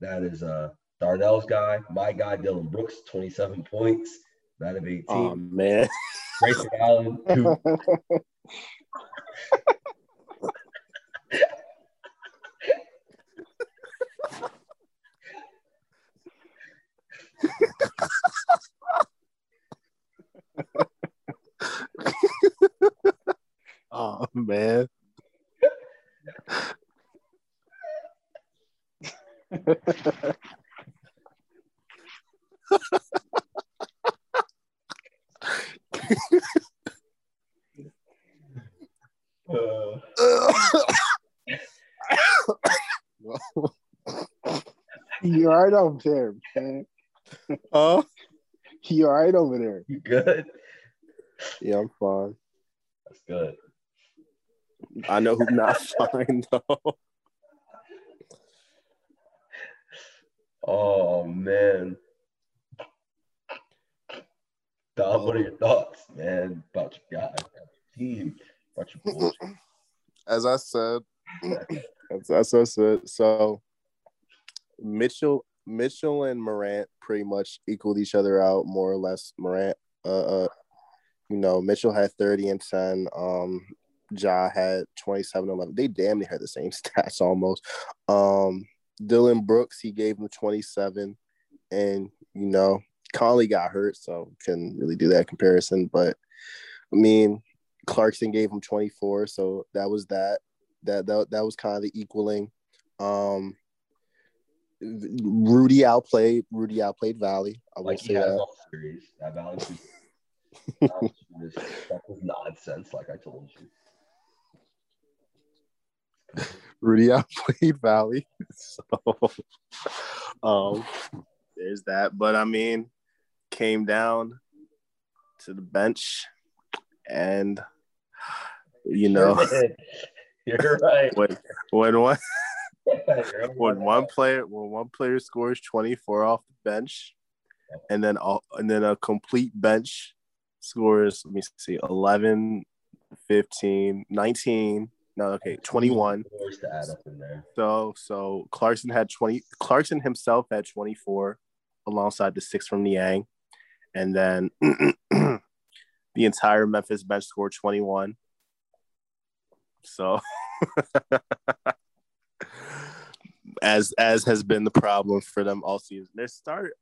That is uh Darnell's guy. My guy, Dillon Brooks, 27 points. That of 18. Oh man. Grayson Allen, two. Oh (laughs) man. Uh, (laughs) you all right over there, man? Huh? You all right over there? you good? Yeah, I'm fine. That's good. I know who's not (laughs) fine though. Oh man. Dom, what are your thoughts, man, about your guy, about your team, about your bullshit? (laughs) as I said, (clears throat) as, as I said, so Mitchell, Mitchell and Morant pretty much equaled each other out more or less. Morant, uh, uh you know, Mitchell had 30 and 10. Um, Ja had 27 11. They damn near had the same (laughs) stats almost. Um, Dillon Brooks, he gave him 27. And, you know, Conley got hurt, so couldn't really do that comparison. But I mean, Clarkson gave him 24, so that was that. That that, that was kind of the equaling. Um Rudy outplayed Rudy outplayed Valley. I Like he has that. all series. That (laughs) is was, that was nonsense, like I told you. Rudy outplayed (laughs) Valley. So um there's that. But I mean, came down to the bench and you know You're right. when when one (laughs) when one player when one player scores 24 off the bench and then all and then a complete bench scores let me see 11 15 19 no okay 21 to add up in there. so so clarkson had 20 clarkson himself had 24 alongside the six from niang and then (clears throat) the entire memphis bench scored 21 so (laughs) as as has been the problem for them all season. Their start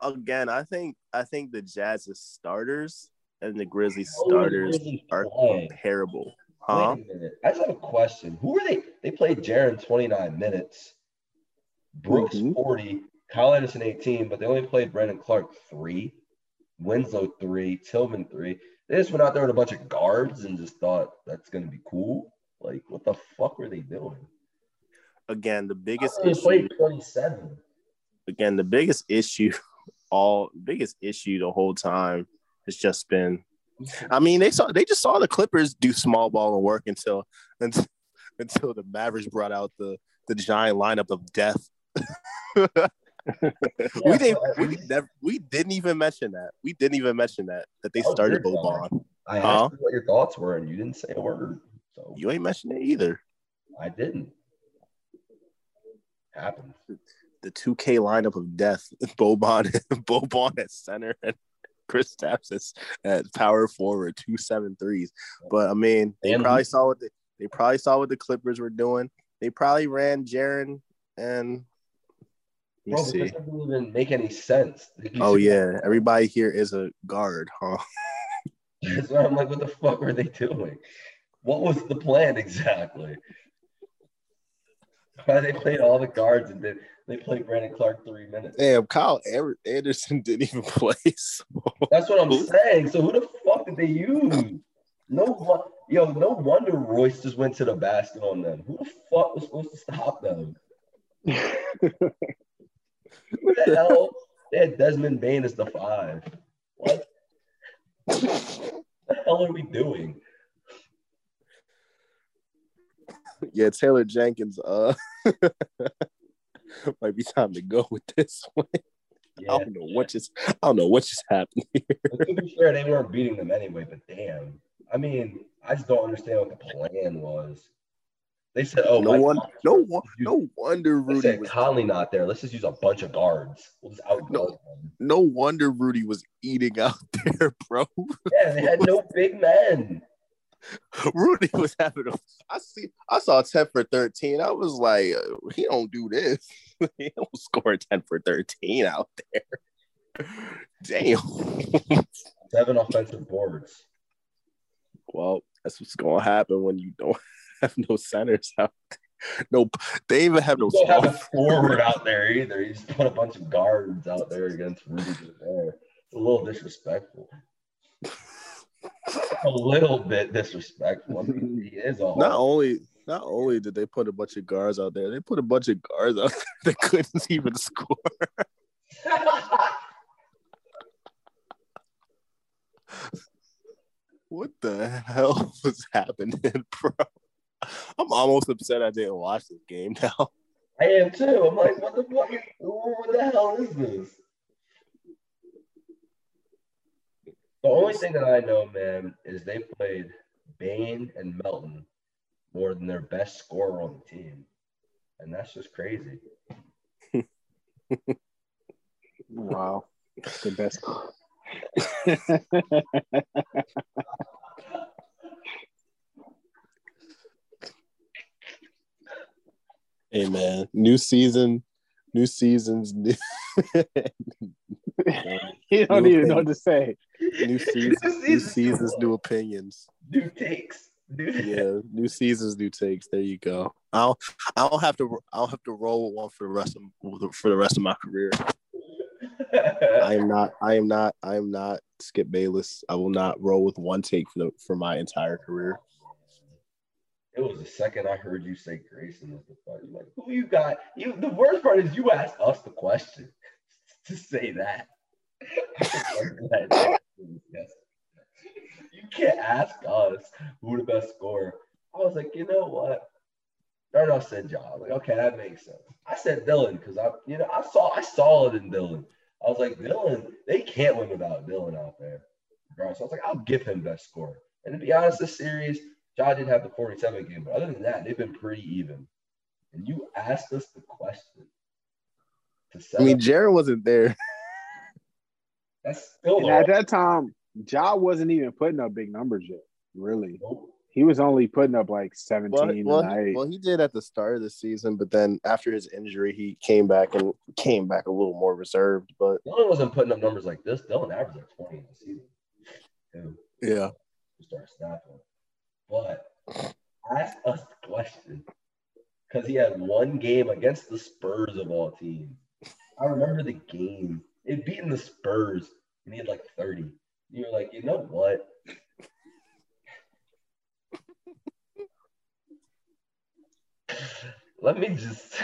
again. I think I think the Jazz's starters and the Grizzlies oh, the starters are comparable, huh? Wait a minute. I just have a question. Who were they? They played Jaren 29 minutes, Brooks Mhm. 40, Kyle Anderson 18, but they only played Brandon Clarke three, Winslow three, Tillman three. They just went out there with a bunch of guards and just thought that's going to be cool. Like, what the fuck were they doing? Again, the biggest They issue. played 27. Again, the biggest issue (laughs) all biggest issue the whole time has just been. I mean, they saw they just saw the Clippers do small ball and work until (laughs) until, until the Mavericks brought out the the giant lineup of death. (laughs) we didn't we never we didn't even mention that. We didn't even mention that that they started Boban. I asked Huh? you what your thoughts were, and you didn't say a word. So You ain't mentioned it either. I didn't. Happens. The 2K lineup of death. (laughs) Boban Boban at center and (laughs) Kristaps at, at power forward, two seven threes. But I mean, they And- probably saw what the, they probably saw what the Clippers were doing. They probably ran Jaren and let me Bro, see. doesn't even make any sense. Oh yeah, everybody here is a guard, huh? (laughs) That's why I'm like, what the fuck were they doing? What was the plan exactly? Why (laughs) they played all the guards and then they played Brandon Clarke three minutes. Damn, Kyle Anderson didn't even (laughs) play. So. That's what I'm saying. So who the fuck did they use? No, wo- yo, no wonder Royce just went to the basket on them. Who the fuck was supposed to stop them? (laughs) Who the hell? They had Desmond Bane as the five. What? the hell are we doing? (laughs) Yeah, Taylor Jenkins. Uh, (laughs) might be time to go with this one. (laughs) Yeah. I don't know what just I don't know what just happened here. To be fair, they weren't beating them anyway, but damn. I mean, I just don't understand what the plan was. They said, oh, no one, no one, no wonder Rudy said was Conley not there. Let's just use a bunch of guards. We'll just outguard No. no wonder Rudy was eating out there, bro. Yeah, they had no big men. (laughs) Rudy was having a. I see. I saw ten for thirteen. I was like, uh, he don't do this. (laughs) he don't score ten for thirteen out there. Damn. (laughs) Seven offensive boards. Well, that's what's gonna happen when you don't have no centers out there. No, they even have no don't have a forward out there either. You just put a bunch of guards out there against Rudy Gobert. It's a little disrespectful. A little bit disrespectful. I mean, he is a Not only not only did they put a bunch of guards out there, they put a bunch of guards out there (laughs) that couldn't even score. (laughs) What the hell was happening, bro? I'm almost upset I didn't watch this game now. I am too. I'm like, what the fuck? is- What the hell is this? The only thing that I know, man, is they played Bane and Melton more than their best scorer on the team, and that's just crazy. (laughs) wow. The best. (laughs) Hey man, new season, new seasons, new, (laughs) you don't even know what to say. (laughs) new seasons, new seasons, new opinions. New takes. New Yeah, new seasons, new takes. There you go. I'll I'll have to I'll have to roll with one for the rest of for the rest of my career. I am not I am not I am not Skip Bayless. I will not roll with one take for the for my entire career. It was the second I heard you say Grayson was the fight. Like, who you got? You. The worst part is you asked us the question (laughs) to say that. (laughs) You can't ask us who the best scorer. I was like, you know what? Darnell said John. Like, okay, that makes sense. I said Dillon because I, you know, I saw I saw it in Dillon. I was like, Dillon, they can't win without Dillon out there. So I was like, I'll give him best scorer. And to be honest, this series, Ja did have the 47 game, but other than that, they've been pretty even. And you asked us the question to I mean, up- Jaren wasn't there. (laughs) that's still And at that time, Ja wasn't even putting up big numbers yet. Really, Nope. he was only putting up like seventeen well, and he, eight. well, he did at the start of the season, but then after his injury, he came back and came back a little more reserved. But Dillon wasn't putting up numbers like this. Dillon averaged like 20 in the season. Too. yeah, to start snapping. But ask us the question because he had one game against the Spurs of all teams. I remember the game. It beating the Spurs, and he had like 30. You're like, you know what? (laughs) Let me just.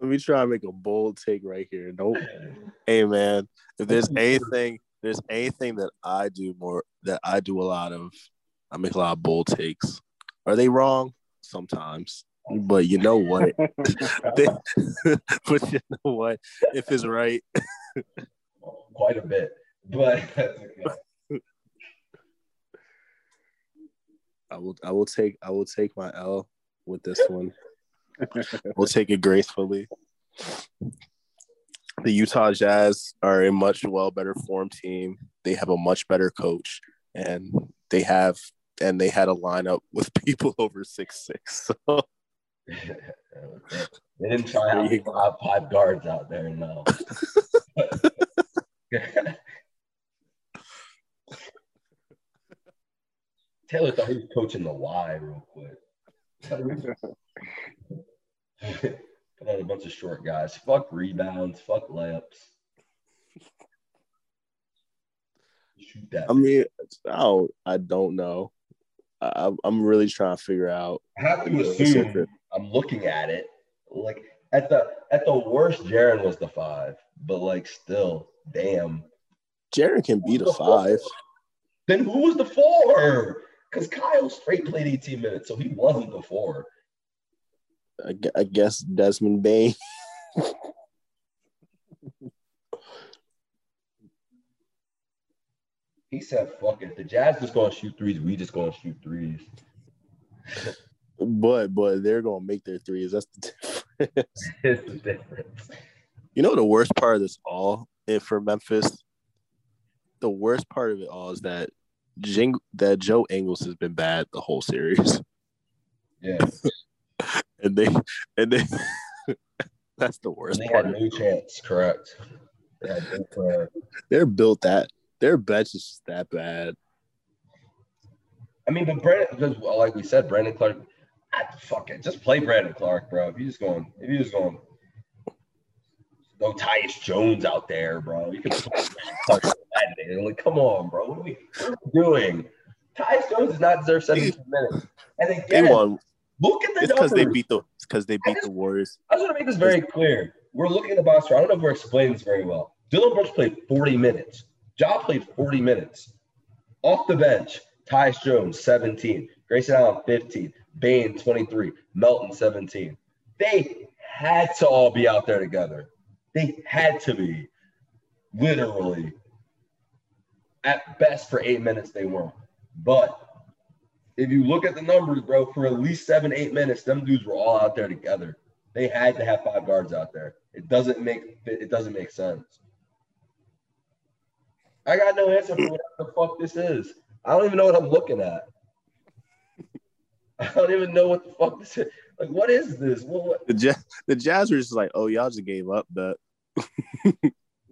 Let me try and make a bold take right here. Nope. (laughs) Hey man, if there's (laughs) anything, there's anything that I do more that I do a lot of, I make a lot of bold takes. Are they wrong? Sometimes. But you know what? (laughs) (laughs) (laughs) but you know what? If it's right, Quite a bit. But I will I will take I will take my L with this one. we'll take it gracefully. The Utah Jazz are a much well better formed team. They have a much better coach, and they have and they had a lineup with (laughs) people over six six. So (laughs) they didn't try out five, five guards out there, no. (laughs) Taylor thought he was coaching the Y real quick. Put out a bunch of short guys. Fuck rebounds. Fuck layups. Shoot that. I mean, I don't, I don't know. I, I'm really trying to figure out. I have to assume I'm looking at it like at the at the worst. Jaren was the five, but like still, damn. Jaren can be the five. Then who was the four? Because Kyle straight played 18 minutes, so he wasn't the four. I, I guess Desmond Bane. (laughs) he said, "Fuck it, the Jazz just gonna shoot threes. We just gonna shoot threes. but but they're gonna make their threes. That's the (laughs) difference. (laughs) It's the difference. You know the worst part of this all, and for Memphis, the worst part of it all is that Jing- that Joe Ingles has been bad the whole series. Yeah, and they and they (laughs) that's the worst they part. had no chance. Correct. They had no prayer. They're built that their bench is just that bad. I mean, but Brandon, because well, like we said, Brandon Clarke. Fuck it, just play Brandon Clarke, bro. If you just going, if you just going, no Tyus Jones out there, bro. You can Clarke like, come on, bro. What are we, what are we doing? Tyus Jones does not deserve 17 minutes. And They again, won. Look at the It's because they beat the because they beat the Warriors. I just want to make this very clear. We're looking at the box score. I don't know if we're explaining this very well. Dillon Brooks played 40 minutes. Ja played 40 minutes. Off the bench, Tyus Jones, 17. Grayson Allen, 15. Bane, 23. Melton, 17. They had to all be out there together. They had to be. Literally. At best, for eight minutes, they weren't. But if you look at the numbers, bro, for at least seven, eight minutes, them dudes were all out there together. They had to have five guards out there. It doesn't make it doesn't make sense. I got no answer for what the fuck this is. I don't even know what I'm looking at. I don't even know what the fuck this is. Like, what is this? What, what? The Jazz, the Jazz were just like, oh, y'all just gave up, but (laughs)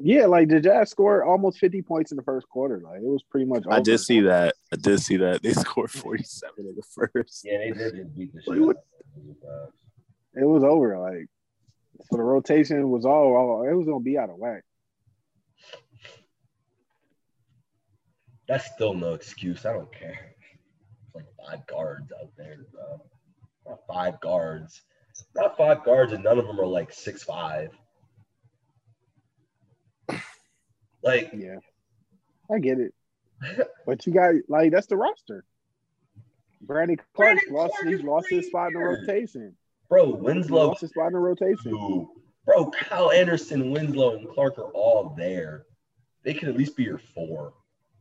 Yeah, like the Jazz scored almost 50 points in the first quarter. Like it was pretty much. I did see that. I did see that they (laughs) scored forty seven in the first. Yeah, they did just beat the shit. Like, out what- of them. It was over. Like so, the rotation was all. all it was gonna be out of whack. That's still no excuse. I don't care. It's like five guards out there, bro. Not five guards. Not five guards, and none of them are like six five. Like, Yeah, I get it. But you got like that's the roster. Brandon Clarke Brandon lost. Clarke He's lost his spot in the rotation. bro, He Winslow, lost his spot in the rotation. Bro, Kyle Anderson, Winslow, and Clarke are all there. They could at least be your four.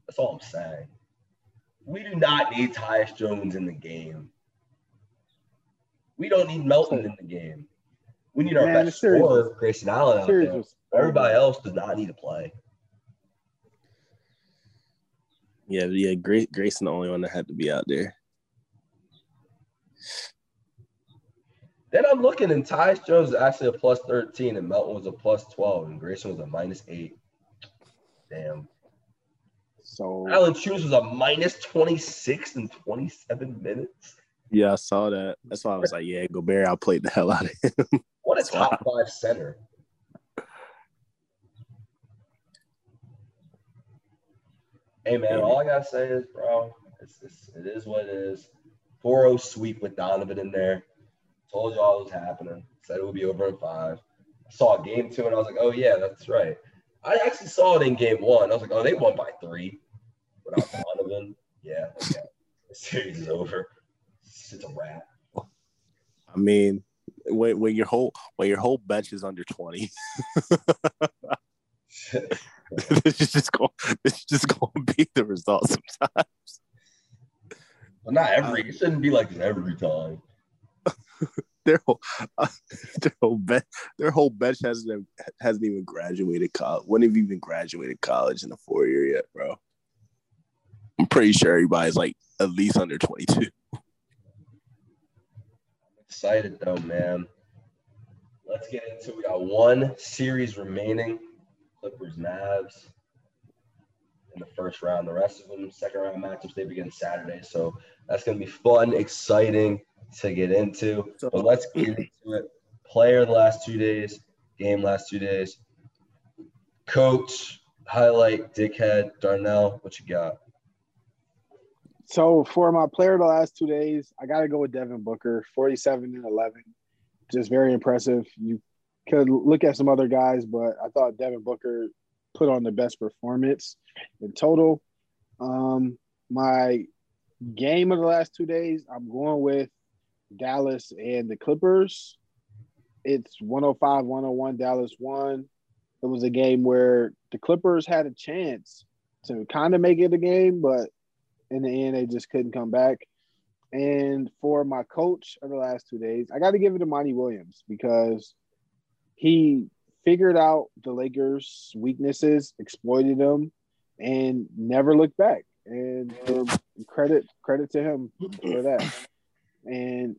That's all I'm saying. We do not need Tyus Jones in the game. We don't need Melton in the game. We need our Man, best scorer, Grayson Allen, out there. Everybody else does not need to play. Yeah, yeah. Grace, Grayson, the only one that had to be out there. Then I'm looking, and Tyus Jones is actually a plus 13, and Melton was a plus 12, and Grayson was a minus 8. Damn. So Alan Shoes was a minus 26 in 27 minutes. Yeah, I saw that. That's why I was like, yeah, Gobert outplayed the hell out of him. What a (laughs) That's top five center. Hey man, all I gotta say is, bro, it's, it's it is what it is. 4-0 sweep with Donovan in there. Told y'all it was happening. Said it would be over in five. I saw game two and I was like, oh yeah, that's right. I actually saw it in game one. I was like, oh, they won by three without (laughs) Donovan. Yeah, okay. The series is over. It's a wrap. I mean, when, when your whole when your whole bench is under twenty, (laughs) (laughs) (laughs) this is just going this is just going to be the result sometimes. Well, not every. It shouldn't be like this every time. (laughs) Their whole uh, (laughs) their whole bench their whole bench hasn't hasn't even graduated college. Wouldn't have even graduated college in a four year yet, bro. I'm pretty sure everybody's like at least under twenty two. I'm Excited though, man. Let's get into. it. We got one series remaining. Clippers, Mavs in the first round. The rest of them, second round matchups, they begin Saturday. So that's going to be fun, exciting to get into. But let's get into it. Player the last two days, game last two days. Coach, highlight, dickhead, Darnell, what you got? So for my player the last two days, I got to go with Devin Booker, 47 and 11. Just very impressive. You could look at some other guys, but I thought Devin Booker put on the best performance in total. Um, my game of the last two days, I'm going with Dallas and the Clippers. It's 105 101. Dallas won. It was a game where the Clippers had a chance to kind of make it a game, but in the end, they just couldn't come back. And for my coach of the last two days, I got to give it to Monty Williams because he figured out the Lakers' weaknesses, exploited them, and never looked back. And um, credit credit to him for that. And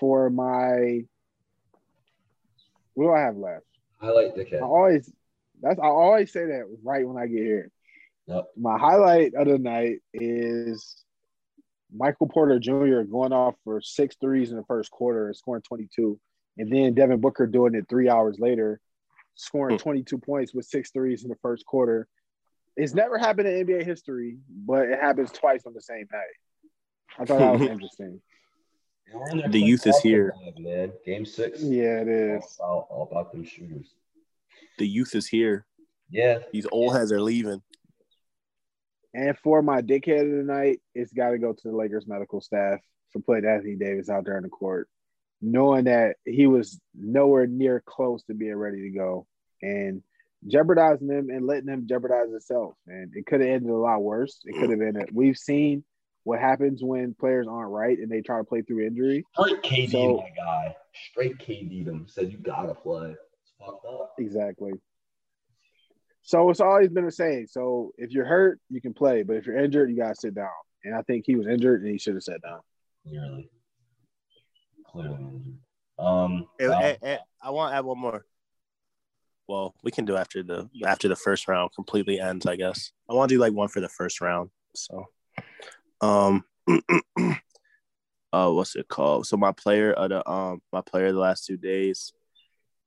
for my what do I have left? Highlight dickhead. I always that's I always say that right when I get here. Yep. My highlight of the night is Michael Porter Jr. going off for six threes in the first quarter, and scoring 22. And then Devin Booker doing it three hours later, scoring hmm. 22 points with six threes in the first quarter. It's never happened in NBA history, but it happens twice on the same night. I thought that was (laughs) interesting. The youth is here. man. Game six. Yeah, it is. All, all about them shooters. The youth is here. Yeah. These old heads are leaving. And for my dickhead of the night, it's got to go to the Lakers medical staff for putting Anthony Davis out there in the court, knowing that he was nowhere near close to being ready to go and jeopardizing him and letting him jeopardize himself. And it could have ended a lot worse. It could have been. We've seen what happens when players aren't right and they try to play through injury. Straight KD, So- my guy. Straight KD them. Said you gotta play. It's fucked up. Exactly. So it's always been the same. So if you're hurt, you can play, but if you're injured, you gotta sit down. And I think he was injured and he should have sat down. Clearly. Clearly injured. Um And- well, and- and I want to add one more. Well, we can do after the after the first round completely ends, I guess. I want to do like one for the first round. So, um, (clears throat) uh, what's it called? So my player of the um my player of the last two days,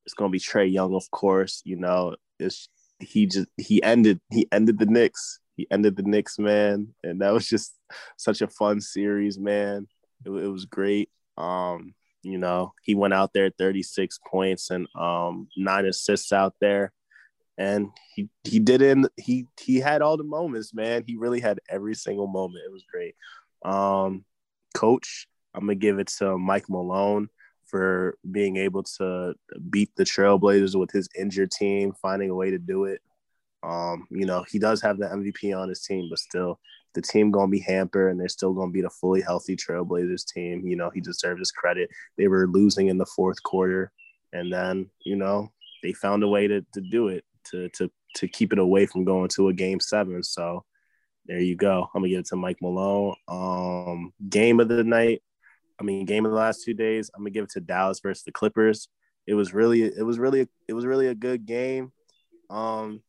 it's gonna be Trae Young, of course. You know, it's he just he ended he ended the Knicks. He ended the Knicks, man, and that was just such a fun series, man. It, it was great. Um, you know, he went out there 36 points and um nine assists out there. And he he didn't he he had all the moments, man. He really had every single moment. It was great. Um coach, I'm gonna give it to Mike Malone for being able to beat the Trailblazers with his injured team, finding a way to do it. Um, you know, he does have the MVP on his team, but still, the team gonna be hampered, and they're still gonna be a fully healthy Trailblazers team. You know, he deserves his credit. They were losing in the fourth quarter, and then you know they found a way to to do it to to to keep it away from going to a game seven. So there you go. I'm gonna give it to Mike Malone. Um, game of the night. I mean, game of the last two days. I'm gonna give it to Dallas versus the Clippers. It was really, it was really, it was really a good game. Um,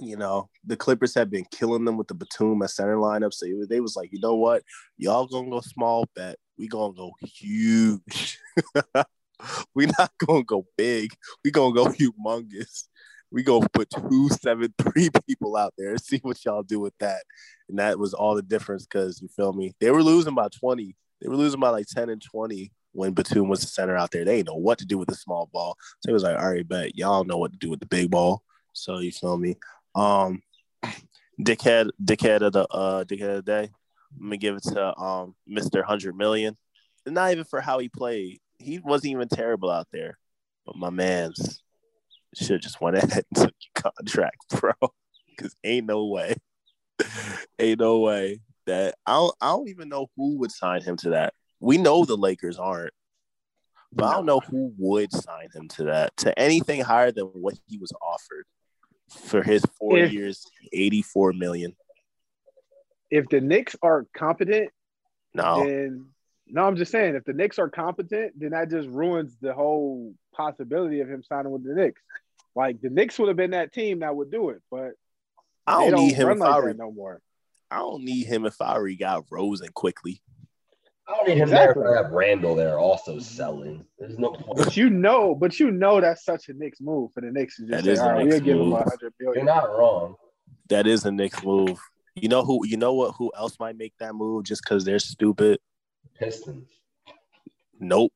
you know, the Clippers have been killing them with the Batum at center lineup. So it they was like, you know what, y'all gonna go small bet. We gonna go huge. (laughs) we not gonna go big. We gonna go humongous. We gonna put two seven (laughs) three people out there and see what y'all do with that. And that was all the difference because you feel me. They were losing by twenty. They were losing by like ten and twenty when Batum was the center out there. They know what to do with the small ball. So he was like, all right, bet y'all know what to do with the big ball. So you feel me? Um dickhead, dickhead of the uh dickhead of the day. I'm gonna give it to um Mr. Hundred Million. And not even for how he played. He wasn't even terrible out there. But my man's should just went (laughs) ahead and took your contract, bro. Cause ain't no way. (laughs) ain't no way that I don't I don't even know who would sign him to that. We know the Lakers aren't. But I don't know who would sign him to that, to anything higher than what he was offered for his four If- years, 84 million. If the Knicks are competent, No, then no, I'm just saying if the Knicks are competent, then that just ruins the whole possibility of him signing with the Knicks. Like the Knicks would have been that team that would do it, but I they don't need him if like I re- no more. I don't need him if I already got Rosen Quickley. I don't need him Exactly. there if I have Randle there also selling. There's no point. But you know, but you know that's such a Knicks move for the Knicks to just That say, is a all right, Knicks we'll give him move. a hundred You're not wrong. That is a Knicks move. You know who? You know what? Who else might make that move just because they're stupid? Pistons. Nope.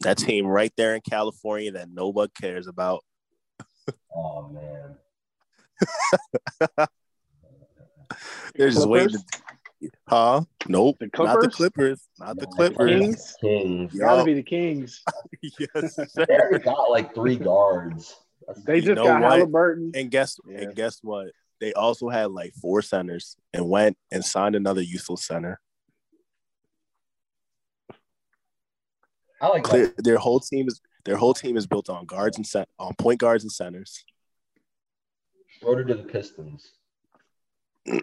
That team right there in California that nobody cares about. Oh man. (laughs) They're just waiting. To, huh? Nope. The Not the Clippers? Clippers. Not the Clippers. Kings? Kings. Yeah. Gotta be the Kings. (laughs) yes. (laughs) They already got like three guards. That's- (laughs) They You just know got what? Halliburton. And guess Yeah. and guess what? They also had like four centers and went and signed another useless center. I like Clear, that. their whole team is their whole team is built on guards and set on point guards and centers. Schroeder to the Pistons. (clears throat)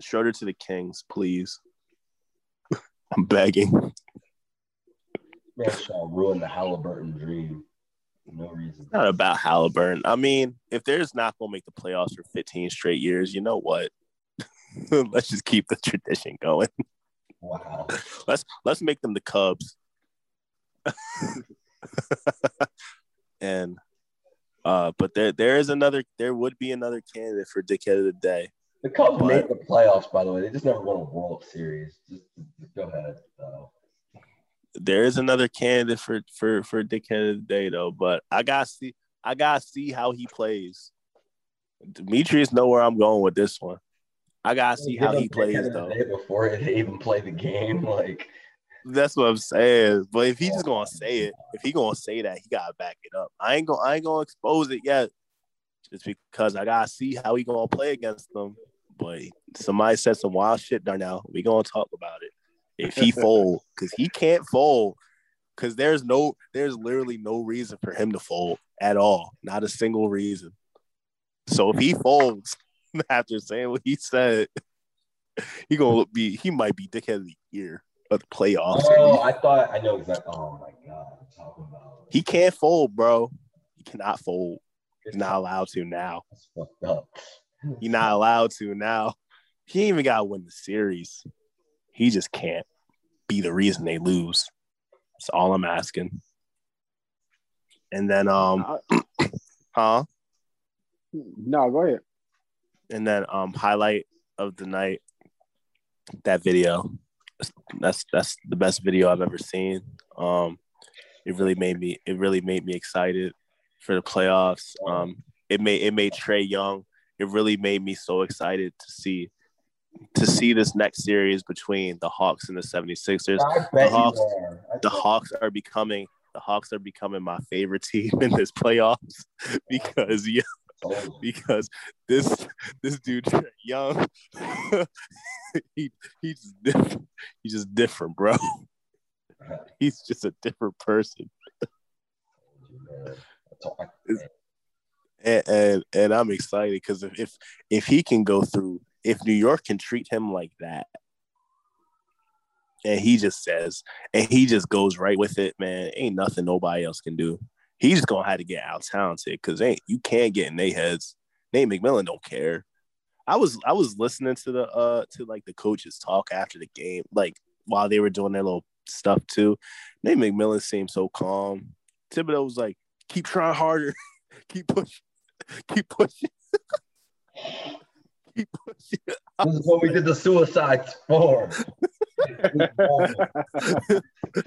Schroeder to the Kings, please. (laughs) I'm begging. Man, shall ruin the Halliburton dream. No reason. Not about Halliburton. I mean, if there's not gonna make the playoffs for 15 straight years, you know what? (laughs) let's just keep the tradition going. (laughs) Wow. Let's let's make them the Cubs. and uh but there there is another there would be another candidate for dickhead of the day. The Cubs But- made the playoffs, by the way. They just never won a World Series. Just, just go ahead. though. There is another candidate for for for dickhead of the day though, but I gotta see I gotta see how he plays. Demetrius know where I'm going with this one. I gotta see how he plays though. Before they even play the game, (laughs) like That's what I'm saying. But if he just gonna say it, if he gonna say that, he gotta back it up. I ain't gonna I ain't gonna expose it yet, just because I gotta see how he gonna play against them. But somebody said some wild shit there now. We gonna talk about it. If he (laughs) fold, because he can't fold, because there's no there's literally no reason for him to fold at all. Not a single reason. So if he folds (laughs) after saying what he said, (laughs) he gonna be he might be dickhead of the year of the playoffs. oh, I thought I know exactly. Oh my god, talking about. He can't fold, bro. He cannot fold. He's not allowed to now. That's fucked up. He's not allowed to now. He ain't even got to win the series. He just can't be the reason they lose. That's all I'm asking. And then, um, (clears throat) huh? No, go ahead. And then, um, highlight of the night. That video. That's that's the best video I've ever seen. Um, it really made me. It really made me excited for the playoffs. Um, it made it made Trae Young. It really made me so excited to see to see this next series between the Hawks and the 76ers. I bet you Hawks- The Hawks are becoming the Hawks are becoming my favorite (laughs) team in this playoffs (laughs) because yeah, because this this dude (laughs) Young he he's just different. He's just different, bro. He's just a different person. And and, and I'm excited because if, if if he can go through, if New York can treat him like that, and he just says, and he just goes right with it, man, ain't nothing nobody else can do. He's just gonna have to get out talented because ain't you can't get in their heads. Nate McMillan don't care. I was I was listening to the uh to like the coaches talk after the game, like while they were doing their little stuff too. Nate McMillan seemed so calm. Thibodeau was like, keep trying harder, (laughs) keep pushing, (laughs) keep pushing, (laughs) keep pushing. This is what we did the suicides for. (laughs)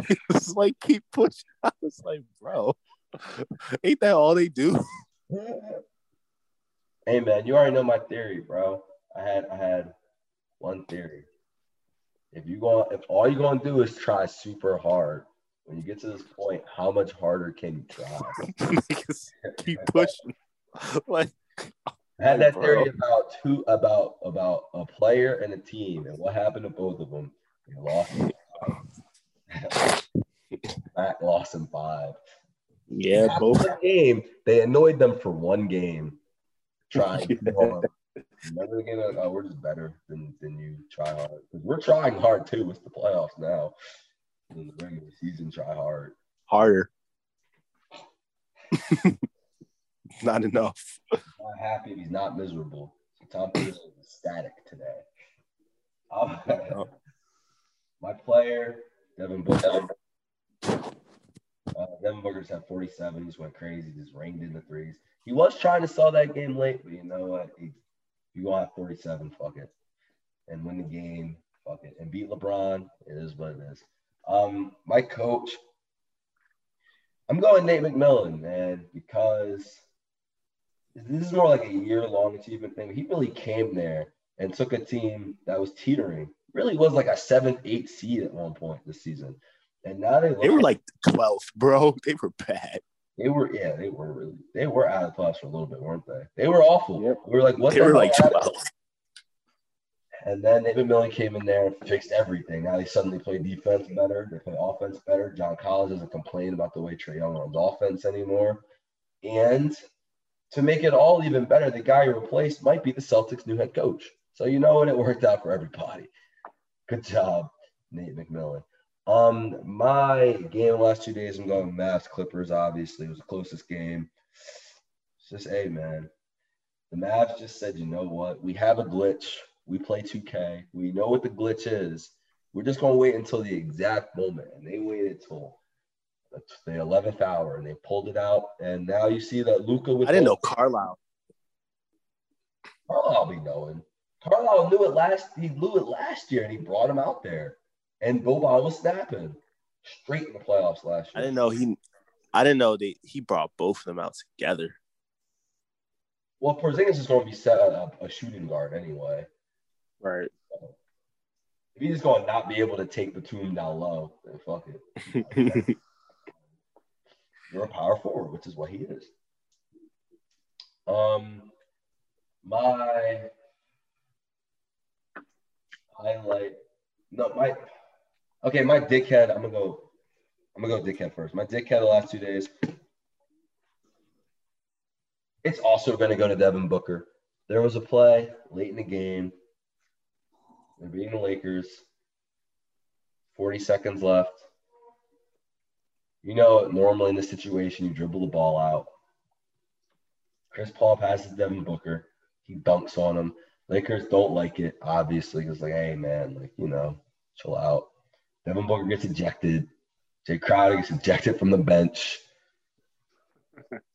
It was like keep pushing. I was like, bro, ain't that all they do? hey man, you already know my theory, bro. I had I had one theory. If you go, if all you're gonna do is try super hard, when you get to this point, how much harder can you try? Keep pushing. (laughs) Like, I had that Bro. theory about two about about a player and a team, and what happened to both of them? They lost. in five. Mac lost in five. yeah, After both. the game, they annoyed them for one game. Trying too hard. Remember the game? Like, oh, we're just better than, than you. Try hard because we're trying hard too. It's the playoffs now. In the regular season, try hard. Harder. (laughs) (laughs) Not enough. He's not happy. He's not miserable. So Tom Peterson is ecstatic today. Um, (laughs) my player, Devin Booker. Uh, Devin Booker just had 47. He just went crazy. Just rained in the threes. He was trying to sell that game late, but you know what? He, you gonna have 47. Fuck it, and win the game. Fuck it, and beat LeBron. It is what it is. Um, my coach. I'm going Nate McMillan, man, because this is more like a year-long achievement thing. He really came there and took a team that was teetering. Really was like a seventh, eighth seed at one point this season, and now they look They were like 12th, bro. (laughs) They were bad. they were yeah they were really they were out of the playoffs for a little bit, weren't they? They were awful. Yep. We were like what They the were like happened? 12. And then Nate McMillan came in there and fixed everything. Now they suddenly play defense better. They play offense better. John Collins doesn't complain about the way Trae Young runs offense anymore. And to make it all even better, the guy you replaced might be the Celtics' new head coach. So you know what? It worked out for everybody. Good job, Nate McMillan. Um, my game last two days, I'm going Mavs Clippers. Obviously, it was the closest game. It's just, hey man, the Mavs just said, you know what? We have a glitch. We play 2K. We know what the glitch is. We're just gonna wait until the exact moment, and they waited till the the 11th hour, and they pulled it out. And now you see that Luka. With I didn't know Carlisle. Carlisle be knowing. Carlisle knew it last. He knew it last year, and he brought him out there. And Boban was snapping straight in the playoffs last year. I didn't know he. I didn't know they. He brought both of them out together. Well, Porzingis is going to be set up a shooting guard anyway. Right. If he's just going to not be able to take the tune down low, then fuck it. (laughs) You're a power forward, which is what he is. Um, my highlight. No, my. Okay, my dickhead. I'm gonna go. I'm gonna go dickhead first. My dickhead the last two days. It's also gonna go to Devin Booker. There was a play late in the game. They're beating the Lakers. 40 seconds left. You know, normally in this situation, you dribble the ball out. Chris Paul passes Devin Booker. He dunks on him. Lakers don't like it, obviously, because like, hey man, like you know, chill out. Devin Booker gets ejected. Jae Crowder gets ejected from the bench.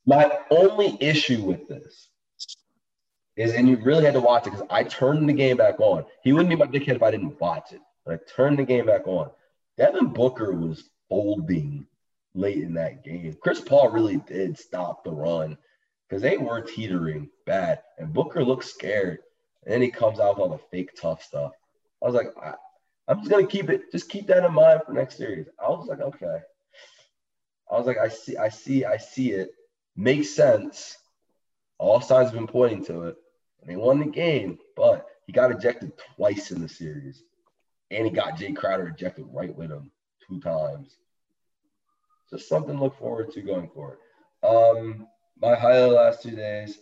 My only issue with this is, and you really had to watch it because I turned the game back on. He wouldn't be my dickhead if I didn't watch it, but I turned the game back on. Devin Booker was folding late in that game. Chris Paul really did stop the run because they were teetering bad, and Booker looked scared. And then he comes out with all the fake tough stuff. I was like, I, I'm just gonna keep it. Just keep that in mind for next series. I was like, okay. I was like, I see, I see, I see it. Makes sense. All signs have been pointing to it. And they won the game, but he got ejected twice in the series. And he got Jae Crowder ejected right with him two times. Just something to look forward to going forward. Um, my highlight last two days,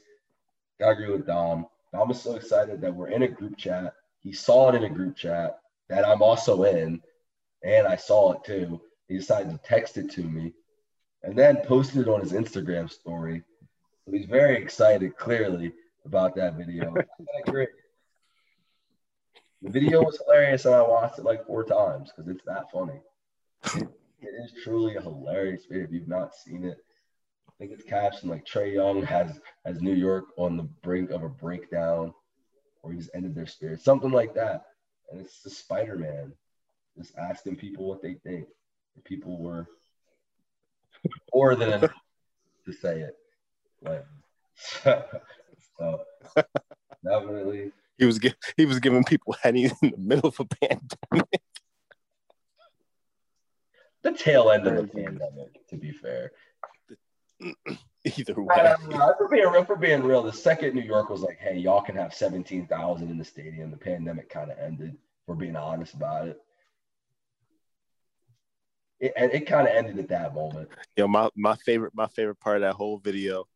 gotta agree with Dom. Dom was so excited that we're in a group chat. He saw it in a group chat that I'm also in, and I saw it too. He decided to text it to me and then posted it on his Instagram story. So he's very excited, clearly, about that video. (laughs) The video was hilarious, and I watched it like four times because it's that funny. It is truly a hilarious video. If you've not seen it, I think it's captioned like Trae Young has has New York on the brink of a breakdown, or he just ended their spirit, something like that. And it's the Spider Man just asking people what they think. People were (laughs) more than enough to say it. (laughs) So definitely. He was he was giving people henny in the middle of a pandemic. The tail end of the pandemic, to be fair. (clears throat) Either way, don't know. For being real, for being real, the second New York was like, "Hey, y'all can have seventeen thousand in the stadium." The pandemic kind of ended. If we're being honest about it. It, and it kind of ended at that moment. yo, my my favorite my favorite part of that whole video.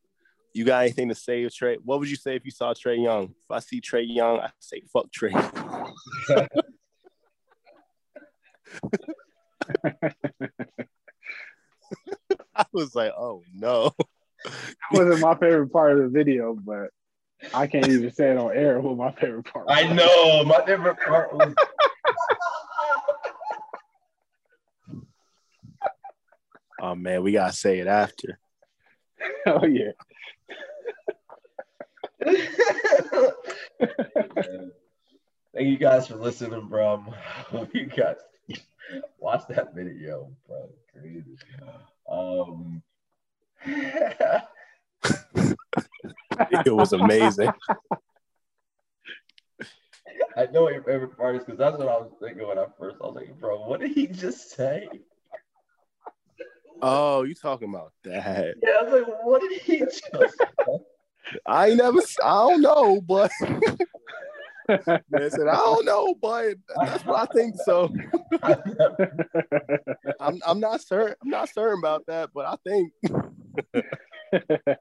You got anything to say, Trae? What would you say if you saw Trae Young? If I see Trae Young, I say fuck Trae. (laughs) (laughs) I was like, oh no. That wasn't my favorite part of the video, but I can't even say it on air what my favorite part. I know. My favorite part was. Oh man, we gotta say it after. (laughs) Oh yeah. (laughs) Thank you guys for listening, bro. Hope (laughs) you guys watch that video, bro. Crazy. Um, It was amazing. (laughs) I know what your favorite part is because that's what I was thinking when I first. I was like, bro, what did he just say? Oh, you talking about that? Yeah, I was like, what did he just? (laughs) I never. I don't know, but (laughs) man said I don't know, but that's what I think. So I'm I'm not certain. I'm not certain about that, but I think. (laughs)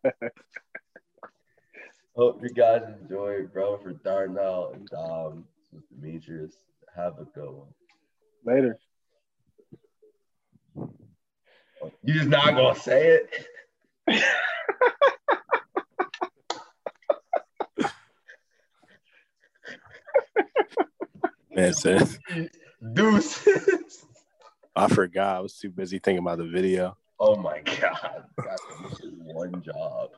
Hope you guys enjoy, bro. For Darnell and um, Dom, this was Demetrius. Have a good one. Later. You just not gonna say it. (laughs) Man said (laughs) Deuces. I forgot. I was too busy thinking about the video. Oh my god. Is one job.